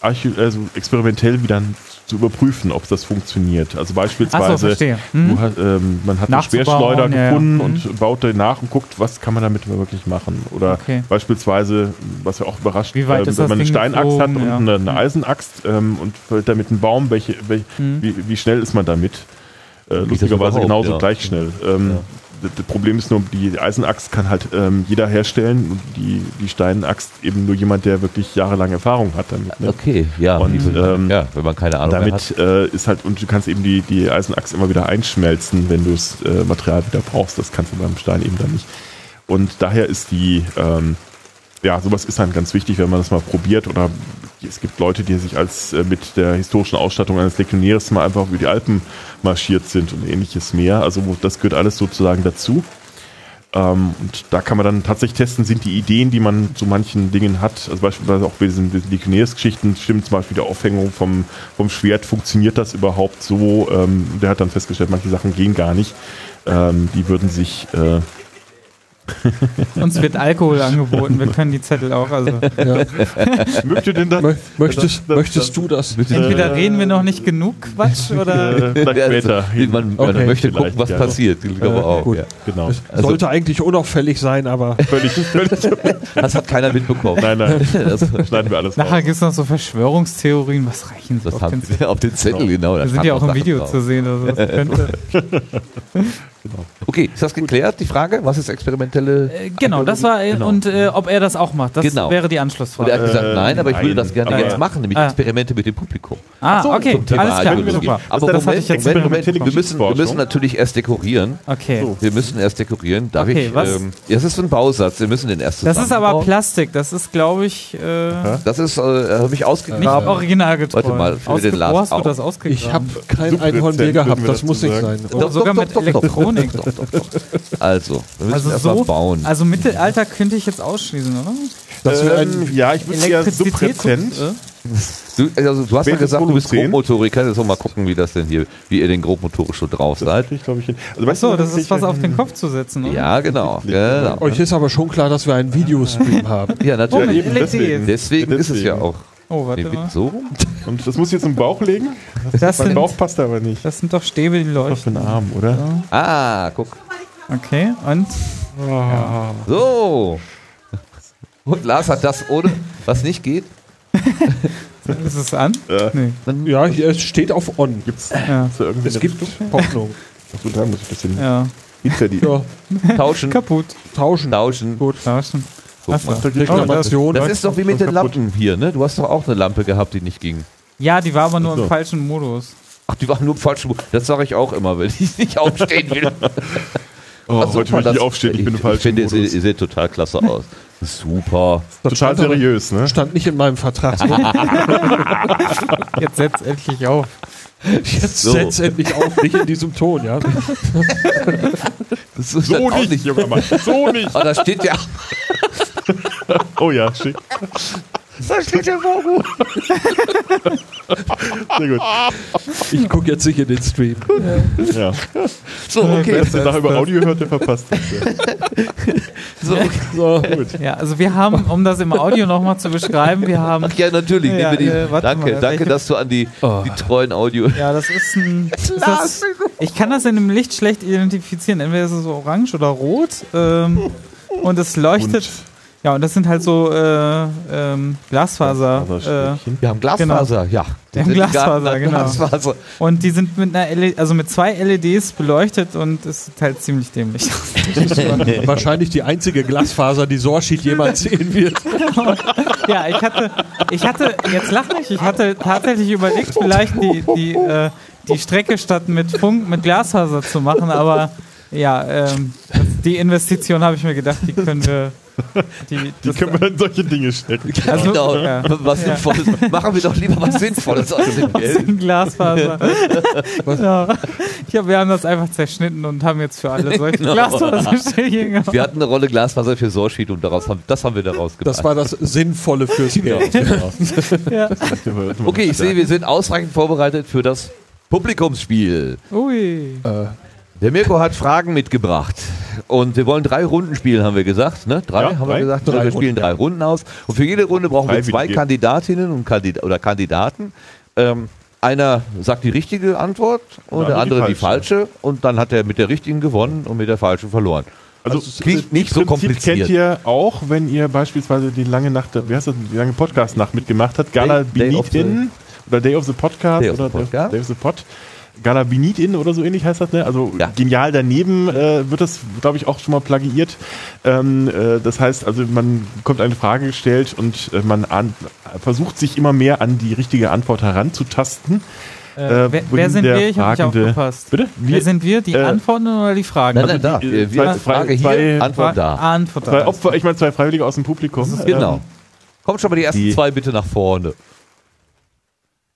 also experimentell wieder zu überprüfen, ob das funktioniert. Also beispielsweise, so. Mhm. du hast, ähm, man hat eine Nachzubauen, Speerschleuder ja, ja. gefunden Mhm. und baut den nach und guckt, was kann man damit wirklich machen. Oder Okay. beispielsweise, was ja auch überrascht, Wie weit ist wenn man eine Ding Steinaxt hat und Ja. eine, eine Eisenaxt ähm, und fällt damit einen Baum, welche, welche, Mhm. wie, wie schnell ist man damit? Äh, lustigerweise genauso ja. gleich schnell. Ähm, das, Problem ist nur, die Eisenaxt kann halt ähm, jeder herstellen und die, die Steinaxt eben nur jemand, der wirklich jahrelang Erfahrung hat damit. Ne? Okay, ja. Und, ähm, ja, wenn man keine Ahnung mehr hat. Damit äh, ist halt, und du kannst eben die, die Eisenaxt immer wieder einschmelzen, wenn du das äh, Material wieder brauchst. Das kannst du beim Stein eben dann nicht. Und daher ist die, ähm, ja, sowas ist dann ganz wichtig, wenn man das mal probiert. Oder es gibt Leute, die sich als äh, mit der historischen Ausstattung eines Legionärs mal einfach über die Alpen marschiert sind und ähnliches mehr. Also das gehört alles sozusagen dazu. Ähm, und da kann man dann tatsächlich testen, sind die Ideen, die man zu manchen Dingen hat, also beispielsweise auch bei diesen Legionärsgeschichten, stimmt zum Beispiel die Aufhängung vom, vom Schwert, funktioniert das überhaupt so? Ähm, der hat dann festgestellt, manche Sachen gehen gar nicht. Ähm, die würden sich äh, Uns wird Alkohol angeboten, wir können die Zettel auch. Also Möchte denn das? Mö- Möchtest, das- das- möchtest du das? entweder reden wir noch nicht genug Quatsch oder Äh, später. Man, man Okay. möchte gucken, was ja. passiert. Ich glaube Äh, auch. gut. Ja. Genau. Es Also- sollte eigentlich unauffällig sein, aber Völlig, völlig. Das hat keiner mitbekommen. Nein, nein. Das, Schneiden wir alles nachher gibt es noch so Verschwörungstheorien. Was reichen so das auf den haben Zettel? auf den Zettel, genau. da Wir sind ja auch im Video drauf. zu sehen. Also das könnte, Okay, ist das geklärt, die Frage? Was ist experimentelle? äh, genau, das war Genau. und äh, ob er das auch macht. Das Genau. wäre die Und er Anschlussfrage. hat gesagt, Äh, nein, aber ich würde das gerne Aber- jetzt machen, nämlich Ah. Experimente mit dem Publikum. Ah, so, okay, zum Thema alles klar. Super. Aber Das- das Moment, ich jetzt Moment, Moment, wir müssen, wir müssen natürlich erst dekorieren. Okay. So. Wir müssen erst dekorieren. Darf Okay, ich? was- Ähm, ja, das ist ein Bausatz. Wir müssen den erst Das ist aber. Plastik. Das ist, glaube ich, äh, Das ist, äh, habe ich nicht ausgegraben. originalgetreu. Warte mal, für den Lars Wo hast du das ausgegraben? ich habe kein Subrezent, Einhorn mehr würden gehabt. Das muss nicht sagen. sein. Doch, sogar mit Elektronik. Doch, doch, doch. Also, wir müssen Also erst mal so, bauen. also Mittelalter könnte ich jetzt ausschließen, oder? Das wäre ein Ähm, ja, ich würde ja. Subpräsent. äh? Du, also, du hast ja gesagt, du bist Volumen 10. Grobmotoriker. Jetzt mal gucken, wie das denn hier, wie ihr den grobmotorisch so drauf seid. Krieg ich, glaube ich. Also, weißt Achso, du, das ist was auf den Kopf zu setzen, oder? Ja, genau. genau. Euch ist aber schon klar, dass wir einen Videostream haben. Ja, Oh, natürlich. eben, LED. deswegen. Deswegen ist es ja Deswegen. auch. Oh, warte Nee, mal. so rum? Und das muss ich jetzt im Bauch legen? Das Mein sind, Bauch passt aber nicht. das sind doch Stäbe, die Was für leuchten. ein Arm, oder? Ah, guck. Okay, und? So. Und Lars hat das ohne, was nicht geht. Ist es an? Ja. Nee. Ja, hier es steht auf On. Gibt's Ja. so irgendwie Es gibt Hoffnung. Achso, da muss ich ein bisschen ja. hinter die. Ja, Tauschen. Kaputt. tauschen. Tauschen. Gut. Tauschen. Guck Achso. mal. Reklamation. Das ist doch wie mit den. Lampen hier, ne? Du hast doch auch eine Lampe gehabt, die nicht ging. Ja, die war aber nur Ach so. im falschen Modus. Ach, die waren nur falsch. Das sage ich auch immer, wenn ich nicht aufstehen will. Oh, Ach, heute will ich nicht aufstehen, ich bin ich, falsch. ich finde, ihr, seht- ihr seht total klasse aus. Super. Das Total aber- seriös, ne? Stand nicht in meinem Vertrag. Jetzt setz endlich auf. Jetzt So. setz endlich auf, nicht in diesem Ton, ja. Das ist So auch nicht, junger Mann. So nicht. Oh, da steht ja. Oh ja, schick. Da steht ja Logo. Sehr gut. Ich gucke jetzt nicht in den Stream. Ja. So, okay. Wer es nachher über Audio hört, der verpasst. Ja. So. So. Gut. Ja, also wir haben, um das im Audio nochmal zu beschreiben, wir haben. Ach ja, natürlich. Ja, nehmen wir die. äh, warte danke, mal, danke, dass du an die, die treuen Audio. Ja, das ist ein. Ist das, ich kann das in dem Licht schlecht identifizieren. Entweder ist es orange oder rot. Ähm, und es leuchtet. Ja, und das sind halt so äh, ähm, Glasfaser. Äh. Wir haben Glasfaser, ja. Wir haben Glasfaser, genau. Glasfaser. und die sind mit einer LED, also mit zwei LEDs beleuchtet und es sieht halt ziemlich dämlich aus. Wahrscheinlich die einzige Glasfaser, die Sorschied jemals sehen wird. Ja, ich hatte, ich hatte, jetzt lach nicht, ich hatte tatsächlich überlegt, vielleicht die, die, äh, die Strecke statt mit Funk, mit Glasfaser zu machen, aber ja, ähm, das, die Investition habe ich mir gedacht, die können wir, die, Die können wir in solche Dinge stecken. Also, genau. ja. Was Ja. Sinnvolles. Machen wir doch lieber was Sinnvolles aus dem aus Geld. dem Glasfaser. ja. Ich hab, wir haben das einfach zerschnitten und haben jetzt für alle solche Genau. Glasfaserstellen gemacht. Wir hatten eine Rolle Glasfaser für Sorschied und daraus haben, das haben wir daraus gemacht. Das war das Sinnvolle fürs Geld. Ja. okay, ich sehe, wir sind ausreichend vorbereitet für das Publikumsspiel. Ui. Der Mirko hat Fragen mitgebracht. Und wir wollen drei Runden spielen, haben wir gesagt. Ne? Drei, Ja, haben wir drei. gesagt. Drei wir spielen Runden, drei ja. Runden aus. Und für jede Runde brauchen wir Freiwillige. zwei Kandidatinnen und Kandid oder Kandidaten. Ähm, einer sagt die richtige Antwort und der andere die falsche. Und dann hat er mit der richtigen gewonnen und mit der falschen verloren. Also, es klingt nicht so kompliziert. kennt ihr auch, wenn ihr beispielsweise die lange Nacht, wie heißt das, die lange Podcast-Nacht mitgemacht habt, Gala Day- In oder Day of the Podcast Day of the oder Podcast. Day of the Pod. Gala Benit In oder so ähnlich heißt das, ne? Also Ja. genial daneben äh, wird das, glaube ich, auch schon mal plagiiert. Ähm, äh, das heißt, also man kommt eine Frage gestellt und äh, man an, versucht sich immer mehr an die richtige Antwort heranzutasten. Äh, Äh, wer, wer sind wir? Ich habe nicht Fragende- aufgepasst. Bitte? Wer sind wir? Die äh, Antworten oder die Fragen? Nein, nein, da. die, Wir, äh, wir zwei- Frage hier, zwei- Antwort da. Antwort Zwei da. Opfer, ich meine zwei Freiwillige aus dem Publikum. Genau. Ähm, Kommt schon mal die ersten die- zwei bitte nach vorne.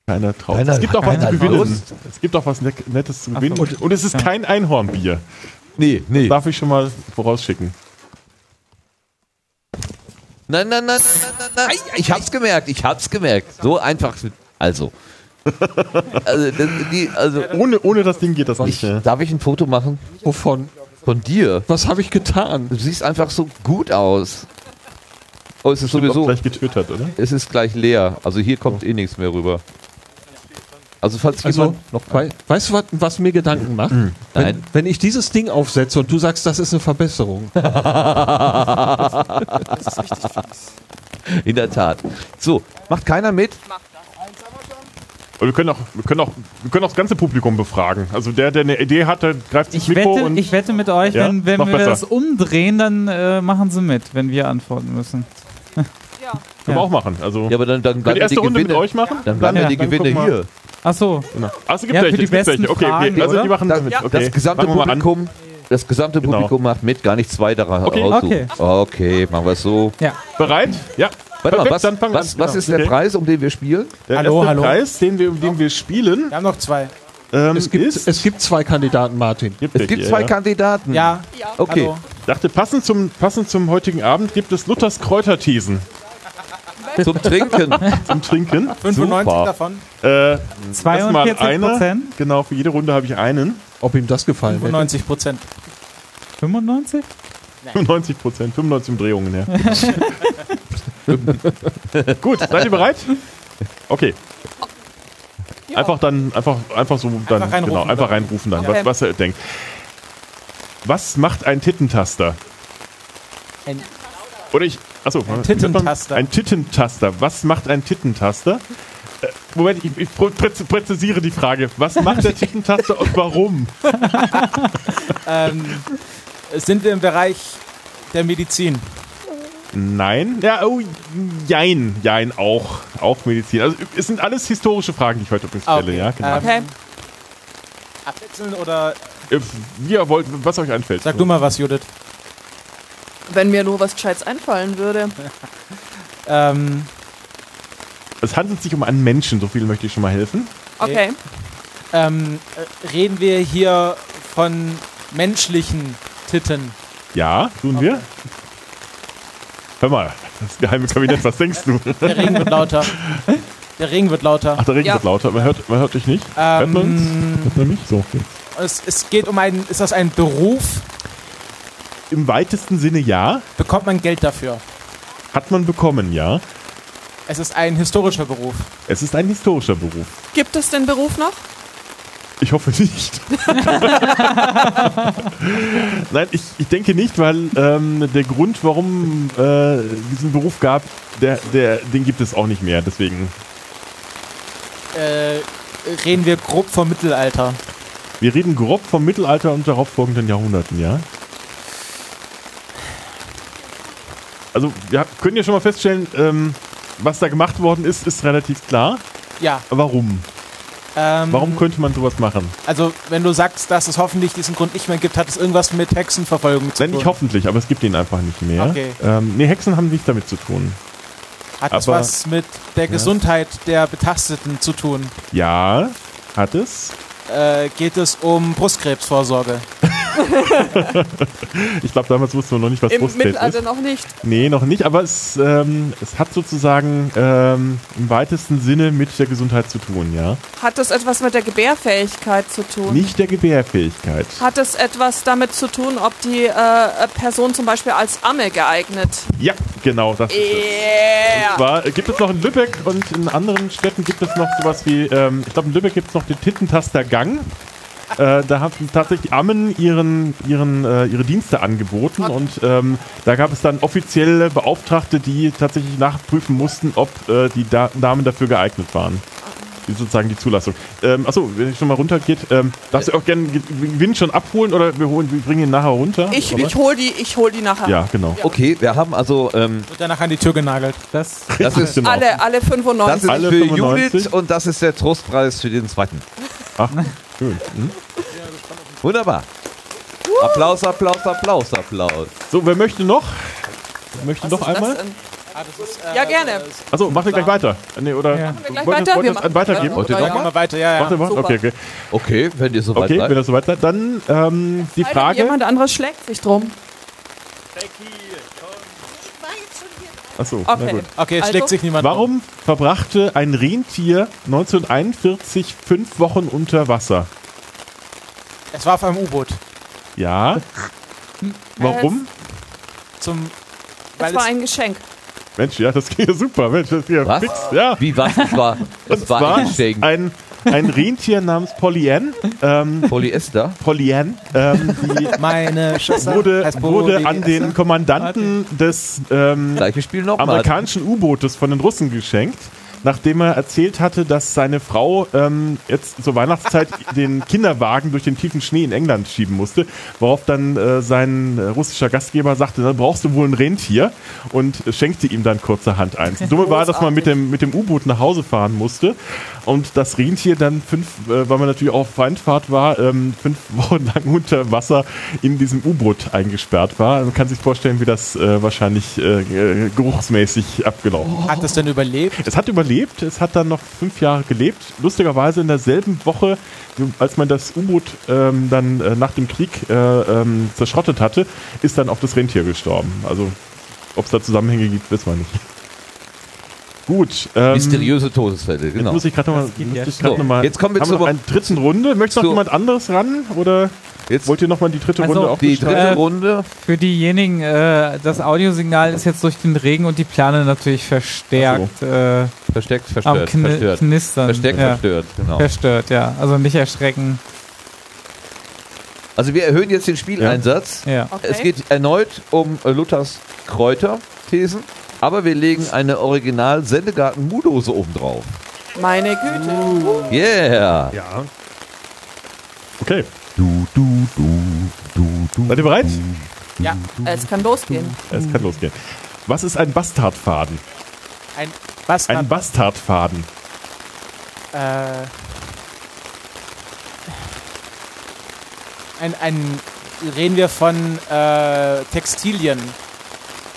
Keiner traut. Keiner- es gibt auch was zu gewinnen. Lust. Es gibt auch was Net- Nettes zu gewinnen. so. Und, und es ist Ja. kein Einhornbier. Nee, nee. Darf ich schon mal vorausschicken. Nein, nein, nein, nein, nein, nein. Ich hab's gemerkt, ich hab's gemerkt. So einfach. Also. also, das, die, also Ohne, ohne das Ding geht das nicht. ich, darf ich ein Foto machen? Wovon? Von dir? Was habe ich getan? Du siehst einfach so gut aus. Oh, es ist auch sowieso. gleich getötet, oder? Es ist gleich leer. Also hier kommt eh nichts mehr rüber. Also falls Also, jemand noch wei weißt du, was, was mir Gedanken macht? Nein. Wenn, wenn ich dieses Ding aufsetze und du sagst, das ist eine Verbesserung. in der Tat. So, macht keiner mit? Wir können auch, wir können auch, wir können auch das ganze Publikum befragen. Also der, der eine Idee hat, der greift ins Ich Mikro wette, und ich wette mit euch, Ja? wenn, wenn wir besser. das umdrehen, dann äh, machen sie mit, wenn wir antworten müssen. können wir Ja. auch machen. Also Ja, aber dann, dann bleiben die erste die Runde mit Gewinne. euch machen? Dann bleiben Ja, ja die Gewinne hier. Ach so. Genau. Achso, gibt Ja, welche, für die es gibt welche. besten Okay, okay. Fragen, Also oder? die machen Das, mit. Okay. das gesamte Fangen wir mal an. Publikum, das gesamte Genau. Publikum macht mit, gar nicht zwei daran Okay. raussuchen. Okay. Okay, machen wir es so. Ja. Bereit? Ja. Warte mal, Perfekt, was, dann fangen wir was, an. was Genau. ist der Okay. Preis, um den wir spielen? Der Hallo, erste hallo. Preis, den wir, um den wir spielen, Wir haben noch zwei. ähm, Es gibt, ist... es gibt zwei Kandidaten, Martin. gibt Es gibt zwei ja. Kandidaten. Ja. Okay. Hallo. dachte, passend zum, passend zum heutigen Abend gibt es Luthers Kräuterthesen Zum Trinken. zum Trinken. 95 Super. davon. Äh, erstmal 42 einer. Prozent? Genau, für jede Runde habe ich einen. Ob ihm das gefallen hätte. 95 Prozent. 95? 95 Prozent, 95 Umdrehungen, ja. Gut, seid ihr bereit? Okay. Einfach dann, einfach, einfach so dann, Einfach reinrufen genau, einfach dann. reinrufen dann, Okay. was, was er denkt. Was macht ein Tittentaster? Ein- Oder ich, achso. Ein Tittentaster. Ein Tittentaster. Was macht ein Tittentaster? Äh, Moment, ich, ich präz- präzisiere die Frage. Was macht der Tittentaster und warum? Ähm, sind wir im Bereich der Medizin? Nein. Ja, oh, jein, jein, auch. Auch Medizin. Also es sind alles historische Fragen, die ich heute übrigens Ah, stelle, okay. ja, genau. Ähm, Okay. Abwechseln oder Äh, Wie ihr wollt, was euch einfällt. sag du mal was, Judith? Wenn mir nur was Gescheites einfallen würde. Ähm, Es handelt sich um einen Menschen, so viel möchte ich schon mal helfen. Okay. ähm, äh, reden wir hier von menschlichen Titten? Ja, tun wir. Hör mal, das geheime Kabinett, was denkst du? Der Regen wird lauter. Der Regen wird lauter. Ach, der Regen Ja. wird lauter. Man hört, man hört dich nicht. Hört man uns? Ähm, Hört man mich? So. es, es geht um einen, ist das ein Beruf? Im weitesten Sinne ja. Bekommt man Geld dafür? Hat man bekommen, ja. Es ist ein historischer Beruf. Es ist ein historischer Beruf. Gibt es den Beruf noch? Ich hoffe nicht. Nein, ich, ich denke nicht, weil ähm, der Grund, warum äh, diesen Beruf gab, der, der, den gibt es auch nicht mehr. Deswegen, Äh, reden wir grob vom Mittelalter. wir reden grob vom Mittelalter und darauffolgenden Jahrhunderten, ja. Also, wir können ja schon mal feststellen, ähm, was da gemacht worden ist, ist relativ klar. Ja. Warum? Ähm, Warum könnte man sowas machen? Also, wenn du sagst, dass es hoffentlich diesen Grund nicht mehr gibt, hat es irgendwas mit Hexenverfolgung zu tun. nicht hoffentlich, aber es gibt ihn einfach nicht mehr. Okay. Ähm, nee, Hexen haben nichts damit zu tun. Hat es aber- was mit der Gesundheit der Betasteten zu tun? Ja, hat es. Äh, geht es um Brustkrebsvorsorge? Ich glaube, damals wussten wir noch nicht, was Im Brustkrebs Mittelalter ist. noch nicht. Nee, noch nicht, aber es, ähm, es hat sozusagen ähm, im weitesten Sinne mit der Gesundheit zu tun, ja. Hat es etwas mit der Gebärfähigkeit zu tun? Nicht der Gebärfähigkeit. Hat es etwas damit zu tun, ob die äh, Person zum Beispiel als Amme geeignet? Ja, genau, das ist es. Yeah. Zwar gibt es noch in Lübeck und in anderen Städten gibt es noch sowas wie, ähm, ich glaube in Lübeck gibt es noch den Tittentaster-Gang. Äh, da haben tatsächlich Ammen ihren, ihren, äh, ihre Dienste angeboten und ähm, da gab es dann offizielle Beauftragte, die tatsächlich nachprüfen mussten, ob äh, die da Damen dafür geeignet waren. Sozusagen die Zulassung. Ähm, achso, wenn ich schon mal runtergeht, ähm, darfst du auch gerne Gewinn schon abholen oder wir, holen, wir bringen ihn nachher runter? Ich, ich hol die, ich hol die nachher. Ja, genau. Okay, wir haben also, ähm, Wird danach an die Tür genagelt. Das, das ist, genau. Alle, alle das 95. ist Alle für 95. Judith und das ist der Trostpreis für den zweiten. Ach, schön. Hm? Wunderbar. Applaus, Applaus, Applaus, Applaus. So, wer möchte noch? Wer möchte Was noch ist einmal? denn? Ja, gerne. Achso, machen wir gleich weiter. Nee, oder Ja. wir gleich wollt ihr- weiter? wollt Wir ihr weitergeben? Wollt ihr noch ja. mal? Weiter, ja, ja. ihr was? Super. Okay, okay. Okay, wenn ihr soweit Okay, wenn seid. das soweit seid, dann ähm, die Alter, Frage. Jemand anderes schlägt sich drum. Achso, na Okay. gut. Okay, es Also- schlägt sich niemand. Warum verbrachte ein Rentier 1941 fünf Wochen unter Wasser? um. Es war auf einem U-Boot. Ja. Warum? Zum. Das Weil war es, ein Geschenk. Mensch, ja, das ging ja super. Mensch, das ging ja Was? fix. Ja. Wie was? Das war, das Und war zwar ein ein, Rentier namens Polly-Ann, ähm, Polyester. Polly-Ann, ähm, die meine Schwester wurde, wurde an den Kommandanten des ähm, Gleiches Spiel nochmal. amerikanischen U-Bootes von den Russen geschenkt, nachdem er erzählt hatte, dass seine Frau ähm, jetzt zur Weihnachtszeit den Kinderwagen durch den tiefen Schnee in England schieben musste, worauf dann äh, sein äh, russischer Gastgeber sagte, da brauchst du wohl ein Rentier und schenkte ihm dann kurzerhand eins. Und Dumme war, dass man mit dem, mit dem U-Boot nach Hause fahren musste und das Rentier dann fünf, äh, weil man natürlich auch auf Feindfahrt war, ähm, fünf Wochen lang unter Wasser in diesem U-Boot eingesperrt war. Man kann sich vorstellen, wie das äh, wahrscheinlich äh, äh, geruchsmäßig abgelaufen Hat es denn überlebt? es hat überlebt, es hat dann noch fünf Jahre gelebt. Lustigerweise in derselben Woche, als man das U-Boot ähm, dann äh, nach dem Krieg äh, ähm, zerschrottet hatte, ist dann auch das Rentier gestorben. Also, ob es da Zusammenhänge gibt, wissen wir nicht. Gut. Ähm, Mysteriöse Todesfälle, Jetzt genau. muss ich gerade nochmal. jetzt. So, noch mal, jetzt kommen wir zur- noch dritten Runde. Möchte noch jemand anderes ran? Oder Jetzt wollt ihr nochmal die dritte Also, Runde auch die bestreiten? dritte Äh, Runde. Für diejenigen, äh, das Audiosignal ist jetzt durch den Regen und die Plane natürlich verstärkt äh, Versteckt, am verstört, Kni verstört. Knistern. Versteckt, ja. verstört, genau. Verstört, ja. Also nicht erschrecken. Also wir erhöhen jetzt den Spieleinsatz. Ja. Okay. Es geht erneut um äh, Luthers Kräuterthesen, aber wir legen eine original sendegarten mudose oben drauf. Meine Güte. Yeah! Ja. Okay. Du, du, du, du, du. Seid ihr bereit? Ja. Es kann losgehen. Es kann losgehen. Was ist ein Bastardfaden? Ein was? Ein Bastardfaden. äh, ein, ein reden wir von äh, Textilien.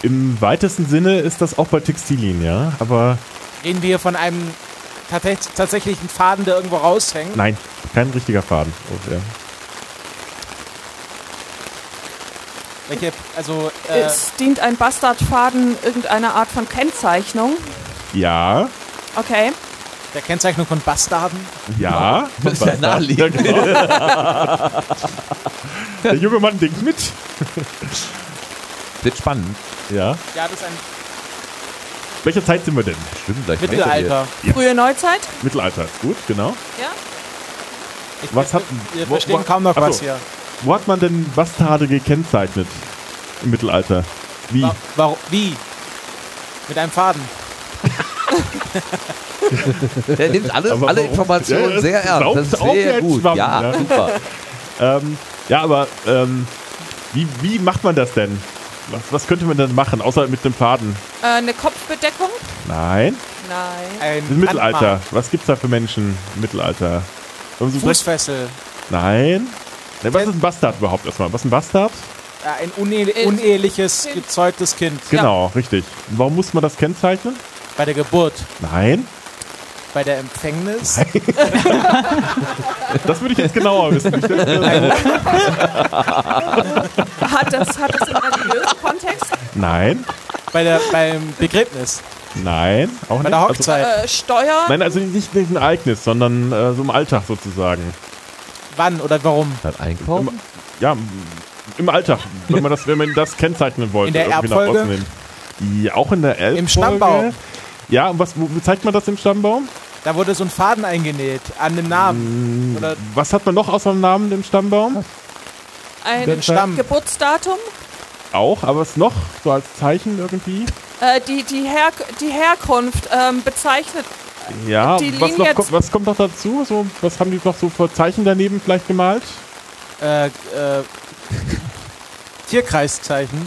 Im weitesten Sinne ist das auch bei Textilien, ja. Aber Reden wir von einem tate- tatsächlichen Faden, der irgendwo raushängt. nein, kein richtiger Faden. Oh, ja. Welche, also äh, Es dient ein Bastardfaden irgendeiner Art von Kennzeichnung. ja, Okay. der Kennzeichnung von Bastarden. ja. Das ist ja naheliegend. Der junge Mann denkt mit. Wird spannend. Ja. Ja, das ist ein Welcher Zeit sind wir denn? Stimmt, gleich Mittelalter. Ja. Frühe Neuzeit. Mittelalter ist gut, genau. Ja. Ich, Was hat- wir wo- verstehen wo- kaum noch was hier. Wo hat man denn Bastarde gekennzeichnet? Im Mittelalter. Wie? Wa- Warum? Wie? Mit einem Faden. Der nimmt alles, Aber alle warum? Informationen Ja, sehr ernst. Das ist sehr gut. Schwamm, ja, ja. super. Ähm, ja, aber ähm, wie, wie macht man das denn? Was, was könnte man denn machen, außer mit einem Faden? Äh, eine Kopfbedeckung. Nein, Nein. Ein im Mittelalter. Handmark. Was gibt's da für Menschen im Mittelalter? Fußfessel. Nein. Ne, was ist ein Bastard überhaupt erstmal? Was ist ein Bastard? Äh, ein une Äh, uneheliches, Kind. gezeugtes Kind. Genau, richtig. Warum muss man das kennzeichnen? Bei der Geburt. Nein. Bei der Empfängnis. Das würde ich jetzt genauer wissen. Hat das, hat das religiösen Kontext? Nein. bei der, beim Begräbnis. Nein. Auch Bei nicht. der Also, Hochzeit. Äh, Steuer. nein, also nicht, ein Ereignis, sondern äh, so im Alltag sozusagen. Wann oder warum? Dann einkaufen? Ja, m- im Alltag, wenn man das, wenn man das kennzeichnen wollte. In der Erbfolge? Ja, auch in der Erbfolge. Im Stammbaum. Ja, und was, wo zeigt man das im Stammbaum? Da wurde so ein Faden eingenäht an dem Namen. Oder Was hat man noch außer dem Namen im Stammbaum? Ein Stamm. Geburtsdatum. Auch, aber was noch? So als Zeichen irgendwie? Äh, die, die, Her die Herkunft ähm, bezeichnet. Ja, Die was, noch, Linie- kommt- was kommt noch dazu? So, was haben die noch so für Zeichen daneben vielleicht gemalt? äh, äh, Tierkreiszeichen.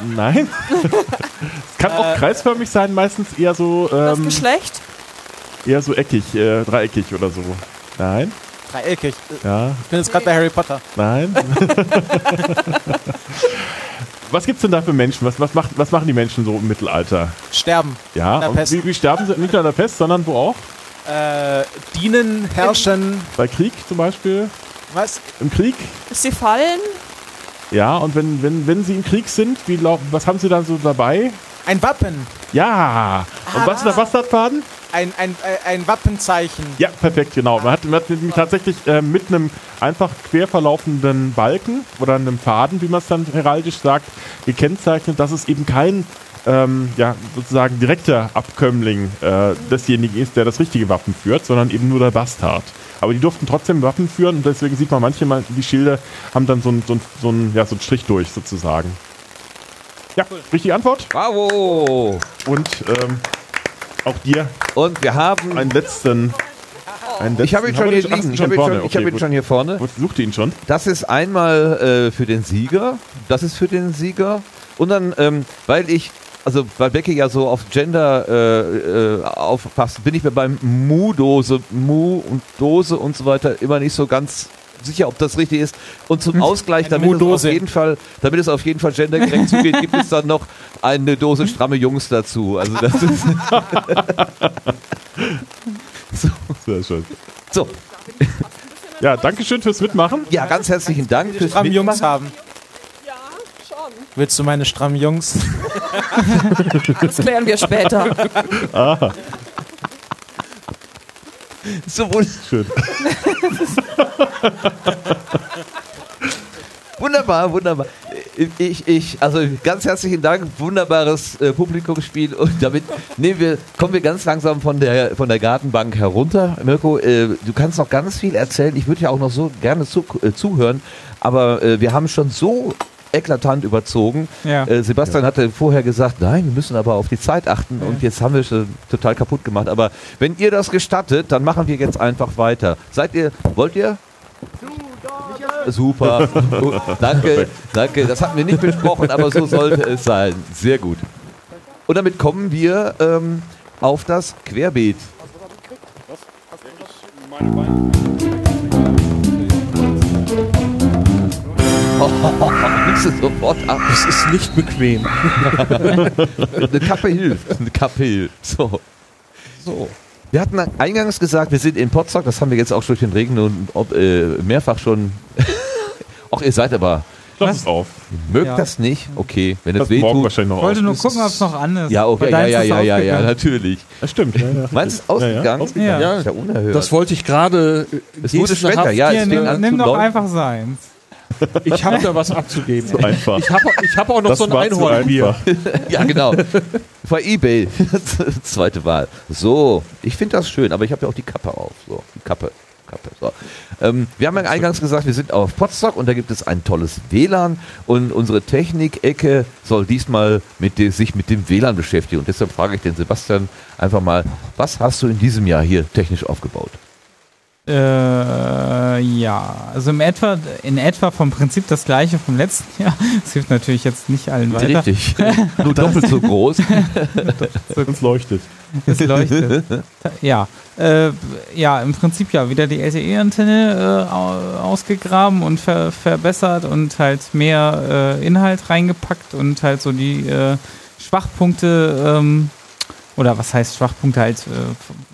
Nein. es kann auch Äh, kreisförmig sein, meistens eher so, Das ähm, Geschlecht. eher so eckig, äh, dreieckig oder so. Nein, Dreieckig. Ich ja, bin jetzt gerade bei Harry Potter. nein. Was gibt's denn da für Menschen? Was, was, macht, was machen die Menschen so im Mittelalter? Sterben. Ja, und wie, wie sterben sie? Nicht nur an der Pest, sondern wo auch? Äh, dienen, herrschen. Bei Krieg zum Beispiel? Was? Im Krieg? Bis sie fallen? Ja, und wenn, wenn, wenn sie im Krieg sind, wie was haben sie da so dabei? Ein Wappen. Ja! Und was ist der Bastardfaden? Ein, ein, ein- ein Wappenzeichen. Ja, perfekt, genau. Man hat, man hat nämlich tatsächlich äh, mit einem einfach quer verlaufenden Balken oder einem Faden, wie man es dann heraldisch sagt, gekennzeichnet, dass es eben kein ähm, ja, sozusagen direkter Abkömmling äh, desjenigen ist, der das richtige Wappen führt, sondern eben nur der Bastard. Aber die durften trotzdem Wappen führen und deswegen sieht man manchmal, die Schilder haben dann so einen so ein, so ein, ja, so einen Strich durch sozusagen. Ja, richtige Antwort. Bravo! Und ähm, auch dir Und wir haben. einen letzten. Einen letzten ich habe ihn schon hier liegen. Ich habe ihn, vorne. schon, ich hab ihn schon hier vorne. Gut, Sucht ihr ihn schon? Das ist einmal äh, für den Sieger. Das ist für den Sieger. Und dann, ähm, weil ich, also weil Becky ja so auf Gender äh, äh, aufpasst, bin ich mir beim Mu-Dose, Mu und Dose und so weiter immer nicht so ganz sicher, ob das richtig ist. Und zum Ausgleich, Eine damit es, auf jeden Fall, damit es auf jeden Fall gendergerecht zugeht, gibt es dann noch eine Dose stramme Jungs dazu. Also das ist Sehr schön. so. Ja, danke schön fürs Mitmachen. Ja, ganz herzlichen Dank fürs Jungs Mitmachen. haben. Ja, schon. Willst du meine strammen Jungs? Das klären wir später. So wund- Schön. Wunderbar, wunderbar. Ich, ich, also ganz herzlichen Dank, wunderbares äh, Publikumsspiel und damit nehmen wir, kommen wir ganz langsam von der, von der Gartenbank herunter. Mirko, äh, du kannst noch ganz viel erzählen. Ich würde ja auch noch so gerne zu, äh, zuhören, aber äh, wir haben schon so eklatant überzogen. Ja. Äh, Sebastian hatte vorher gesagt, nein, wir müssen aber auf die Zeit achten und jetzt haben wir schon total kaputt gemacht. Aber wenn ihr das gestattet, dann machen wir jetzt einfach weiter. Seid ihr, wollt ihr? Super. Danke, danke. Das hatten wir nicht besprochen, aber so sollte es sein. Sehr gut. Und damit kommen wir ähm, auf das Querbeet. Nimmst du sofort ab. Es ist nicht bequem. Eine Kappe hilft. Eine Kappe hilft. So. So. Wir hatten eingangs gesagt, wir sind in Potsdam. Das haben wir jetzt auch durch den Regen und ob, äh, mehrfach schon. Ach, ihr seid aber. Lass es auf. Mögt Ja. das nicht? Okay, wenn Das es weh tut. wahrscheinlich noch Ich wollte aus. nur gucken, ob es noch an ist. Ja, okay, ja, ja, ist ja, ja, ja, natürlich. Ja, stimmt. Ja, ja. Meinst du, Ja, ausgegangen? ja. Ja. Ist ja unerhört. Das wollte ich gerade. äh, es wurde schwächer, ja. Hier, es nimm, an nimm zu doch einfach seins. Ich habe da was abzugeben. So einfach. Ich habe ich hab auch noch Das so ein Einhornbier. Ja, genau. Bei Ebay. Zweite Wahl. So, ich finde das schön, aber ich habe ja auch die Kappe auf. So, die Kappe. Kappe. So. Ähm, wir haben ja eingangs gesagt, wir sind auf Potsdok und da gibt es ein tolles WLAN und unsere Technik-Ecke soll diesmal mit de, sich mit dem WLAN beschäftigen. Und deshalb frage ich den Sebastian einfach mal, was hast du in diesem Jahr hier technisch aufgebaut? Äh, ja, also im etwa, in etwa vom Prinzip das gleiche vom letzten Jahr. Das hilft natürlich jetzt nicht allen weiter. Richtig. Nur doppelt so groß. Es leuchtet. Es leuchtet. ja, äh, ja, im Prinzip ja wieder die LTE-Antenne äh, au- ausgegraben und ver verbessert und halt mehr äh, Inhalt reingepackt und halt so die äh, Schwachpunkte ähm, oder was heißt Schwachpunkte halt äh,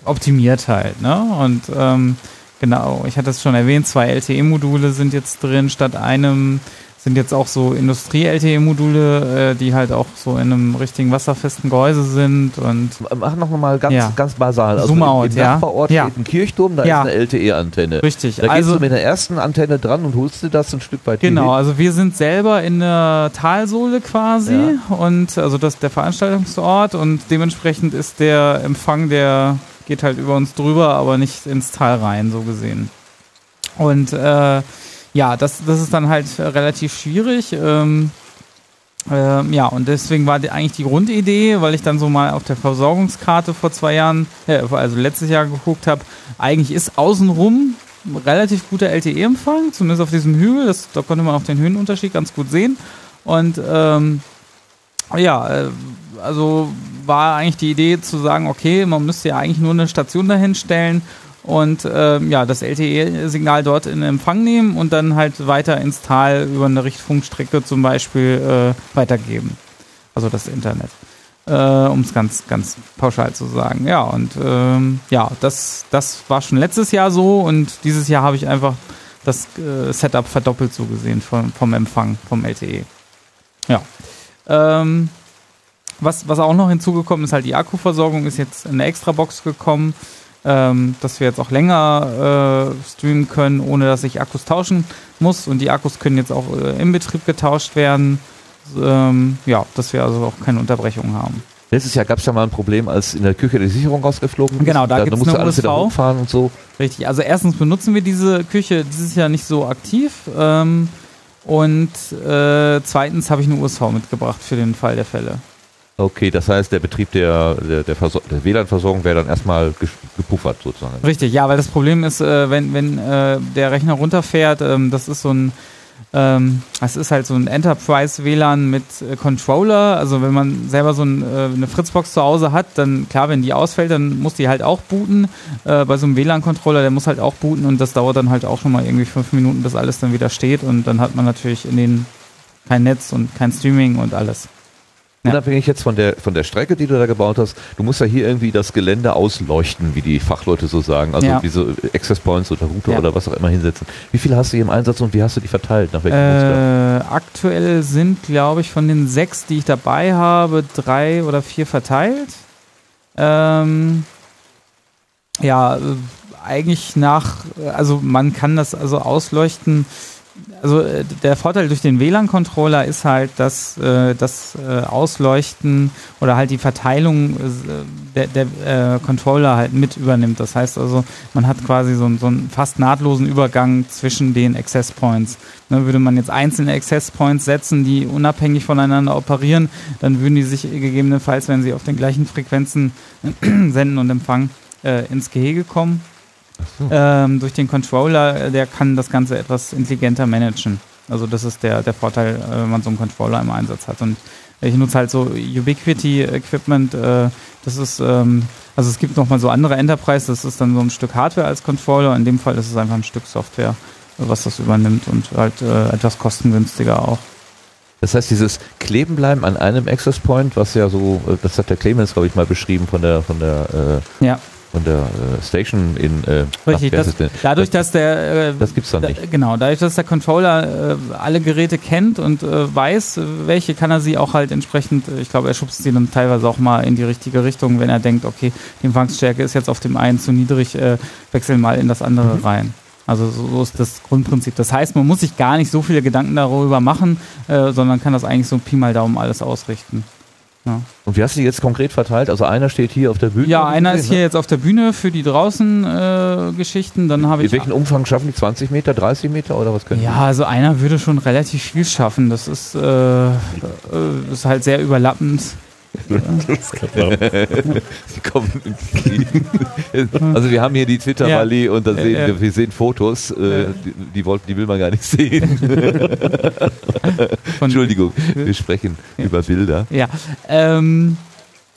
optimiert halt, ne? Und ähm, genau, ich hatte es schon erwähnt, zwei LTE-Module sind jetzt drin statt einem sind jetzt auch so Industrie-LTE-Module, äh, die halt auch so in einem richtigen wasserfesten Gehäuse sind und Mach noch mal ganz, Ja. ganz basal. Also Zoom im, out, im ja. Nachbarort Ja. steht ein Kirchturm, da Ja. ist eine LTE-Antenne. richtig. Da gehst also du mit der ersten Antenne dran und holst dir das ein Stück weit Genau, hin. also wir sind selber in der Talsohle quasi und also das ist der Veranstaltungsort und dementsprechend ist der Empfang, der geht halt über uns drüber, aber nicht ins Tal rein, so gesehen. Und äh, ja, das, das ist dann halt äh, relativ schwierig. Ähm, ähm, ja, und deswegen war die, eigentlich die Grundidee, weil ich dann so mal auf der Versorgungskarte vor zwei Jahren, äh, also letztes Jahr geguckt habe, eigentlich ist außenrum relativ guter LTE-Empfang, zumindest auf diesem Hügel. Das, da konnte man auch den Höhenunterschied ganz gut sehen. Und ähm, ja, äh, also war eigentlich die Idee zu sagen, okay, man müsste ja eigentlich nur eine Station dahin stellen und ähm, ja, das LTE-Signal dort in Empfang nehmen und dann halt weiter ins Tal über eine Richtfunkstrecke zum Beispiel äh, weitergeben. Also das Internet. Äh, um es ganz, ganz pauschal zu sagen. Ja, und ähm, ja, das, das war schon letztes Jahr so und dieses Jahr habe ich einfach das äh, Setup verdoppelt so gesehen vom, vom Empfang, vom LTE. Ja. Ähm, was, was auch noch hinzugekommen ist, halt die Akkuversorgung ist jetzt in eine Extra-Box gekommen, ähm, dass wir jetzt auch länger äh, streamen können, ohne dass ich Akkus tauschen muss. Und die Akkus können jetzt auch äh, im Betrieb getauscht werden. Ähm, ja, dass wir also auch keine Unterbrechungen haben. Letztes Jahr gab es ja mal ein Problem, als in der Küche die Sicherung rausgeflogen ist. Genau, da gibt's musste eine alles wieder USV. hochfahren und so. Richtig, also erstens benutzen wir diese Küche dieses Jahr nicht so aktiv. Ähm, und äh, zweitens habe ich eine USV mitgebracht für den Fall der Fälle. Okay, das heißt, der Betrieb der, der, der, der WLAN-Versorgung wäre dann erstmal gepuffert sozusagen. Richtig, ja, weil das Problem ist, äh, wenn, wenn äh, der Rechner runterfährt, ähm, das ist so ein, ähm, das ist halt so ein Enterprise-WLAN mit äh, Controller. Also wenn man selber so ein, äh, eine Fritzbox zu Hause hat, dann klar, wenn die ausfällt, dann muss die halt auch booten. Äh, bei so einem WLAN-Controller, der muss halt auch booten und das dauert dann halt auch schon mal irgendwie fünf Minuten, bis alles dann wieder steht und dann hat man natürlich in den kein Netz und kein Streaming und alles. Ja. Unabhängig jetzt von der, von der Strecke, die du da gebaut hast, du musst ja hier irgendwie das Gelände ausleuchten, wie die Fachleute so sagen. Also Ja. diese Access Points oder Router Ja. oder was auch immer hinsetzen. Wie viele hast du hier im Einsatz und wie hast du die verteilt? Nach welchem Muster? Äh, aktuell sind, glaube ich, von den sechs, die ich dabei habe, drei oder vier verteilt. Ähm, ja, äh, eigentlich nach, also man kann das also ausleuchten. Also äh, der Vorteil durch den WLAN-Controller ist halt, dass äh, das äh, Ausleuchten oder halt die Verteilung äh, der, der äh, Controller halt mit übernimmt. Das heißt also, man hat quasi so, einen- so einen fast nahtlosen Übergang zwischen den Access Points. Ne, würde man jetzt einzelne Access Points setzen, die unabhängig voneinander operieren, dann würden die sich gegebenenfalls, wenn sie auf den gleichen Frequenzen senden und empfangen, äh, ins Gehege kommen. Ähm, durch den Controller, äh, der kann das Ganze etwas intelligenter managen. Also das ist der, der Vorteil, äh, wenn man so einen Controller im Einsatz hat. Und ich nutze halt so Ubiquity-Equipment. Äh, das ist, ähm, also es gibt nochmal so andere Enterprise, das ist dann so ein Stück Hardware als Controller. In dem Fall ist es einfach ein Stück Software, was das übernimmt und halt äh, etwas kostengünstiger auch. Das heißt, dieses Klebenbleiben an einem Access Point, was ja so, äh, das hat der Clemens, glaube ich, mal beschrieben von der, von der, äh, Ja, von der äh, Station in, äh, richtig. Das, dadurch, dass der äh, Das gibt's dann Da- nicht. Genau, dadurch, dass der Controller äh, alle Geräte kennt und äh, weiß, welche, kann er sie auch halt entsprechend, äh, ich glaube, er schubst sie dann teilweise auch mal in die richtige Richtung, wenn er denkt, okay, die Empfangsstärke ist jetzt auf dem einen zu niedrig, äh, wechsel mal in das andere Mhm. rein. Also so, so ist das Grundprinzip. Das heißt, man muss sich gar nicht so viele Gedanken darüber machen, äh, sondern kann das eigentlich so Pi mal Daumen alles ausrichten. Und wie hast du die jetzt konkret verteilt? Also einer steht hier auf der Bühne. Ja, einer gesehen, ist hier jetzt auf der Bühne für die draußen äh, Geschichten, dann habe Ne? In ich welchen Umfang schaffen die? 20 Meter, 30 Meter oder was können Ja, also einer würde schon relativ viel schaffen. Das ist, äh, äh, ist halt sehr überlappend. also wir haben hier die Twitter-Rallye und da sehen Ja, ja. wir, sehen Fotos, äh, die, die, die will man gar nicht sehen. Entschuldigung, wir sprechen über Bilder. Ja, ähm,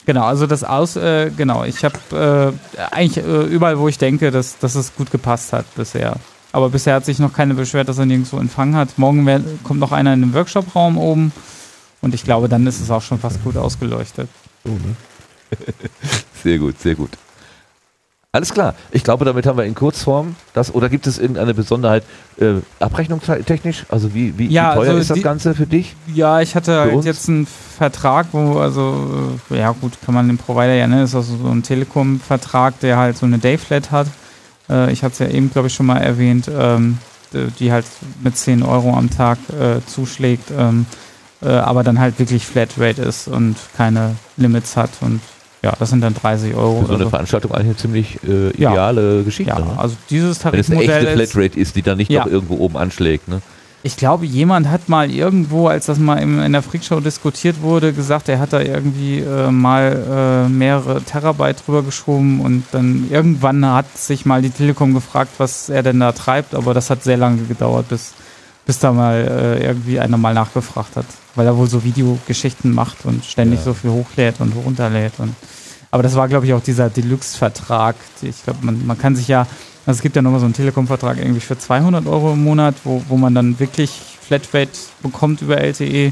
genau, also das Aus, äh, genau, ich habe äh, eigentlich äh, überall, wo ich denke, dass, dass es gut gepasst hat bisher. Aber bisher hat sich noch keine beschwert, dass er nirgendwo Empfang hat. Morgen wär, kommt noch einer in den Workshop-Raum oben und ich glaube, dann ist es auch schon fast gut ausgeleuchtet. Sehr gut, sehr gut. Alles klar. Ich glaube, damit haben wir in Kurzform das. Oder gibt es irgendeine Besonderheit äh, abrechnungstechnisch? Also wie, wie, Ja, wie teuer also ist das die- Ganze für dich? Ja, ich hatte halt jetzt einen Vertrag, wo, also, äh, ja gut, kann man den Provider ja nennen, das ist also so ein Telekom-Vertrag, der halt so eine Dayflat hat. Äh, ich hatte es ja eben, glaube ich, schon mal erwähnt, ähm, die halt mit 10 Euro am Tag äh, zuschlägt, ähm, äh, aber dann halt wirklich Flatrate ist und keine Limits hat und ja, das sind dann 30 Euro. Für so eine so. Veranstaltung eigentlich eine ziemlich äh, Ja. ideale Geschichte. Ja, ne? also dieses Wenn es eine Tarifmodell echte ist, Flatrate ist, die dann nicht Ja. noch irgendwo oben anschlägt. Ne? Ich glaube, jemand hat mal irgendwo, als das mal im, in der Freakshow diskutiert wurde, gesagt, er hat da irgendwie äh, mal äh, mehrere Terabyte drüber geschoben und dann irgendwann hat sich mal die Telekom gefragt, was er denn da treibt, aber das hat sehr lange gedauert, bis, bis da mal äh, irgendwie einer mal nachgefragt hat, weil er wohl so Videogeschichten macht und ständig Ja. so viel hochlädt und runterlädt und Aber das war, glaube ich, auch dieser Deluxe-Vertrag. Ich glaube, man, man kann sich ja, also es gibt ja nochmal so einen Telekom-Vertrag irgendwie für 200 Euro im Monat, wo, wo man dann wirklich Flatrate bekommt über LTE.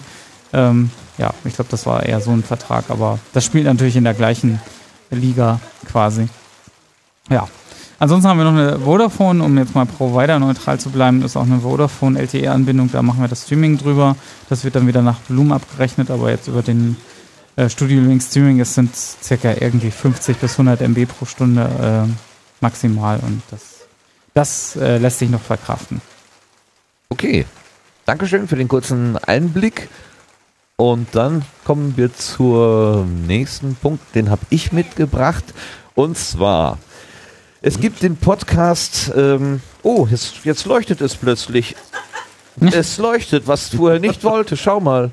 Ähm, ja, ich glaube, das war eher so ein Vertrag, aber das spielt natürlich in der gleichen Liga quasi. Ja. Ansonsten haben wir noch eine Vodafone, um jetzt mal provider-neutral zu bleiben, ist auch eine Vodafone LTE-Anbindung, da machen wir das Streaming drüber. Das wird dann wieder nach Volumen abgerechnet, aber jetzt über den äh, Studio Link Streaming, es sind circa irgendwie 50 bis 100 MB pro Stunde äh, maximal und das, das äh, lässt sich noch verkraften. Okay. Dankeschön für den kurzen Einblick. Und dann kommen wir zum nächsten Punkt, den habe ich mitgebracht. Und zwar, es gibt den Podcast, ähm, oh, jetzt, jetzt leuchtet es plötzlich. Es leuchtet, was vorher nicht wollte. Schau mal.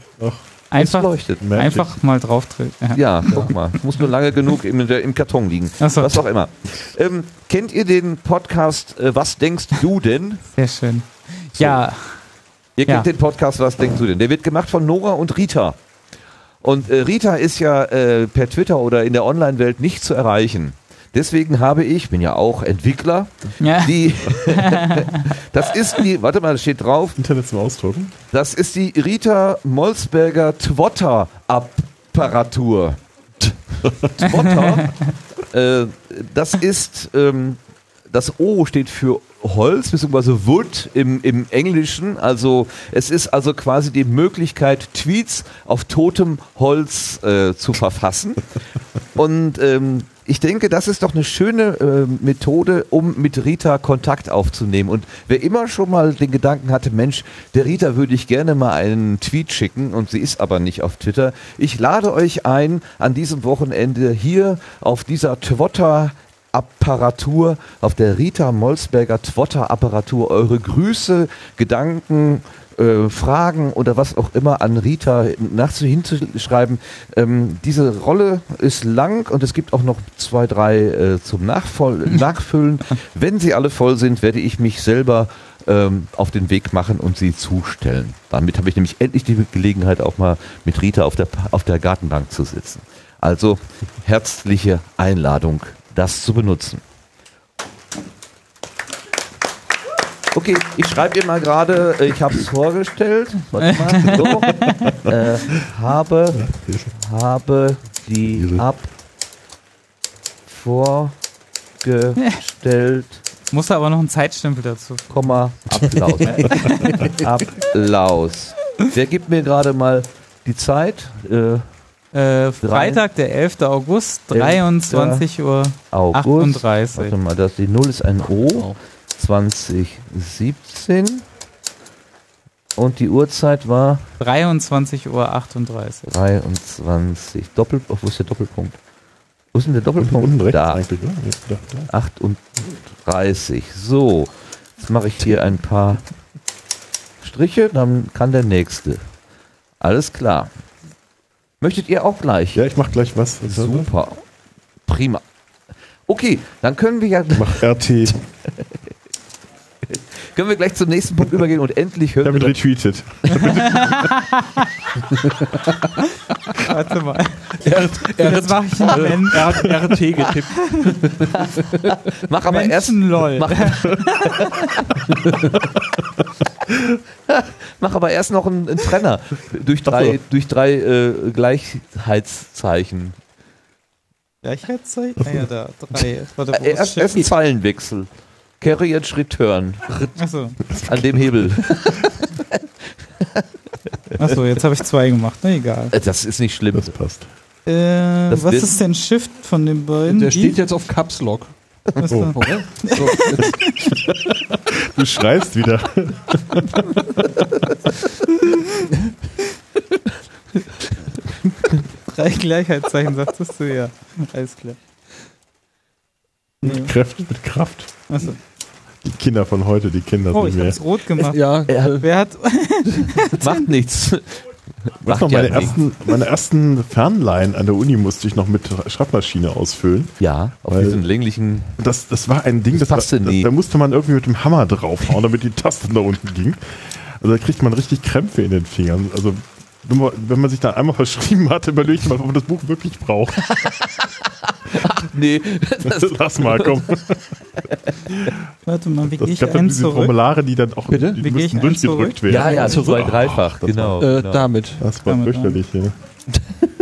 Einfach, Es leuchtet. Magic. einfach mal drauf drücken. Ja. Ja, guck mal. Muss nur lange genug im, im Karton liegen. Ach so. Was auch immer. Ähm, kennt ihr den Podcast äh, Was denkst du denn? Sehr schön. So. Ja, Ihr kennt Ja. den Podcast Was denkst du denn? Der wird gemacht von Nora und Rita. Und äh, Rita ist ja äh, per Twitter oder in der Online-Welt nicht zu erreichen. Deswegen habe ich, bin ja auch Entwickler, ja. die, das ist die, warte mal, das steht drauf, Internet zum Ausdrucken. das ist die Rita Molsberger Twotter-Apparatur. Twotter, äh, das ist, ähm, das O steht für Holz bzw. Wood im, im Englischen. Also es ist also quasi die Möglichkeit, Tweets auf totem Holz äh, zu verfassen. Und ähm, ich denke, das ist doch eine schöne äh, Methode, um mit Rita Kontakt aufzunehmen. Und wer immer schon mal den Gedanken hatte, Mensch, der Rita würde ich gerne mal einen Tweet schicken und sie ist aber nicht auf Twitter. Ich lade euch ein, an diesem Wochenende hier auf dieser Twitter Apparatur, auf der Rita Molsberger Twotter-Apparatur eure Grüße, Gedanken, äh, Fragen oder was auch immer an Rita nach hinzuschreiben. Ähm, diese Rolle ist lang und es gibt auch noch zwei, drei äh, zum Nachvoll Nachfüllen. Wenn sie alle voll sind, werde ich mich selber ähm, auf den Weg machen und sie zustellen. Damit habe ich nämlich endlich die Gelegenheit, auch mal mit Rita auf der, auf der Gartenbank zu sitzen. Also herzliche Einladung, das zu benutzen. Okay, ich schreibe ihr mal gerade, äh, ich habe es vorgestellt. Warte mal. So. Äh, habe, habe die ab vorgestellt, Muss aber noch ein Zeitstempel dazu. Komma, Applaus. Applaus. Wer gibt mir gerade mal die Zeit? Äh, Äh, Freitag, der 11. August, 23 Uhr August. 38. Warte mal, das, die 0 ist ein O. 2017. Und die Uhrzeit war 23 Uhr 38. 23. Doppel, oh, wo ist der Doppelpunkt? Wo ist denn der Doppelpunkt? Unten rechts da. eigentlich, oder? Ja, da, da. 38. So, jetzt mache ich hier ein paar Striche, dann kann der nächste. Alles klar. Möchtet ihr auch gleich? Ja, ich mach gleich was. Super. Prima. Okay, dann können wir ja Mach RT. Können wir gleich zum nächsten Punkt übergehen und endlich hören wir retweetet. Warte mal. Er, er, Jetzt mache ich einen Moment. er hat RT getippt. Mach aber erst lol. Mach, mach aber erst noch einen, einen Trenner durch drei, so. durch drei äh, Gleichheitszeichen. Gleichheitszeichen? Ah ja, da. Drei. Äh, ist Erst, erst einen Chef? Carriage Return Achso. an dem Hebel. Achso, jetzt habe ich zwei gemacht. Na egal. Äh, Das ist nicht schlimm. Das passt. Äh, Das was wird- ist denn Shift von den beiden? Der steht jetzt auf Caps Lock. Oh. So, Du schreist wieder. Drei Gleichheitszeichen, sagtest du ja. Alles klar. Nee. Kräfte mit Kraft. Achso. Die Kinder von heute, die Kinder Oh, sind ich mehr. hab's rot gemacht. ja, Äh, Wer hat. macht nichts. Was Macht noch ja meine, nichts. ersten, meine ersten Fernleihen an der Uni musste ich noch mit Schreibmaschine ausfüllen. Ja, auf Weil- diesem länglichen. Das, das war ein Ding, Das das, passte war, nie. Da, da musste man irgendwie mit dem Hammer draufhauen, damit die Taste nach unten ging. Also da kriegt man richtig Krämpfe in den Fingern. Also wenn man, wenn man sich dann einmal verschrieben hat, überlege ich mal, ob man das Buch wirklich braucht. Nee, das, Lass mal, komm. Warte mal, wie gehe Das ich gab dann ein diese zurück? Formulare, die dann auch Bitte? die eins durchgedrückt zurück? werden. ja, ja, ach, dreifach, das genau. Äh, genau. Damit. Das war Damit, fürchterlich. Ja.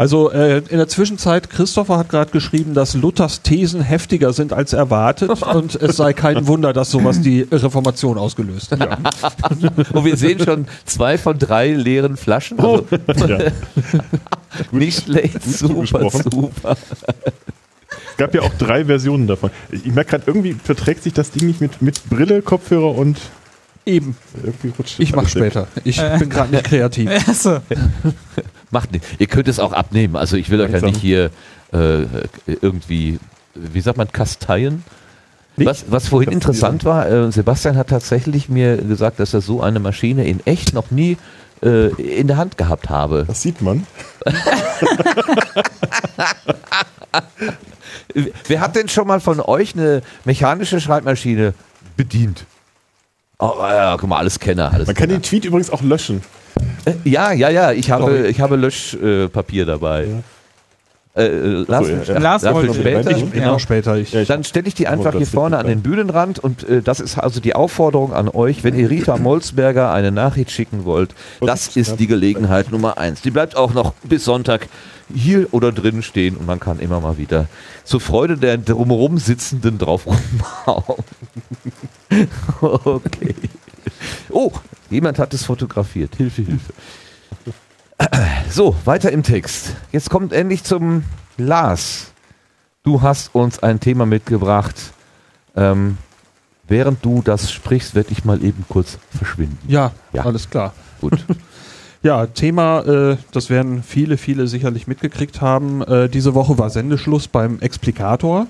Also äh, in der Zwischenzeit, Christopher hat gerade geschrieben, dass Luthers Thesen heftiger sind als erwartet und es sei kein Wunder, dass sowas die Reformation ausgelöst hat. Und wir sehen schon zwei von drei leeren Flaschen. Also, Ja. nicht schlecht, super, super. Es gab ja auch drei Versionen davon. Ich merke gerade, irgendwie verträgt sich das Ding nicht mit, mit Brille, Kopfhörer und Eben, irgendwie rutscht ich mach alles weg. später. Ich bin gerade nicht kreativ. Achso. Macht nicht. Ihr könnt es auch abnehmen. Also ich will euch ja nicht hier äh, irgendwie, wie sagt man, kasteien. Nicht Was, was vorhin interessant war, äh, Sebastian hat tatsächlich mir gesagt, dass er so eine Maschine in echt noch nie äh, in der Hand gehabt habe. Das sieht man. Wer hat denn schon mal von euch eine mechanische Schreibmaschine bedient? Oh, ja, guck mal, alles Kenner. Alles Man kann Kenner. den Tweet übrigens auch löschen. Äh, ja, ja, ja, ich habe, Sorry. ich habe Löschpapier Papier dabei. Äh, äh, Lars, So, ja, ja. Lars Lars will später. Ich- genau. mach später. Ich, Ja, Dann stelle ich die einfach hier vorne an den Bühnenrand und äh, das ist also die Aufforderung an euch, wenn ihr Rita Molzberger eine Nachricht schicken wollt, das ist die Gelegenheit Nummer eins. Die bleibt auch noch bis Sonntag hier oder drin stehen und man kann immer mal wieder zur Freude der drumherum Sitzenden drauf rumhauen. okay. Oh, jemand hat es fotografiert. Hilfe, Hilfe. So, weiter im Text. Jetzt kommt endlich zum Lars. Du hast uns ein Thema mitgebracht. Ähm, während du das sprichst, werde ich mal eben kurz verschwinden. ja, Ja. alles klar. Gut. Ja, Thema, äh, das werden viele, viele sicherlich mitgekriegt haben. Äh, diese Woche war Sendeschluss beim Explikator.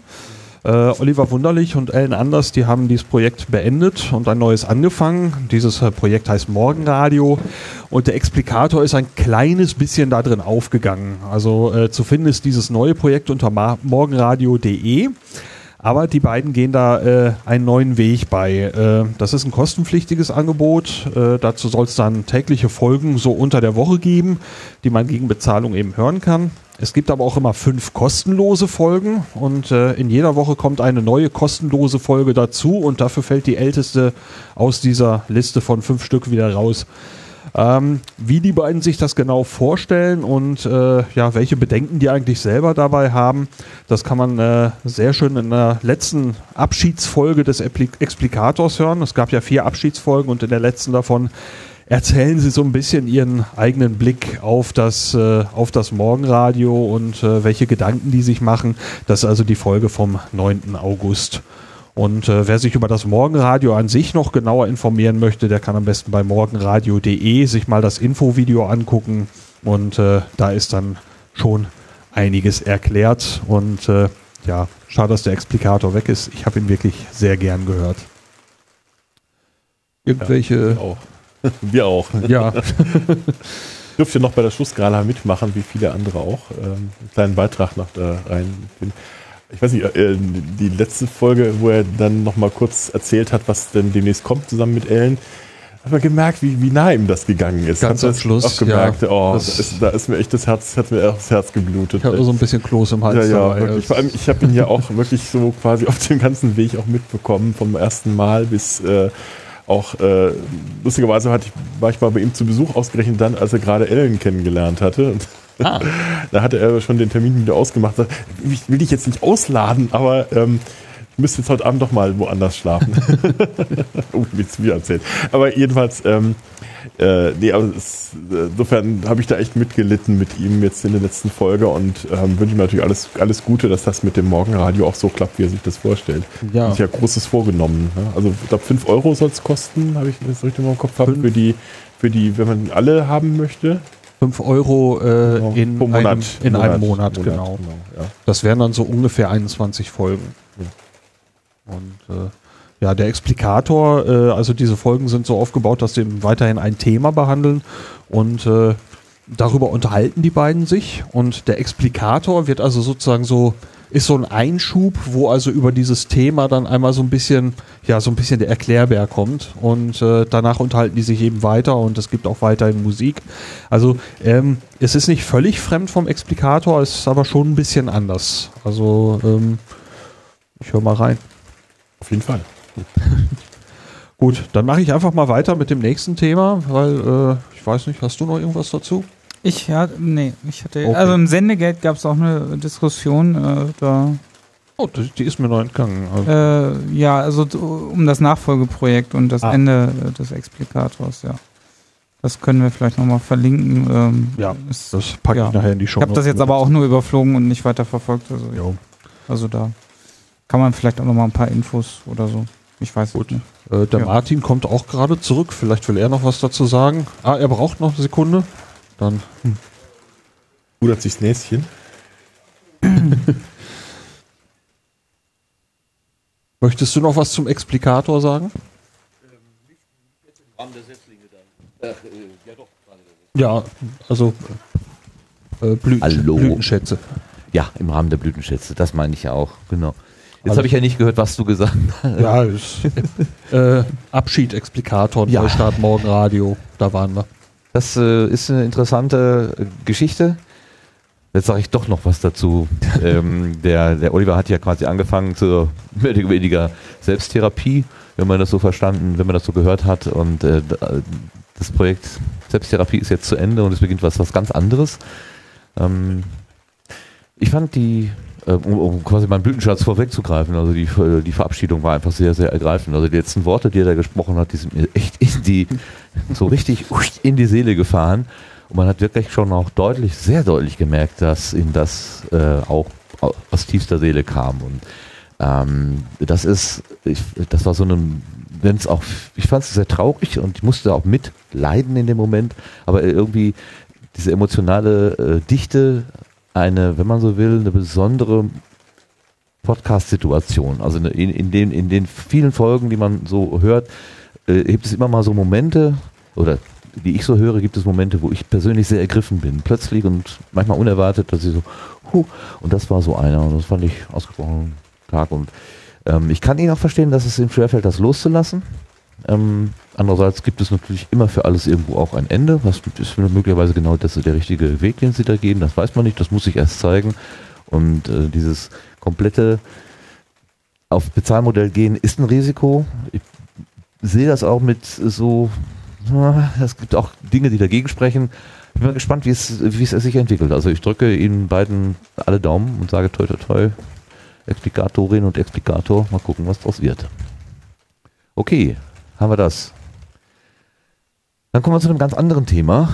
Äh, Oliver Wunderlich und Ellen Anders, die haben dieses Projekt beendet und ein neues angefangen. Dieses äh, Projekt heißt Morgenradio und der Explikator ist ein kleines bisschen da drin aufgegangen. Also äh, zu finden ist dieses neue Projekt unter morgenradio.de. Aber die beiden gehen da äh, einen neuen Weg bei. Äh, das ist ein kostenpflichtiges Angebot. Äh, dazu soll es dann tägliche Folgen so unter der Woche geben, die man gegen Bezahlung eben hören kann. Es gibt aber auch immer fünf kostenlose Folgen und äh, in jeder Woche kommt eine neue kostenlose Folge dazu und dafür fällt die älteste aus dieser Liste von fünf Stück wieder raus. Ähm, wie die beiden sich das genau vorstellen und äh, ja, welche Bedenken die eigentlich selber dabei haben, das kann man äh, sehr schön in der letzten Abschiedsfolge des Explikators hören. Es gab ja vier Abschiedsfolgen und in der letzten davon erzählen sie so ein bisschen ihren eigenen Blick auf das, äh, auf das Morgenradio und äh, welche Gedanken die sich machen. Das ist also die Folge vom 9. August. Und äh, wer sich über das Morgenradio an sich noch genauer informieren möchte, der kann am besten bei morgenradio.de sich mal das Infovideo angucken. Und äh, da ist dann schon einiges erklärt. Und äh, ja, schade, dass der Explikator weg ist. Ich habe ihn wirklich sehr gern gehört. Irgendwelche. Auch. Wir auch. Ja, Dürft ihr noch bei der Schlussgala mitmachen, wie viele andere auch. Ähm, einen kleinen Beitrag noch da rein. Ich weiß nicht, äh, die letzte Folge, wo er dann noch mal kurz erzählt hat, was denn demnächst kommt, zusammen mit Ellen, hat man gemerkt, wie, wie nah ihm das gegangen ist. Ganz am Schluss, Auch gemerkt, ja. oh, das ist, da ist mir echt das Herz, hat mir auch das Herz geblutet. ich habe so ein bisschen Kloß im Hals Ja, ja, dabei. wirklich. Vor allem, ich habe ihn ja auch wirklich so quasi auf dem ganzen Weg auch mitbekommen, vom ersten Mal bis äh, auch, äh, lustigerweise hatte ich, war ich mal bei ihm zu Besuch, ausgerechnet dann, als er gerade Ellen kennengelernt hatte. Und da hatte er schon den Termin wieder ausgemacht. Ich will dich jetzt nicht ausladen, aber ähm, ich müsste jetzt heute Abend doch mal woanders schlafen. oh, jetzt wieder erzählt. Aber jedenfalls, ähm, äh, nee, aber es, äh, insofern habe ich da echt mitgelitten mit ihm jetzt in der letzten Folge und ähm, wünsche ihm natürlich alles, alles Gute, dass das mit dem Morgenradio auch so klappt, wie er sich das vorstellt. Ja. Hat ja Großes vorgenommen. Ne? Also ich glaube 5 Euro soll es kosten, habe ich das richtig mal im Kopf gehabt, für die, für die, wenn man alle haben möchte. 5 Euro äh, Genau. in, Monat. Einem, in einem Monat, genau. ja. Das wären dann so ungefähr 21 Folgen. Ja. Und äh, ja, der Explikator, äh, also diese Folgen sind so aufgebaut, dass sie weiterhin ein Thema behandeln und äh, darüber unterhalten die beiden sich und der Explikator wird also sozusagen so ist so ein Einschub, wo also über dieses Thema dann einmal so ein bisschen, ja, so ein bisschen der Erklärbär kommt und äh, danach unterhalten die sich eben weiter und es gibt auch weiterhin Musik. Also ähm, es ist nicht völlig fremd vom Explikator, es ist aber schon ein bisschen anders. Also ähm, ich höre mal rein. Auf jeden Fall. Gut, dann mache ich einfach mal weiter mit dem nächsten Thema, weil äh, ich weiß nicht, hast du noch irgendwas dazu? Ich ja, nee, ich hatte, Okay. also im Sendegeld gab es auch eine Diskussion, äh, da, Oh, die, ist mir noch entgangen. Also, äh, ja, also um das Nachfolgeprojekt und das Ah. Ende äh, des Explikators, ja. Das können wir vielleicht nochmal verlinken. Ähm, Ja, ist, das packe ja. ich nachher in die ich Show. habe das jetzt aber auch nur überflogen und nicht weiter verfolgt. Also, Jo. also da kann man vielleicht auch nochmal ein paar Infos oder so. Ich weiß Gut. es nicht. Äh, der Ja. Martin kommt auch gerade zurück. Vielleicht will er noch was dazu sagen. Ah, er braucht noch eine Sekunde. Dann Rudert sich's Näschen. möchtest du noch was zum Explikator sagen? Ja, also äh, Blüten, Hallo. Blütenschätze. Ja, im Rahmen der Blütenschätze, das meine ich ja auch, genau. Jetzt Also- habe ich ja nicht gehört, was du gesagt hast. Ja, ist, äh, Abschied, Explikator, Ja. Neustart, Morgenradio, da waren wir. Das äh, ist eine interessante Geschichte. Jetzt sage ich doch noch was dazu. ähm, der, der Oliver hat ja quasi angefangen zur mehr oder weniger Selbsttherapie, wenn man das so verstanden, wenn man das so gehört hat. Und äh, da- das Projekt Selbsttherapie ist jetzt zu Ende und es beginnt was, was ganz anderes. Ähm, ich fand die, um, um quasi meinen Blütenschatz vorwegzugreifen, also die, äh, die Verabschiedung war einfach sehr, sehr ergreifend. Also die letzten Worte, die er da gesprochen hat, die sind mir echt in die, so richtig in die Seele gefahren. Und man hat wirklich schon auch deutlich, sehr deutlich gemerkt, dass ihm das äh, auch aus tiefster Seele kam. Und ähm, das ist, ich, das war so eine, wenn es auch, ich fand es sehr traurig und ich musste auch mitleiden in dem Moment, aber irgendwie diese emotionale äh, Dichte, eine, wenn man so will, eine besondere Podcast-Situation. Also in, in, den, in den vielen Folgen, die man so hört, äh, gibt es immer mal so Momente, oder die ich so höre, gibt es Momente, wo ich persönlich sehr ergriffen bin. Plötzlich und manchmal unerwartet, dass ich so, huh, und das war so einer und das fand ich ausgesprochen stark. Und ähm, ich kann ihn auch verstehen, dass es ihm schwerfällt, das loszulassen. Ähm, andererseits gibt es natürlich immer für alles irgendwo auch ein Ende. Was ist möglicherweise genau das der richtige Weg, den sie da gehen? Das weiß man nicht, das muss sich erst zeigen. Und äh, dieses komplette auf Bezahlmodell gehen ist ein Risiko. Ich sehe das auch mit so, es gibt auch Dinge, die dagegen sprechen. Ich bin mal gespannt, wie es, wie es sich entwickelt. Also ich drücke Ihnen beiden alle Daumen und sage toi toi toi, Explikatorin und Explikator, mal gucken, was draus wird. Okay, haben wir das. Dann kommen wir zu einem ganz anderen Thema.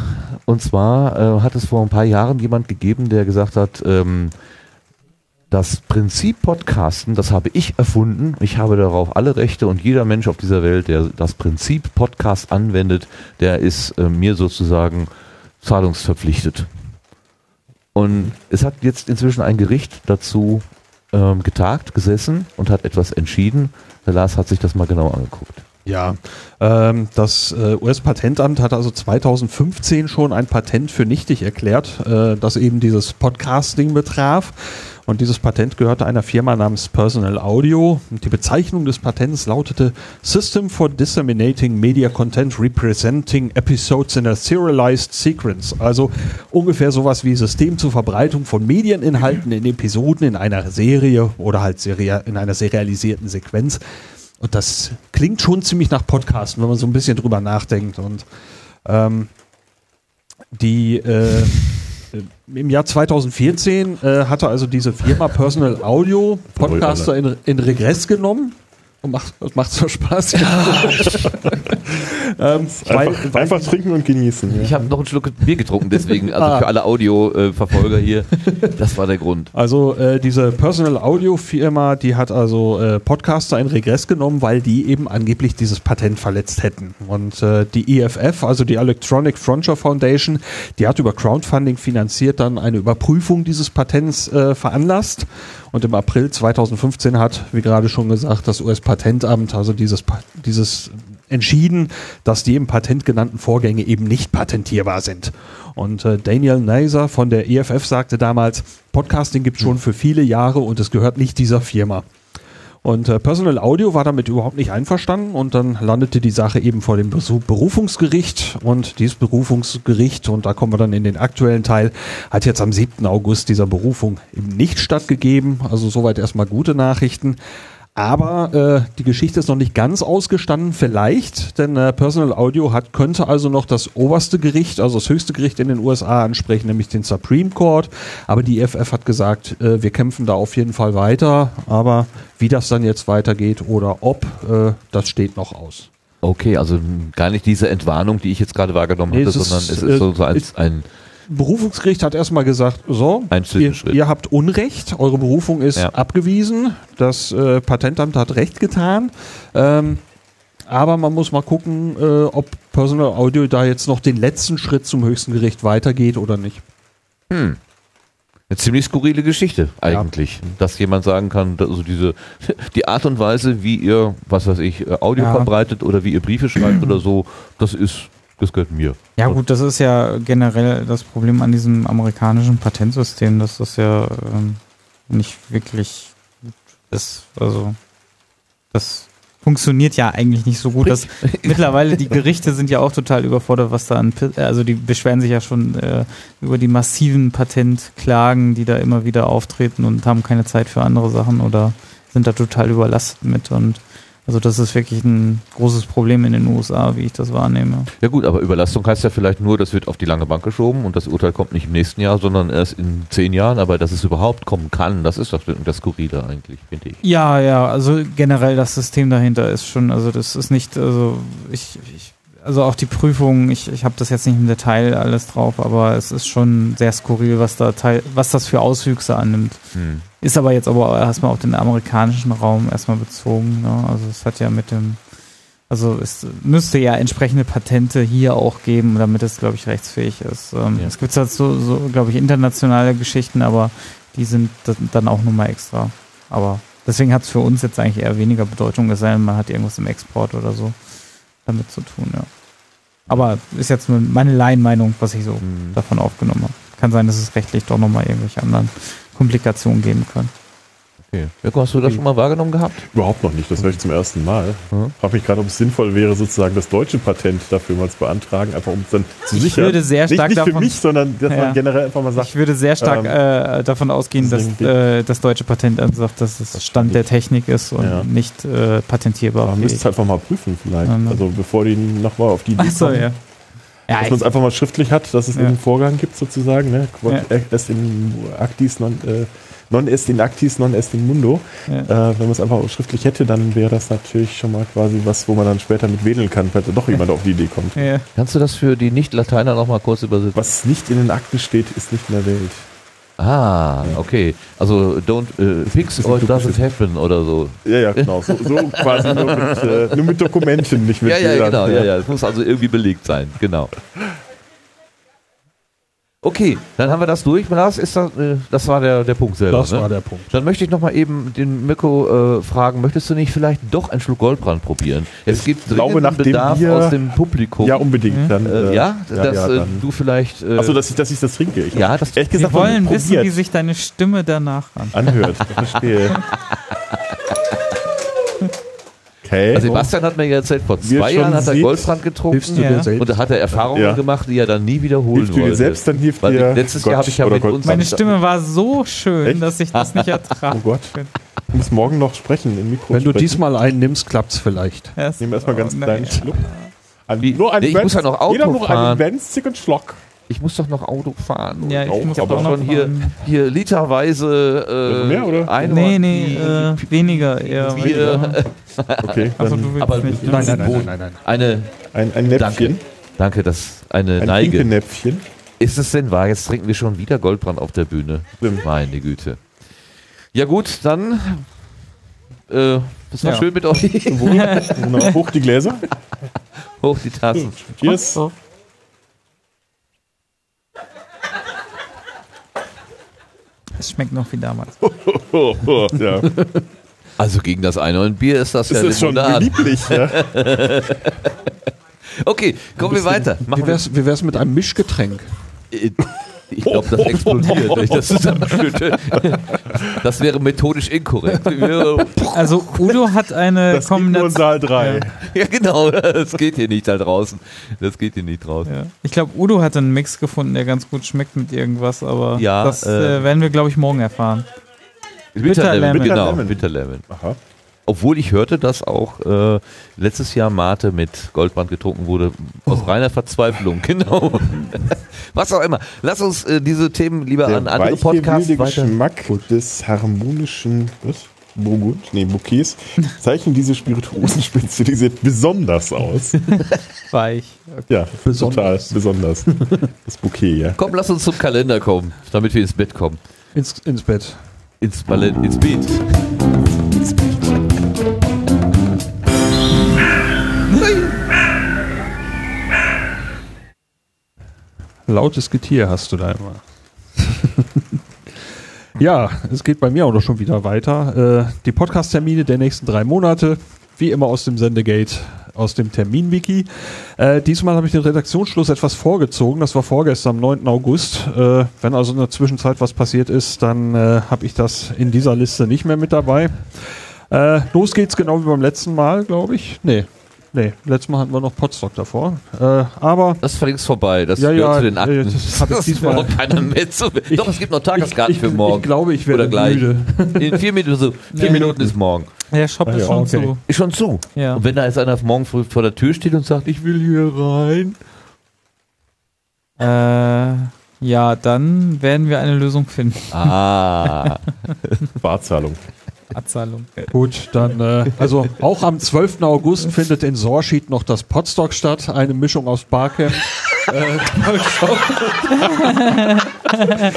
Und zwar äh, hat es vor ein paar Jahren jemand gegeben, der gesagt hat, ähm, das Prinzip Podcasten, das habe ich erfunden. Ich habe darauf alle Rechte und jeder Mensch auf dieser Welt, der das Prinzip Podcast anwendet, der ist äh, mir sozusagen zahlungsverpflichtet. Und es hat jetzt inzwischen ein Gericht dazu ähm, getagt, gesessen und hat etwas entschieden. Der Lars hat sich das mal genau angeguckt. Ja, ähm, das äh, US-Patentamt hat also 2015 schon ein Patent für nichtig erklärt, äh, das eben dieses Podcasting betraf. Und dieses Patent gehörte einer Firma namens Personal Audio. Und die Bezeichnung des Patents lautete System for Disseminating Media Content Representing Episodes in a Serialized Sequence. Also ungefähr sowas wie System zur Verbreitung von Medieninhalten in Episoden in einer Serie oder halt in einer serialisierten Sequenz. Und das klingt schon ziemlich nach Podcasten, wenn man so ein bisschen drüber nachdenkt. Und ähm, die äh, im Jahr 2014 äh, hatte also diese Firma Personal Audio Podcaster in, in Regress genommen. Und macht, macht so Spaß. ähm, weil, Einfach, einfach trinken und genießen. Ich Ja. habe noch einen Schluck Bier getrunken, deswegen, also Ah. für alle Audio-Verfolger hier, das war der Grund. Also äh, diese Personal Audio Firma, die hat also äh, Podcaster in Regress genommen, weil die eben angeblich dieses Patent verletzt hätten. Und äh, die EFF, also die Electronic Frontier Foundation, die hat über Crowdfunding finanziert dann eine Überprüfung dieses Patents äh, veranlasst. Und im April 2015 hat, wie gerade schon gesagt, das US-Patentamt, also dieses, dieses entschieden, dass die im Patent genannten Vorgänge eben nicht patentierbar sind. Und äh, Daniel Naser von der EFF sagte damals, Podcasting gibt schon für viele Jahre und es gehört nicht dieser Firma. Und äh, Personal Audio war damit überhaupt nicht einverstanden und dann landete die Sache eben vor dem Berufungsgericht und dieses Berufungsgericht, und da kommen wir dann in den aktuellen Teil, hat jetzt am 7. August dieser Berufung eben nicht stattgegeben. Also soweit erstmal gute Nachrichten. Aber äh, die Geschichte ist noch nicht ganz ausgestanden, vielleicht, denn äh, Personal Audio hat, könnte also noch das oberste Gericht, also das höchste Gericht in den USA ansprechen, nämlich den Supreme Court. Aber die EFF hat gesagt, äh, wir kämpfen da auf jeden Fall weiter, aber wie das dann jetzt weitergeht oder ob, äh, das steht noch aus. Okay, also gar nicht diese Entwarnung, die ich jetzt gerade wahrgenommen Nee, hatte, es ist, sondern es ist äh, so, so ein, ist- ein Berufungsgericht hat erstmal gesagt, so, ihr, ihr habt Unrecht, eure Berufung ist Ja. abgewiesen, das äh, Patentamt hat Recht getan. Ähm, aber man muss mal gucken, äh, ob Personal Audio da jetzt noch den letzten Schritt zum höchsten Gericht weitergeht oder nicht. Hm. Eine ziemlich skurrile Geschichte eigentlich, dass jemand sagen kann, also diese die Art und Weise, wie ihr, was weiß ich, äh, Audio Ja. verbreitet oder wie ihr Briefe schreibt oder so, das ist, das gehört mir. Ja gut, das ist ja generell das Problem an diesem amerikanischen Patentsystem, dass das ja ähm, nicht wirklich gut ist. Also das funktioniert ja eigentlich nicht so gut. Das, mittlerweile die Gerichte sind ja auch total überfordert, was da an, also die beschweren sich ja schon äh, über die massiven Patentklagen, die da immer wieder auftreten und haben keine Zeit für andere Sachen oder sind da total überlastet mit und also das ist wirklich ein großes Problem in den USA, wie ich das wahrnehme. Ja gut, aber Überlastung heißt ja vielleicht nur, das wird auf die lange Bank geschoben und das Urteil kommt nicht im nächsten Jahr, sondern erst in zehn Jahren, aber dass es überhaupt kommen kann, das ist doch das Skurrile eigentlich, finde ich. Ja, ja, also generell das System dahinter ist schon, also das ist nicht, also ich, ich also auch die Prüfung, ich, ich habe das jetzt nicht im Detail alles drauf, aber es ist schon sehr skurril, was da teil, was das für Auswüchse annimmt. Hm. Ist aber jetzt aber erstmal auf den amerikanischen Raum erstmal bezogen. Ne? Also es hat ja mit dem, also es müsste ja entsprechende Patente hier auch geben, damit es, glaube ich, rechtsfähig ist. Ähm, Ja. Es gibt halt so, so glaube ich, internationale Geschichten, aber die sind da- dann auch nochmal extra. Aber deswegen hat es für uns jetzt eigentlich eher weniger Bedeutung, es sei denn, man hat irgendwas im Export oder so damit zu tun, ja. Aber ist jetzt nur meine Laienmeinung, was ich so Hm. davon aufgenommen habe. Kann sein, dass es rechtlich doch nochmal irgendwelche anderen Komplikationen geben kann. Okay. Mirko, hast du das schon mal wahrgenommen gehabt? Überhaupt noch nicht, das höre ich zum ersten Mal. Mhm. Frage mich gerade, ob es sinnvoll wäre, sozusagen das deutsche Patent dafür mal zu beantragen, einfach um es dann zu Ich sichern. würde sehr stark nicht, nicht für davon- mich, sondern dass Ja. man generell einfach mal sagt, Ich würde sehr stark ähm, äh, davon ausgehen, dass äh, das deutsche Patentamt sagt, dass es Stand der Technik ist und Ja. nicht äh, patentierbar. man müsste es einfach mal prüfen vielleicht. Ne. Also bevor die nochmal auf die Idee Achso, kommen. ja. Ja, Dass man es einfach mal schriftlich hat, dass es Ja. einen Vorgang gibt sozusagen. Ne? Quod Ja. est in actis non, äh, non est in actis, non est in mundo. ja. Äh, wenn man es einfach schriftlich hätte, dann wäre das natürlich schon mal quasi was, wo man dann später mit wedeln kann, falls da doch jemand auf die Idee kommt. Ja. Kannst du das für die Nicht-Lateiner nochmal kurz übersetzen? Was nicht in den Akten steht, ist nicht in der Welt. Ah, okay. Also don't äh, fix or it doesn't happen oder so. Ja, ja, genau. So, so quasi nur mit, äh, nur mit Dokumenten, nicht mit Ja, ja, Bildern. genau, ja, ja. Es muss also irgendwie belegt sein, genau. Okay, dann haben wir das durch. Lars, ist das, äh, das war der, der Punkt selber. Das ne? war der Punkt. Dann möchte ich nochmal eben den Mirko äh, fragen, möchtest du nicht vielleicht doch einen Schluck Goldbrand probieren? Es gibt glaube, nachdem Bedarf wir- aus dem Publikum. Ja, unbedingt. Dann, äh, äh, ja, ja, dass ja, äh, dann. du vielleicht... Äh, Achso, dass ich, dass ich das trinke. Ich ja, das ehrlich Wir gesagt noch wollen wissen, wie sich deine Stimme danach an. anhört. Ich verstehe. Okay. also Sebastian hat mir ja erzählt, vor zwei Jahren hat er seht, Goldbrand getrunken Hilfst du Ja. dir selbst? und da hat er Erfahrungen Ja. gemacht, die er dann nie wiederholen hilft du dir wollte. selbst, dann hilft Weil dir letztes Gott Jahr habe ich ja mit Gott. uns- Meine Stimme war so schön, Echt? dass ich das nicht ertrage. Oh Gott. Ich muss morgen noch sprechen im Mikro. Wenn du sprechen. diesmal einen nimmst, klappt's vielleicht. Ich nehme erstmal ganz Oh, kleinen. Schluck. Wie? nur ein Nee, ich muss ja noch Auto Jeder noch fahren. einen winzigen Schluck. Ich muss doch noch Auto fahren. Ja, ich Auch, muss Ich habe auch doch noch schon hier, hier literweise äh, Mehr, oder? Ein Nee, nee, äh, weniger eher. Bier, Okay, willst aber nicht. ne? nein, nein, nein, nein, nein. eine ein, ein Näpfchen. Danke, das eine Ein Neige. Pinkelnäpfchen. Ist es denn wahr? Jetzt trinken wir schon wieder Goldbrand auf der Bühne. Stimmt. Meine Güte. Ja gut, dann äh, das war Ja. schön mit euch. Hoch die Gläser. Hoch die Tassen. Cheers. Es schmeckt noch wie damals. Ja. Also gegen das Einhornbier ist das Das ja ist schon lieblich. Ja. Okay, kommen wir weiter. Machen Wie wär's, wie wär's mit einem Mischgetränk? Ich glaube, das explodiert, wenn ich das zusammenschütte. Das wäre methodisch inkorrekt. Also Udo hat eine Das gibt nur in Kombination. Saal 3. Ja, genau. Das geht hier nicht da draußen. Das geht hier nicht draußen. Ja. Ich glaube, Udo hat einen Mix gefunden, der ganz gut schmeckt mit irgendwas, aber Ja, das äh, äh, werden wir, glaube ich, morgen erfahren. Bitter Lemon, Bitter genau. Lemon. Bitter Lemon. Aha. Obwohl ich hörte, dass auch äh, letztes Jahr Mate mit Goldband getrunken wurde, aus reiner Verzweiflung, genau. Was auch immer. Lass uns äh, diese Themen lieber Der an andere weiche, Podcasts weiter. Geschmack des harmonischen was? Burgund, nee, Bouquets zeichnen diese Spirituosenspitze, die sieht besonders aus. Weich. Ja, Besonders. total besonders. Das Bouquet, ja. Komm, lass uns zum Kalender kommen, damit wir ins Bett kommen. Ins, ins Bett. Ins, Ballett, ins Beet. Lautes Getier hast du da immer. ja, es geht bei mir auch noch schon wieder weiter. Äh, die Podcast-Termine der nächsten drei Monate, wie immer aus dem Sendegate, aus dem Termin-Wiki. Äh, diesmal habe ich den Redaktionsschluss etwas vorgezogen. Das war vorgestern, am 9. August. Äh, wenn also in der Zwischenzeit was passiert ist, dann äh, habe ich das in dieser Liste nicht mehr mit dabei. Äh, los geht's genau wie beim letzten Mal, glaube ich. Nee. Nee, letztes Mal hatten wir noch Potstock davor. Äh, aber Das ist längst vorbei. Das Ja, gehört ja, zu den Akten. äh, das hab ich diesmal- braucht keiner mehr zu. Doch, es gibt noch Tageskarten ich, für morgen. Ich glaube, ich werde Oder gleich. müde. In vier Minuten so. Vier Nee. Minuten ist morgen. Der Shop Ah, ist ja, schon okay. zu. Ist schon zu. Ja. Und wenn da jetzt einer morgen früh vor der Tür steht und sagt, ich will hier rein. Äh, ja, dann werden wir eine Lösung finden. Ah. Barzahlung. Abzahlung. Gut, dann, äh, also auch am 12. August findet in Sorschied noch das Podstock statt, eine Mischung aus Barcamp.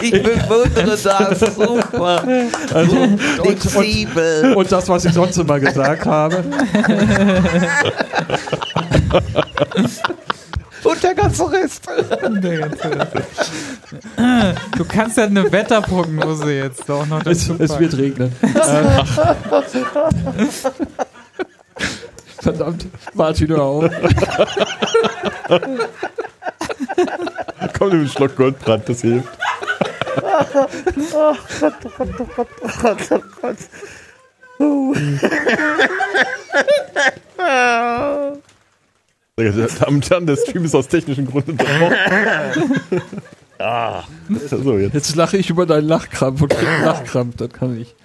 ich bewundere das. Super. Also, und, und, und das, was ich sonst immer gesagt habe. Und der ganze Rest. Du kannst ja eine Wetterprognose jetzt auch noch Es, dazu es packen. wird regnen. Verdammt, Martin, hör auf. Komm, nimm einen Schluck Goldbrand, das hilft. Sehr geehrte Damen und Herren, der Stream ist aus technischen Gründen unterbrochen. ah. So, jetzt. Jetzt lache ich über deinen Lachkrampf und Lachkrampf, das kann ich.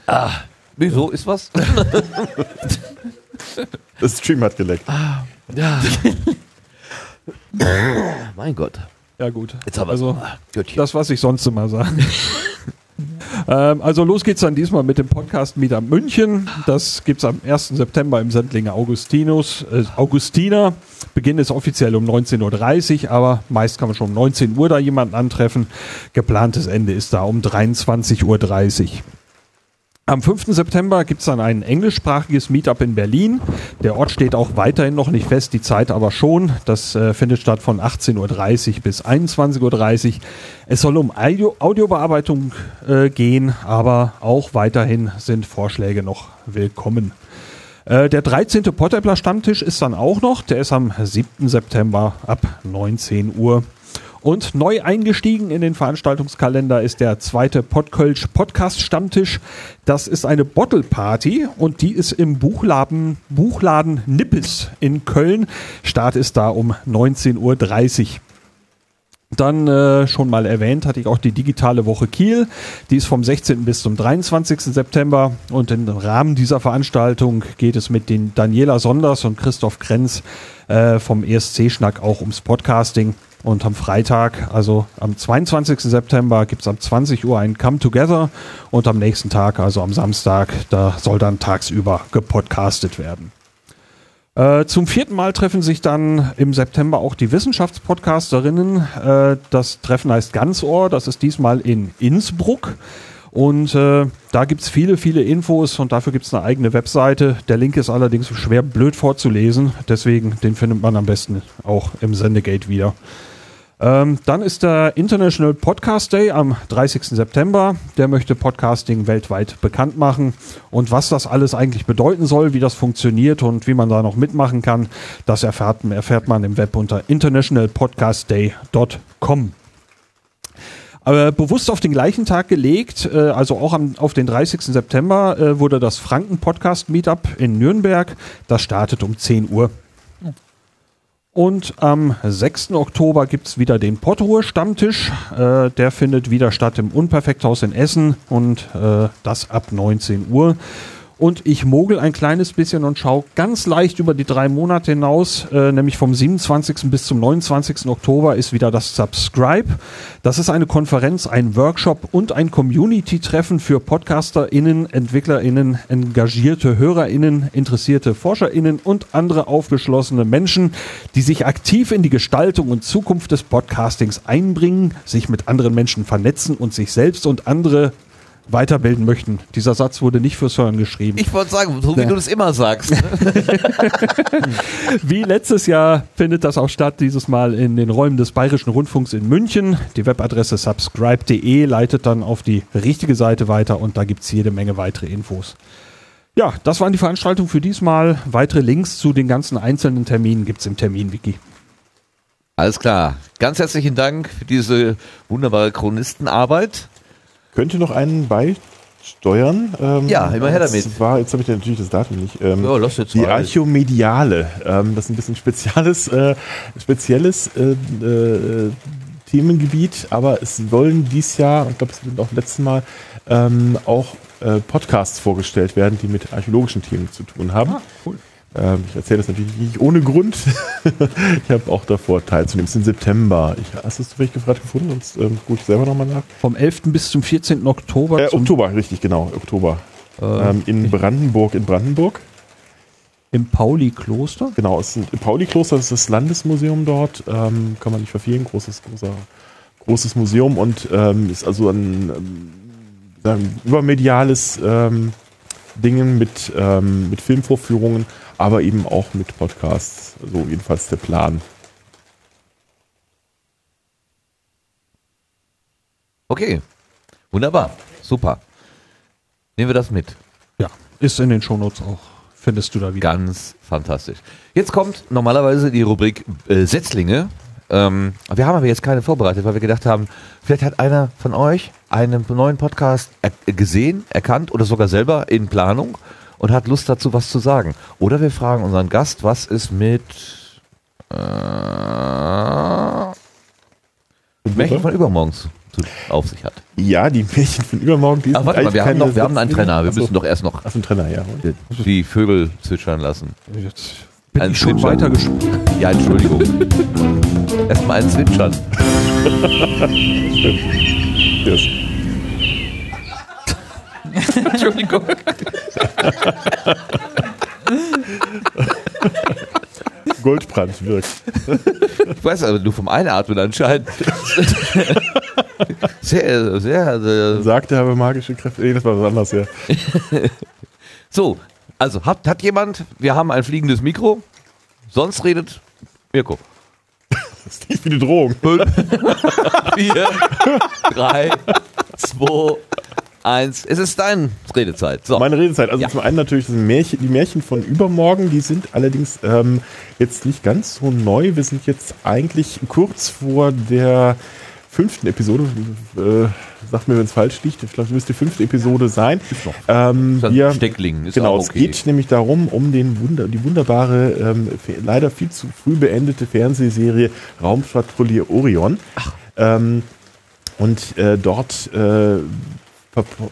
Wieso? Ist was? Das Stream hat geleckt. Ja. mein Gott. Ja, gut. Jetzt haben wir Also, Göttchen. Das, was ich sonst immer sage. ähm, also los geht's dann diesmal mit dem Podcast Meetup München. Das gibt's am 1. September im Sendlinger Augustinus, äh, Augustiner. Beginn ist offiziell um 19.30 Uhr, aber meist kann man schon um 19 Uhr da jemanden antreffen. Geplantes Ende ist da um 23.30 Uhr. Am 5. September gibt's dann ein englischsprachiges Meetup in Berlin. Der Ort steht auch weiterhin noch nicht fest, die Zeit aber schon. Das äh, findet statt von 18.30 Uhr bis 21.30 Uhr. Es soll um Audio Audiobearbeitung äh, gehen, aber auch weiterhin sind Vorschläge noch willkommen. Äh, der 13. Potterbler Stammtisch ist dann auch noch. Der ist am 7. September ab 19 Uhr. Und neu eingestiegen in den Veranstaltungskalender ist der zweite Podkölsch Podcast Stammtisch. Das ist eine Bottle Party und die ist im Buchladen, Buchladen Nippes in Köln. Start ist da um 19.30 Uhr. Dann äh, schon mal erwähnt, hatte ich auch die digitale Woche Kiel. Die ist vom 16. bis zum 23. September. Und im Rahmen dieser Veranstaltung geht es mit den Daniela Sonders und Christoph Krenz äh, vom ESC-Schnack auch ums Podcasting. Und am Freitag, also am 22. September, gibt's am 20 Uhr ein Come Together. Und am nächsten Tag, also am Samstag, da soll dann tagsüber gepodcastet werden. Äh, zum vierten Mal treffen sich dann im September auch die Wissenschaftspodcasterinnen. Äh, das Treffen heißt Ganzohr. Das ist diesmal in Innsbruck. Und äh, da gibt's viele, viele Infos und dafür gibt's eine eigene Webseite. Der Link ist allerdings schwer blöd vorzulesen. Deswegen, den findet man am besten auch im Sendegate wieder. Ähm, dann ist der International Podcast Day am 30. September. Der möchte Podcasting weltweit bekannt machen. Und was das alles eigentlich bedeuten soll, wie das funktioniert und wie man da noch mitmachen kann, das erfährt, erfährt man im Web unter internationalpodcastday.com. Aber bewusst auf den gleichen Tag gelegt, äh, also auch am, auf den 30. September, äh, wurde das Franken Podcast Meetup in Nürnberg. Das startet um 10 Uhr. Und am 6. Oktober gibt's wieder den Pottruhe Stammtisch. Äh, der findet wieder statt im Unperfekthaus in Essen und äh, das ab 19 Uhr. Und ich mogel ein kleines bisschen und schaue ganz leicht über die drei Monate hinaus, äh, nämlich vom 27. bis zum 29. Oktober ist wieder das Subscribe. Das ist eine Konferenz, ein Workshop und ein Community-Treffen für PodcasterInnen, EntwicklerInnen, engagierte HörerInnen, interessierte ForscherInnen und andere aufgeschlossene Menschen, die sich aktiv in die Gestaltung und Zukunft des Podcastings einbringen, sich mit anderen Menschen vernetzen und sich selbst und andere weiterbilden möchten. Dieser Satz wurde nicht fürs Hören geschrieben. Ich wollte sagen, so wie Ja. du das immer sagst. ne? Wie letztes Jahr findet das auch statt, dieses Mal in den Räumen des Bayerischen Rundfunks in München. Die Webadresse subscribe.de leitet dann auf die richtige Seite weiter und da gibt's jede Menge weitere Infos. Ja, das waren die Veranstaltungen für diesmal. Weitere Links zu den ganzen einzelnen Terminen gibt's im Terminwiki. Alles klar. Ganz herzlichen Dank für diese wunderbare Chronistenarbeit. Könnte noch einen beisteuern. Ähm, Ja, immer her damit. Das war, jetzt habe ich natürlich das Datum nicht. Ähm, Ja, lass jetzt die mal. Archomediale. Ähm, das ist ein bisschen spezielles, äh, spezielles äh, äh, Themengebiet, aber es sollen dies Jahr, ich glaube, es wird auch letzten Mal, ähm, auch äh, Podcasts vorgestellt werden, die mit archäologischen Themen zu tun haben. cool. Ähm, ich erzähle das natürlich nicht ohne Grund. ich habe auch davor teilzunehmen. Es ist im September. Ich, hast du es zufällig gefragt gefunden? Sonst ähm, gucke ich selber nochmal nach. Vom 11. bis zum 14. Oktober. Äh, Oktober, richtig, genau, Oktober. äh, Ähm, in Brandenburg, in Brandenburg. Im Pauli-Kloster. Genau, es ist ein Pauli-Kloster, das ist das Landesmuseum dort. Ähm, kann man nicht verfehlen, großes, großer, großes Museum und ähm, ist also ein ähm, übermediales ähm, Dingen mit, ähm, mit Filmvorführungen, aber eben auch mit Podcasts. So jedenfalls der Plan. Okay. Wunderbar. Super. Nehmen wir das mit. Ja, ist in den Shownotes auch. Findest du da wieder. Ganz fantastisch. Jetzt kommt normalerweise die Rubrik äh, Setzlinge. Ähm, wir haben aber jetzt keine vorbereitet, weil wir gedacht haben, vielleicht hat einer von euch einen neuen Podcast er gesehen, erkannt oder sogar selber in Planung und hat Lust dazu, was zu sagen. Oder wir fragen unseren Gast, was ist mit äh, Märchen von übermorgens auf sich hat. Ja, die Märchen von übermorgen, die Ach, warte mal, wir haben, noch, wir haben einen. Trainer. Wir Ach so. müssen doch erst noch Ach, Trainer, ja. die Vögel zwitschern lassen. Jetzt bin Ein ich schon Zwitschern. weitergesprungen. Ja, Entschuldigung. Erstmal ein Zwitschern. Yes. Entschuldigung. Goldbrand wirkt. Ich weiß aber nur vom Einatmen anscheinend. sehr, sehr, sehr. Sagte, habe magische Kräfte. Nee, das war was anderes, ja. So, also hat, hat jemand, wir haben ein fliegendes Mikro, sonst redet Mirko. Das ist nicht wie eine Drohung. Fünf, vier, drei, zwei, eins. Es ist deine Redezeit. So. Meine Redezeit. Also Ja. zum einen natürlich Märchen, die Märchen von übermorgen, die sind allerdings ähm, jetzt nicht ganz so neu. Wir sind jetzt eigentlich kurz vor der fünften Episode. Äh, sagt mir, wenn es falsch liegt. Ich glaube, es müsste die fünfte Episode sein. Ähm, Ist wir, Steckling. Ist genau, auch es okay. geht nämlich darum, um den Wunder, die wunderbare, ähm, leider viel zu früh beendete Fernsehserie Raumschwadronier Orion. Ähm, und äh, dort äh,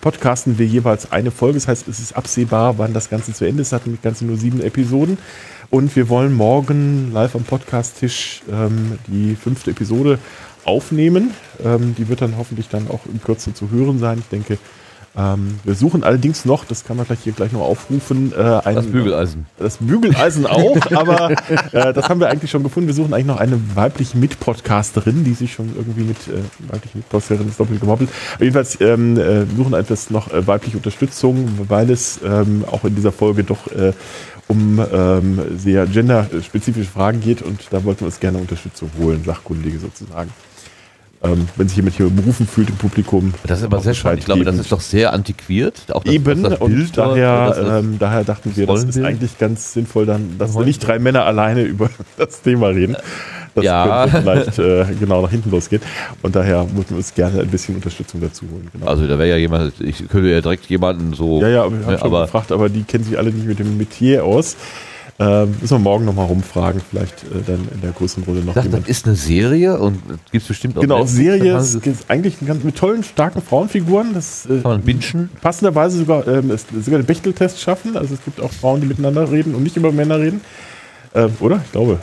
podcasten wir jeweils eine Folge. Das heißt, es ist absehbar, wann das Ganze zu Ende ist. Es hat nämlich Ganze nur sieben Episoden. Und wir wollen morgen live am Podcast-Tisch ähm, die fünfte Episode aufnehmen. Ähm, die wird dann hoffentlich dann auch in Kürze zu hören sein. Ich denke, ähm, wir suchen allerdings noch, das kann man gleich hier gleich noch aufrufen, äh, ein, Das Bügeleisen. das Bügeleisen auch, aber äh, das haben wir eigentlich schon gefunden. Wir suchen eigentlich noch eine weibliche Mitpodcasterin, die sich schon irgendwie mit äh, weibliche Mitpodcasterin ist doppelt gemoppelt. Aber jedenfalls ähm, äh, suchen etwas noch äh, weibliche Unterstützung, weil es ähm, auch in dieser Folge doch äh, um ähm, sehr genderspezifische Fragen geht und da wollten wir uns gerne Unterstützung holen, Sachkundige sozusagen. Ähm, wenn sich jemand hier berufen fühlt im Publikum. Das ist aber sehr spannend. Ich glaube, das ist doch sehr antiquiert. Auch das, Eben, das Bild und daher, ist- ähm, daher dachten wir, das ist wir. eigentlich ganz sinnvoll, dann, dass Wollen nicht drei Männer alleine über das Thema reden. Das Ja. könnte vielleicht äh, genau nach hinten losgehen. Und daher wollten wir uns gerne ein bisschen Unterstützung dazu holen. Genau. also da wäre ja jemand, ich könnte ja direkt jemanden so. ja, ja, aber ich habe Ja, schon aber- gefragt, aber die kennen sich alle nicht mit dem Metier aus. Ähm, müssen wir morgen nochmal rumfragen, vielleicht äh, dann in der größeren Runde noch Ich dachte, das ist eine Serie und gibt es bestimmt auch Genau, Serie ist, ist eigentlich ganz, mit tollen, starken Frauenfiguren. Das äh, Kann man bingen? passenderweise sogar, ähm, es, sogar den Bechteltest schaffen. Also es gibt auch Frauen, die miteinander reden und nicht über Männer reden. Ähm, oder? Ich glaube.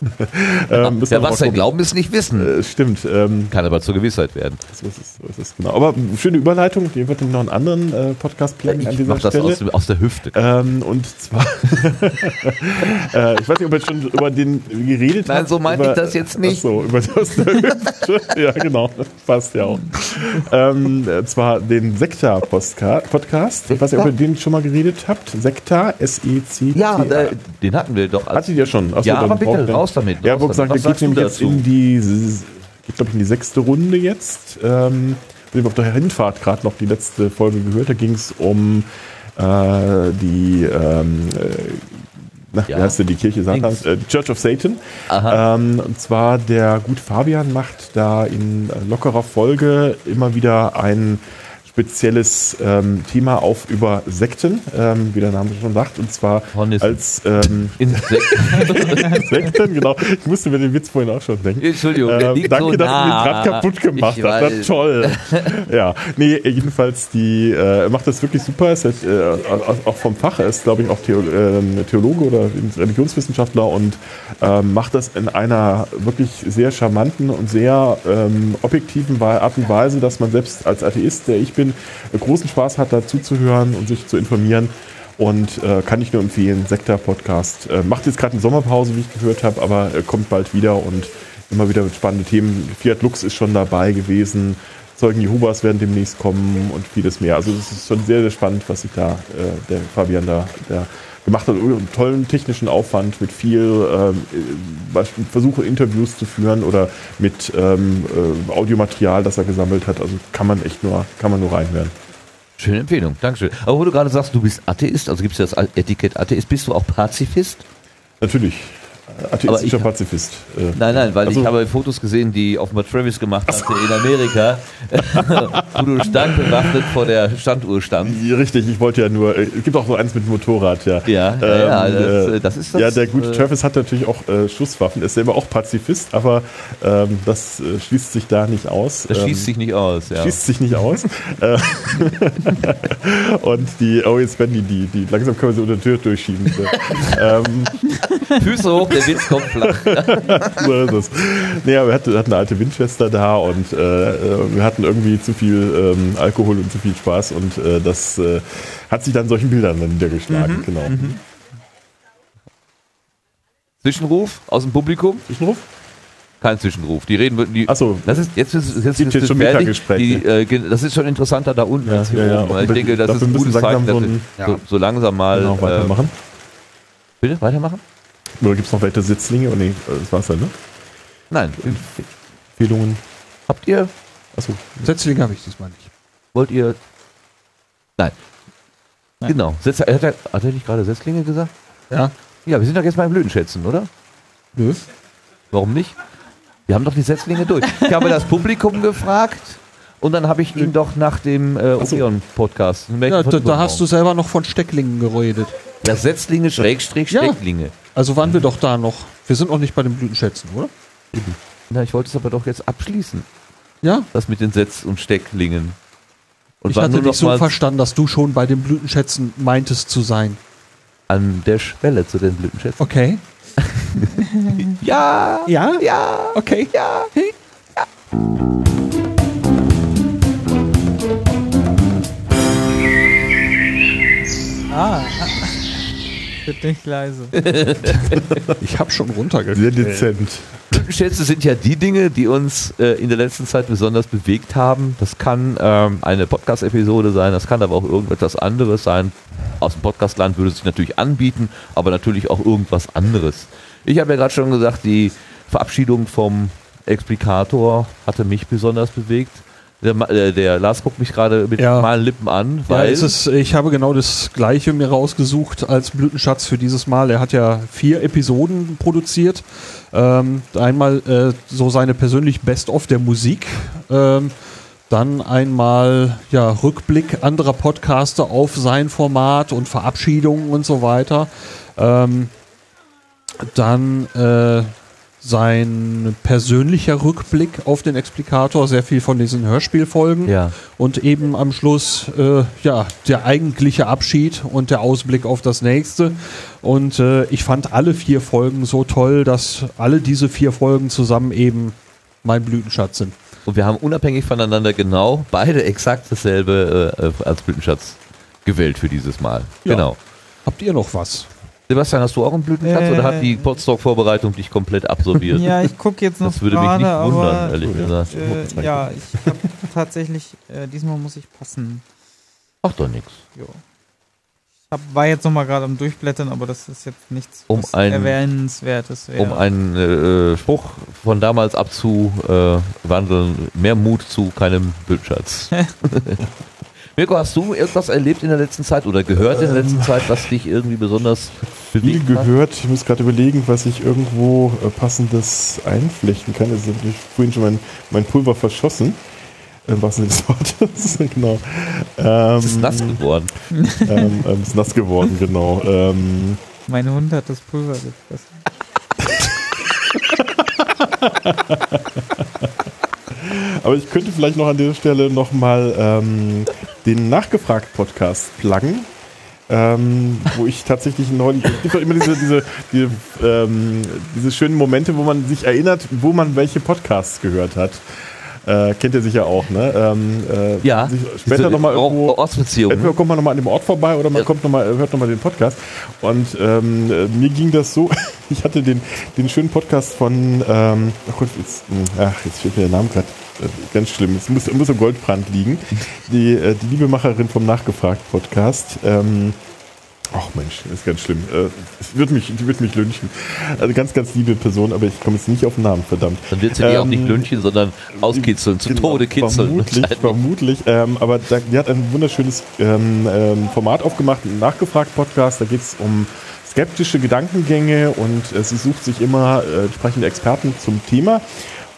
ähm, Ja, was wir glauben, ist nicht wissen. Äh, stimmt. Ähm, Kann aber zur Gewissheit werden. so ist es, so ist es, genau. Aber schöne Überleitung. Die wird noch einen anderen äh, Podcast planen an Ich dieser das Stelle. aus, dem- aus der Hüfte. Ähm, und zwar, äh, ich weiß nicht, ob wir schon über den geredet Nein, habt, so meinte ich das jetzt nicht. Ach so, über das Ja, genau, das passt ja auch. ähm, äh, zwar den Sekta-Podcast. Ich weiß nicht, ob ihr den schon mal geredet habt. Sekta, S-E-C. Ja, da, den hatten wir doch. Als, Hattet ihr schon? Achso, ja, aber bitte, ihr- raus damit. Ja, raus wo gesagt, der damit. geht nämlich jetzt in die, geht glaube ich in die sechste Runde jetzt. Ähm, ich habe auf der Hinfahrt gerade noch die letzte Folge gehört. Da ging es um äh, die, ähm, äh, na, Ja. wie heißt denn die Kirche Satans? Äh, Church of Satan. Ähm, und zwar der gut Fabian macht da in lockerer Folge immer wieder ein spezielles ähm, Thema auf über Sekten, ähm, wie der Name schon sagt, und zwar Hornissen. als ähm, Insekt. Sekten, genau. Ich musste mir den Witz vorhin auch schon denken. Entschuldigung, Ähm, danke, so dass du den nah. Draht kaputt gemacht hast. Toll. ja, nee, jedenfalls, die äh, macht das wirklich super. Ist halt, äh, auch- vom Fach. Er ist, glaube ich, auch Theo äh, Theologe oder Religionswissenschaftler und ähm, macht das in einer wirklich sehr charmanten und sehr ähm, objektiven Art und Weise, dass man selbst als Atheist, der ich bin, äh, großen Spaß hat, dazu zu hören und sich zu informieren. Und äh, kann ich nur empfehlen, Sektor-Podcast. Äh, macht jetzt gerade eine Sommerpause, wie ich gehört habe, aber äh, kommt bald wieder und immer wieder mit spannenden Themen. Fiat Lux ist schon dabei gewesen. Zeugen Jehovas werden demnächst kommen und vieles mehr. Also es ist schon sehr, sehr spannend, was sich da äh, der Fabian da der gemacht hat. Und einen tollen technischen Aufwand mit viel ähm, äh, Versuche, Interviews zu führen oder mit ähm, äh, Audiomaterial, das er gesammelt hat. Also kann man echt nur, kann man nur reinhören. Schöne Empfehlung, Dankeschön. Aber wo du gerade sagst, du bist Atheist, also gibt es das Etikett Atheist, bist du auch Pazifist? Natürlich. Atheistischer ich- Pazifist. Äh, Nein, nein, weil Also- ich habe Fotos gesehen, die offenbar Travis gemacht hatte in Amerika, wo du standbewaffnet vor der Standuhr standst. Ja, Richtig, ich wollte ja nur, äh, es gibt auch so eins mit Motorrad, ja. Ja, ja, ja, Ähm, das, äh, das ist das. ja, der gute äh, Travis hat natürlich auch äh, Schusswaffen, ist selber auch Pazifist, aber ähm, das äh, schließt sich da nicht aus. Das Ähm, schießt sich nicht aus, ja. Schließt sich nicht aus. Und die, oh jetzt werden die, die, die, langsam können wir sie unter der Tür durchschieben. ähm, Füße hoch, der Witz kommt flach. so ist es. Aber wir hatten, hatten eine alte Windschwester da und äh, äh, wir hatten irgendwie zu viel ähm, Alkohol und zu viel Spaß und äh, das äh, hat sich dann solchen Bildern dann niedergeschlagen. Genau. Zwischenruf aus dem Publikum? Zwischenruf? Kein Zwischenruf. Die reden, die, Ach so. das ist jetzt ist jetzt, Gibt ist jetzt schon fertig. Mittaggespräche. Die, äh, Das ist schon interessanter da unten Ja, als hier ja, ja. oben. Und Ich denke, das ist ein müssen gutes Zeichen, dass so wir so, so langsam mal Genau, äh, weitermachen. bitte weitermachen. Oder gibt es noch weitere Sitzlinge? Oh nee, das war's dann, ne? Nein, Empfehlungen. habt ihr Achso. Setzlinge habe ich diesmal nicht. wollt ihr Nein. Nein. Genau. Setz, hat, er, hat er nicht gerade Setzlinge gesagt? Ja. Ja, wir sind doch jetzt beim Blütenschätzen, oder? Nö. Warum nicht? Wir haben doch die Setzlinge durch. Ich habe das Publikum gefragt und dann habe ich ihn doch nach dem äh, so. Odeon-Podcast. Ja, da, da hast du selber noch von Stecklingen geredet. Ja, Setzlinge, Schrägstrich, Ja. Stecklinge. Also waren wir doch da noch. Wir sind noch nicht bei den Blütenschätzen, oder? Na, ich wollte es aber doch jetzt abschließen. Ja. Das mit den Setz- und Stecklingen. Und ich hatte dich so verstanden, dass du schon bei den Blütenschätzen meintest zu sein. an der Schwelle zu den Blütenschätzen. Okay. Ja! Ja? Ja! Okay. Ja! Ah. Wird nicht leise. Ich habe schon runtergegangen. Sehr dezent. Blütenschätze sind ja die Dinge, die uns äh, in der letzten Zeit besonders bewegt haben. Das kann ähm, eine Podcast-Episode sein, das kann aber auch irgendetwas anderes sein. aus dem Podcastland würde sich natürlich anbieten, aber natürlich auch irgendwas anderes. Ich habe ja gerade schon gesagt, die Verabschiedung vom Explikator hatte mich besonders bewegt. Der, Ma- äh, der Lars guckt mich gerade mit Ja. schmalen Lippen an, Ja, weil es ist, ich habe genau das gleiche mir rausgesucht als Blütenschatz für dieses Mal. Er hat ja vier Episoden produziert. Ähm, einmal äh, so seine persönlich Best-of der Musik. Ähm, dann einmal ja, Rückblick anderer Podcaster auf sein Format und Verabschiedungen und so weiter. Ähm, dann äh, sein persönlicher Rückblick auf den Explikator, sehr viel von diesen Hörspielfolgen. Ja. Und eben am Schluss, äh, ja, der eigentliche Abschied und der Ausblick auf das nächste. Und äh, ich fand alle vier Folgen so toll, dass alle diese vier Folgen zusammen eben mein Blütenschatz sind. Und wir haben unabhängig voneinander genau beide exakt dasselbe äh, äh, als Blütenschatz gewählt für dieses Mal. Ja. Genau. Habt ihr noch was? Sebastian, hast du auch einen Blütenschatz Äh, oder hat die Podstock-Vorbereitung dich komplett absorbiert? Ja, ich gucke jetzt noch das würde mich gerade, nicht wundern, aber ehrlich gesagt. äh, ja, ich habe tatsächlich, äh, diesmal muss ich passen. Ach doch nichts. Jo. Ich hab, war jetzt nochmal gerade am Durchblättern, aber das ist jetzt nichts Um ein- Erwähnenswertes. wäre. Um einen äh, Spruch von damals abzuwandeln, mehr Mut zu keinem Blütenschatz. Mirko, hast du irgendwas erlebt in der letzten Zeit oder gehört in der letzten Zeit, was dich irgendwie besonders Viel bewegt hat? gehört. Ich muss gerade überlegen, was ich irgendwo äh, passendes einflechten kann. Es ist natürlich vorhin schon mein, mein Pulver verschossen. Im wahrsten Sinne des Wortes. genau. Ähm, Es ist nass geworden. ähm, ähm, ist nass geworden, genau. Ähm, Mein Hund hat das Pulver gefressen. aber ich könnte vielleicht noch an dieser Stelle nochmal ähm, den Nachgefragt-Podcast pluggen. Ähm, wo ich tatsächlich neulich, es gibt doch immer diese, diese, diese, ähm, diese schönen Momente, wo man sich erinnert, wo man welche Podcasts gehört hat. Äh, kennt ihr sicher auch, ne? Ähm, äh, Ja, später diese nochmal irgendwo. Ortsbeziehungen. Entweder kommt man nochmal an dem Ort vorbei oder man Ja. kommt noch mal, hört nochmal den Podcast. Und ähm, äh, mir ging das so, ich hatte den, den schönen Podcast von, ähm, ach Gott, jetzt, ach, jetzt fehlt mir der Name gerade. Ganz schlimm. Es muss, muss im Goldbrand liegen. Die, äh, die liebe Macherin vom Nachgefragt-Podcast. Ähm, Ach Mensch, das ist ganz schlimm. Äh, es wird mich, die wird mich lynchen. Also ganz, ganz liebe Person, aber ich komme jetzt nicht auf den Namen, verdammt. Dann wird sie die auch nicht Ähm, lünchen, sondern auskitzeln, zu Genau, Tode kitzeln. Vermutlich, vermutlich. Ähm, aber da, die hat ein wunderschönes ähm, ähm, Format aufgemacht, einen Nachgefragt-Podcast. Da geht es um skeptische Gedankengänge und äh, sie sucht sich immer äh, entsprechende Experten zum Thema.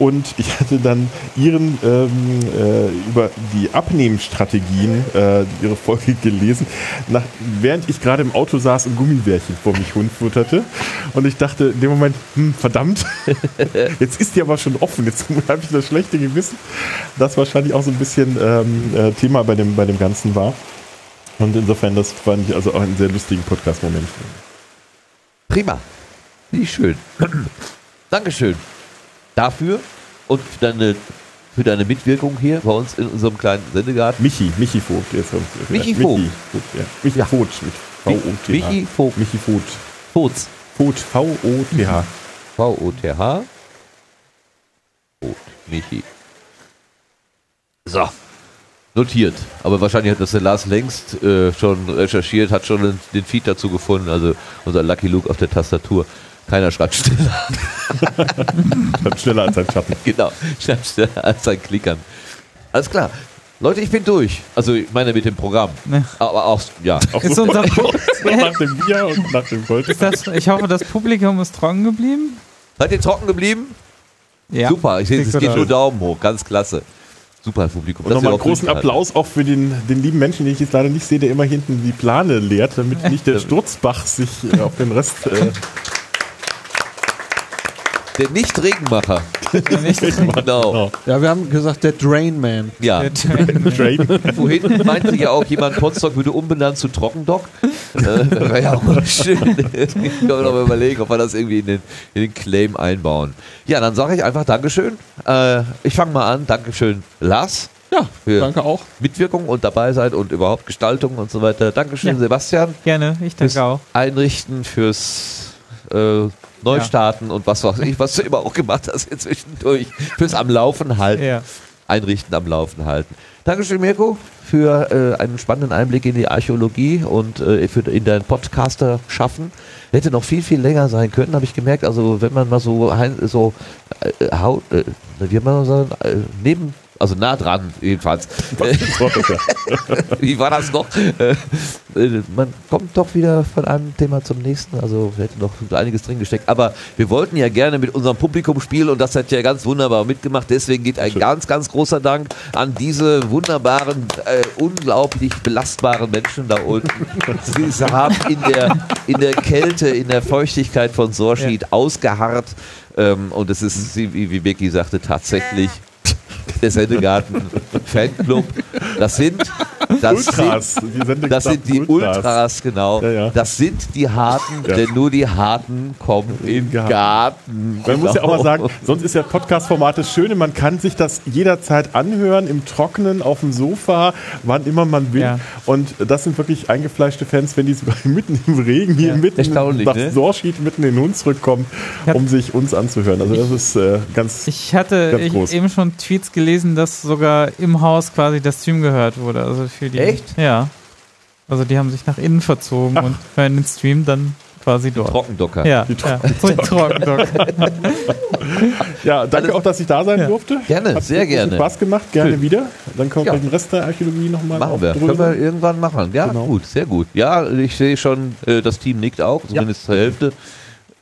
Und ich hatte dann ihren ähm, äh, über die Abnehmstrategien äh, ihre Folge gelesen, nach, während ich gerade im Auto saß und Gummibärchen vor mich Hund futterte. Und ich dachte in dem Moment, hm, verdammt, jetzt ist die aber schon offen. Jetzt habe ich das schlechte Gewissen, das wahrscheinlich auch so ein bisschen ähm, äh, Thema bei dem, bei dem Ganzen war. Und insofern, das fand ich also auch einen sehr lustigen Podcast-Moment. Prima. Nicht schön. Dankeschön. Dafür und für deine, für deine Mitwirkung hier bei uns in unserem kleinen Sendegarten. Michi, Michi Vogt. Jetzt, Michi Vogt. Michi ja. Vogt mit V-O-T-H. Michi Vogt. Michi Vogt. Vogt. Vogt, V-O-T-H. V-O-T-H. Vogt. Michi. So. Notiert. Aber wahrscheinlich hat das der Lars längst äh, schon recherchiert, hat schon den, den Feed dazu gefunden. Also unser Lucky Luke auf der Tastatur. Keiner schreibt schneller. Dann schneller als ein Schatten. genau. Schreibt schneller als ein Klickern. Alles klar. Leute, ich bin durch. Also ich meine mit dem Programm. Ne. Aber auch, ja. Auch Ist so unser nach dem Bier und nach dem Gold. Ist das, ich hoffe, das Publikum ist trocken geblieben. Seid ihr trocken geblieben? Ja. Super. Ich sehe, es geht nur Daumen hoch. Ganz klasse. Super Publikum. Und nochmal einen großen Applaus auch für den, den lieben Menschen, den ich jetzt leider nicht sehe, der immer hinten die Plane leert, damit nicht der Sturzbach sich äh, auf den Rest. Äh. Der Nicht-Regenmacher. Nicht genau. genau. Ja, wir haben gesagt, der Drain Man. Ja. der Train. Drain. Vorhin meinte ja auch jemand, Potsdok würde umbenannt zu Trockendock. Äh, Wäre ja auch mal schön. Ich kann mir noch mal überlegen, ob wir das irgendwie in den, in den Claim einbauen. Ja, dann sage ich einfach Dankeschön. Äh, ich fange mal an. Dankeschön, Lars. Ja, Für danke auch. Mitwirkung und dabei seid und überhaupt Gestaltung und so weiter. Dankeschön, Ja. Sebastian. Gerne, ich Fürs danke auch. Einrichten, fürs äh, Neustarten und was weiß ich, was du immer auch gemacht hast hier zwischendurch. Fürs am Laufen halten. Ja. einrichten, am Laufen halten. Dankeschön, Mirko, für äh, einen spannenden Einblick in die Archäologie und äh, für, in dein Podcaster-Schaffen. Hätte noch viel, viel länger sein können, habe ich gemerkt. Also wenn man mal so, so äh, äh, Haut, äh, wie man sagen, äh, neben, also nah dran jedenfalls. wie war das noch? Äh, äh, man kommt doch wieder von einem Thema zum nächsten. Also hätte noch einiges drin gesteckt. Aber wir wollten ja gerne mit unserem Publikum spielen und das hat ja ganz wunderbar mitgemacht. Deswegen geht ein ganz, ganz großer Dank an diese wunderbaren, äh, unglaublich belastbaren Menschen da unten. Sie haben in der, in der Kälte, in der Feuchtigkeit von Sorschied ausgeharrt. Ähm, und es ist, wie, wie Becky sagte, tatsächlich der Sendegarten Fanclub. Das sind, das Ultras. sind, Die das sind die Ultras, genau. Ja, ja. Das sind die Harten, Ja. denn nur die Harten kommen in den Garten. Garten. Man muss ja auch mal Genau. sagen, sonst ist ja Podcast-Format das Schöne, man kann sich das jederzeit anhören, im Trockenen, auf dem Sofa, wann immer man will. Ja. Und das sind wirklich eingefleischte Fans, wenn die sogar mitten im Regen hier Ja. mitten nach ne? Sorschied mitten in den Hunsrück kommen, Ja. um sich uns anzuhören. Also das ist äh, ganz... Ich hatte Ganz ich, groß. eben schon Tweets gelesen, dass sogar im Haus quasi der Stream gehört wurde. Also für die, Echt? Ja. Also die haben sich nach innen verzogen und hören den Stream dann quasi dort. Trockendocker. Ja, ja. So ein Trockendock. ja, danke Alles- auch, dass ich da sein Ja. durfte. Gerne, Hat sehr gerne. Spaß gemacht, gerne Schön. wieder. Dann können wir Ja. gleich den Rest der Archäologie nochmal Machen wir. Können wir irgendwann machen. Ja, Genau. gut, sehr gut. Ja, ich sehe schon, äh, das Team nickt auch, zumindest zur Hälfte.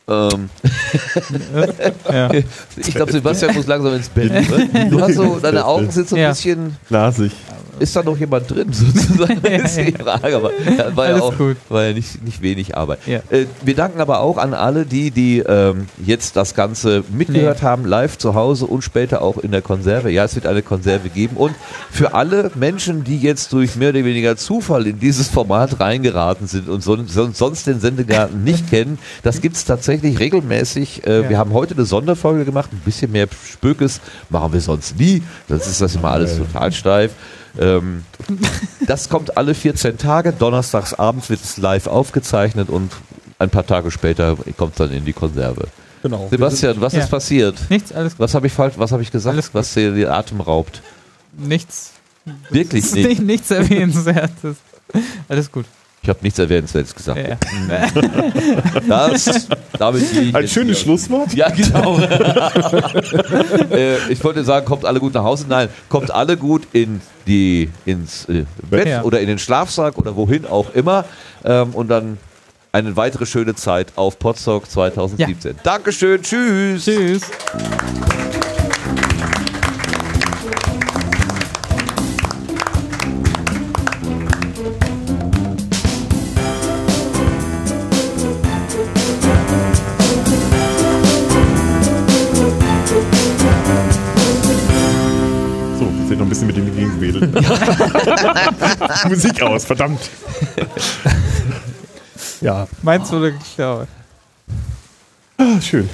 Ähm, ja. ich glaube, Sebastian muss langsam ins Bett. Ne? Du hast so, deine Augen sind so ein Ja. bisschen, Glasig. Ist da noch jemand drin sozusagen? Das ist die Frage, aber ja, war ja Alles auch gut. war ja nicht, nicht wenig Arbeit. Ja. Äh, wir danken aber auch an alle, die, die ähm, jetzt das Ganze mitgehört Nee. haben, live zu Hause und später auch in der Konserve. Ja, es wird eine Konserve geben. Und für alle Menschen, die jetzt durch mehr oder weniger Zufall in dieses Format reingeraten sind und son sonst den Sendegarten nicht kennen, das gibt es tatsächlich regelmäßig. Äh, Ja. Wir haben heute eine Sonderfolge gemacht, ein bisschen mehr Spökes machen wir sonst nie. Das ist das immer alles total steif. Ähm, das kommt alle 14 Tage. Donnerstags abends wird es live aufgezeichnet und ein paar Tage später kommt es dann in die Konserve. Genau. Sebastian, was Ja. ist passiert? Nichts, alles Was habe ich falsch, was habe ich gesagt, Alles gut. was dir den Atem raubt? nichts. Wirklich Nicht, nicht. nichts erwähnenswertes. Alles gut. Ich habe nichts Erwähnenswertes gesagt. Ja. Das, damit gehe ich Ein schönes hier. Schlusswort. Ja, genau. äh, ich wollte sagen, kommt alle gut nach Hause. Nein, kommt alle gut in die, ins äh, Bett Ja. oder in den Schlafsack oder wohin auch immer. Ähm, und dann eine weitere schöne Zeit auf Potsdok 2017. Dankeschön, tschüss. Tschüss. Gegengewedelt. Musik aus, verdammt. Ja, Meins wurde geklaut. Ah, schön.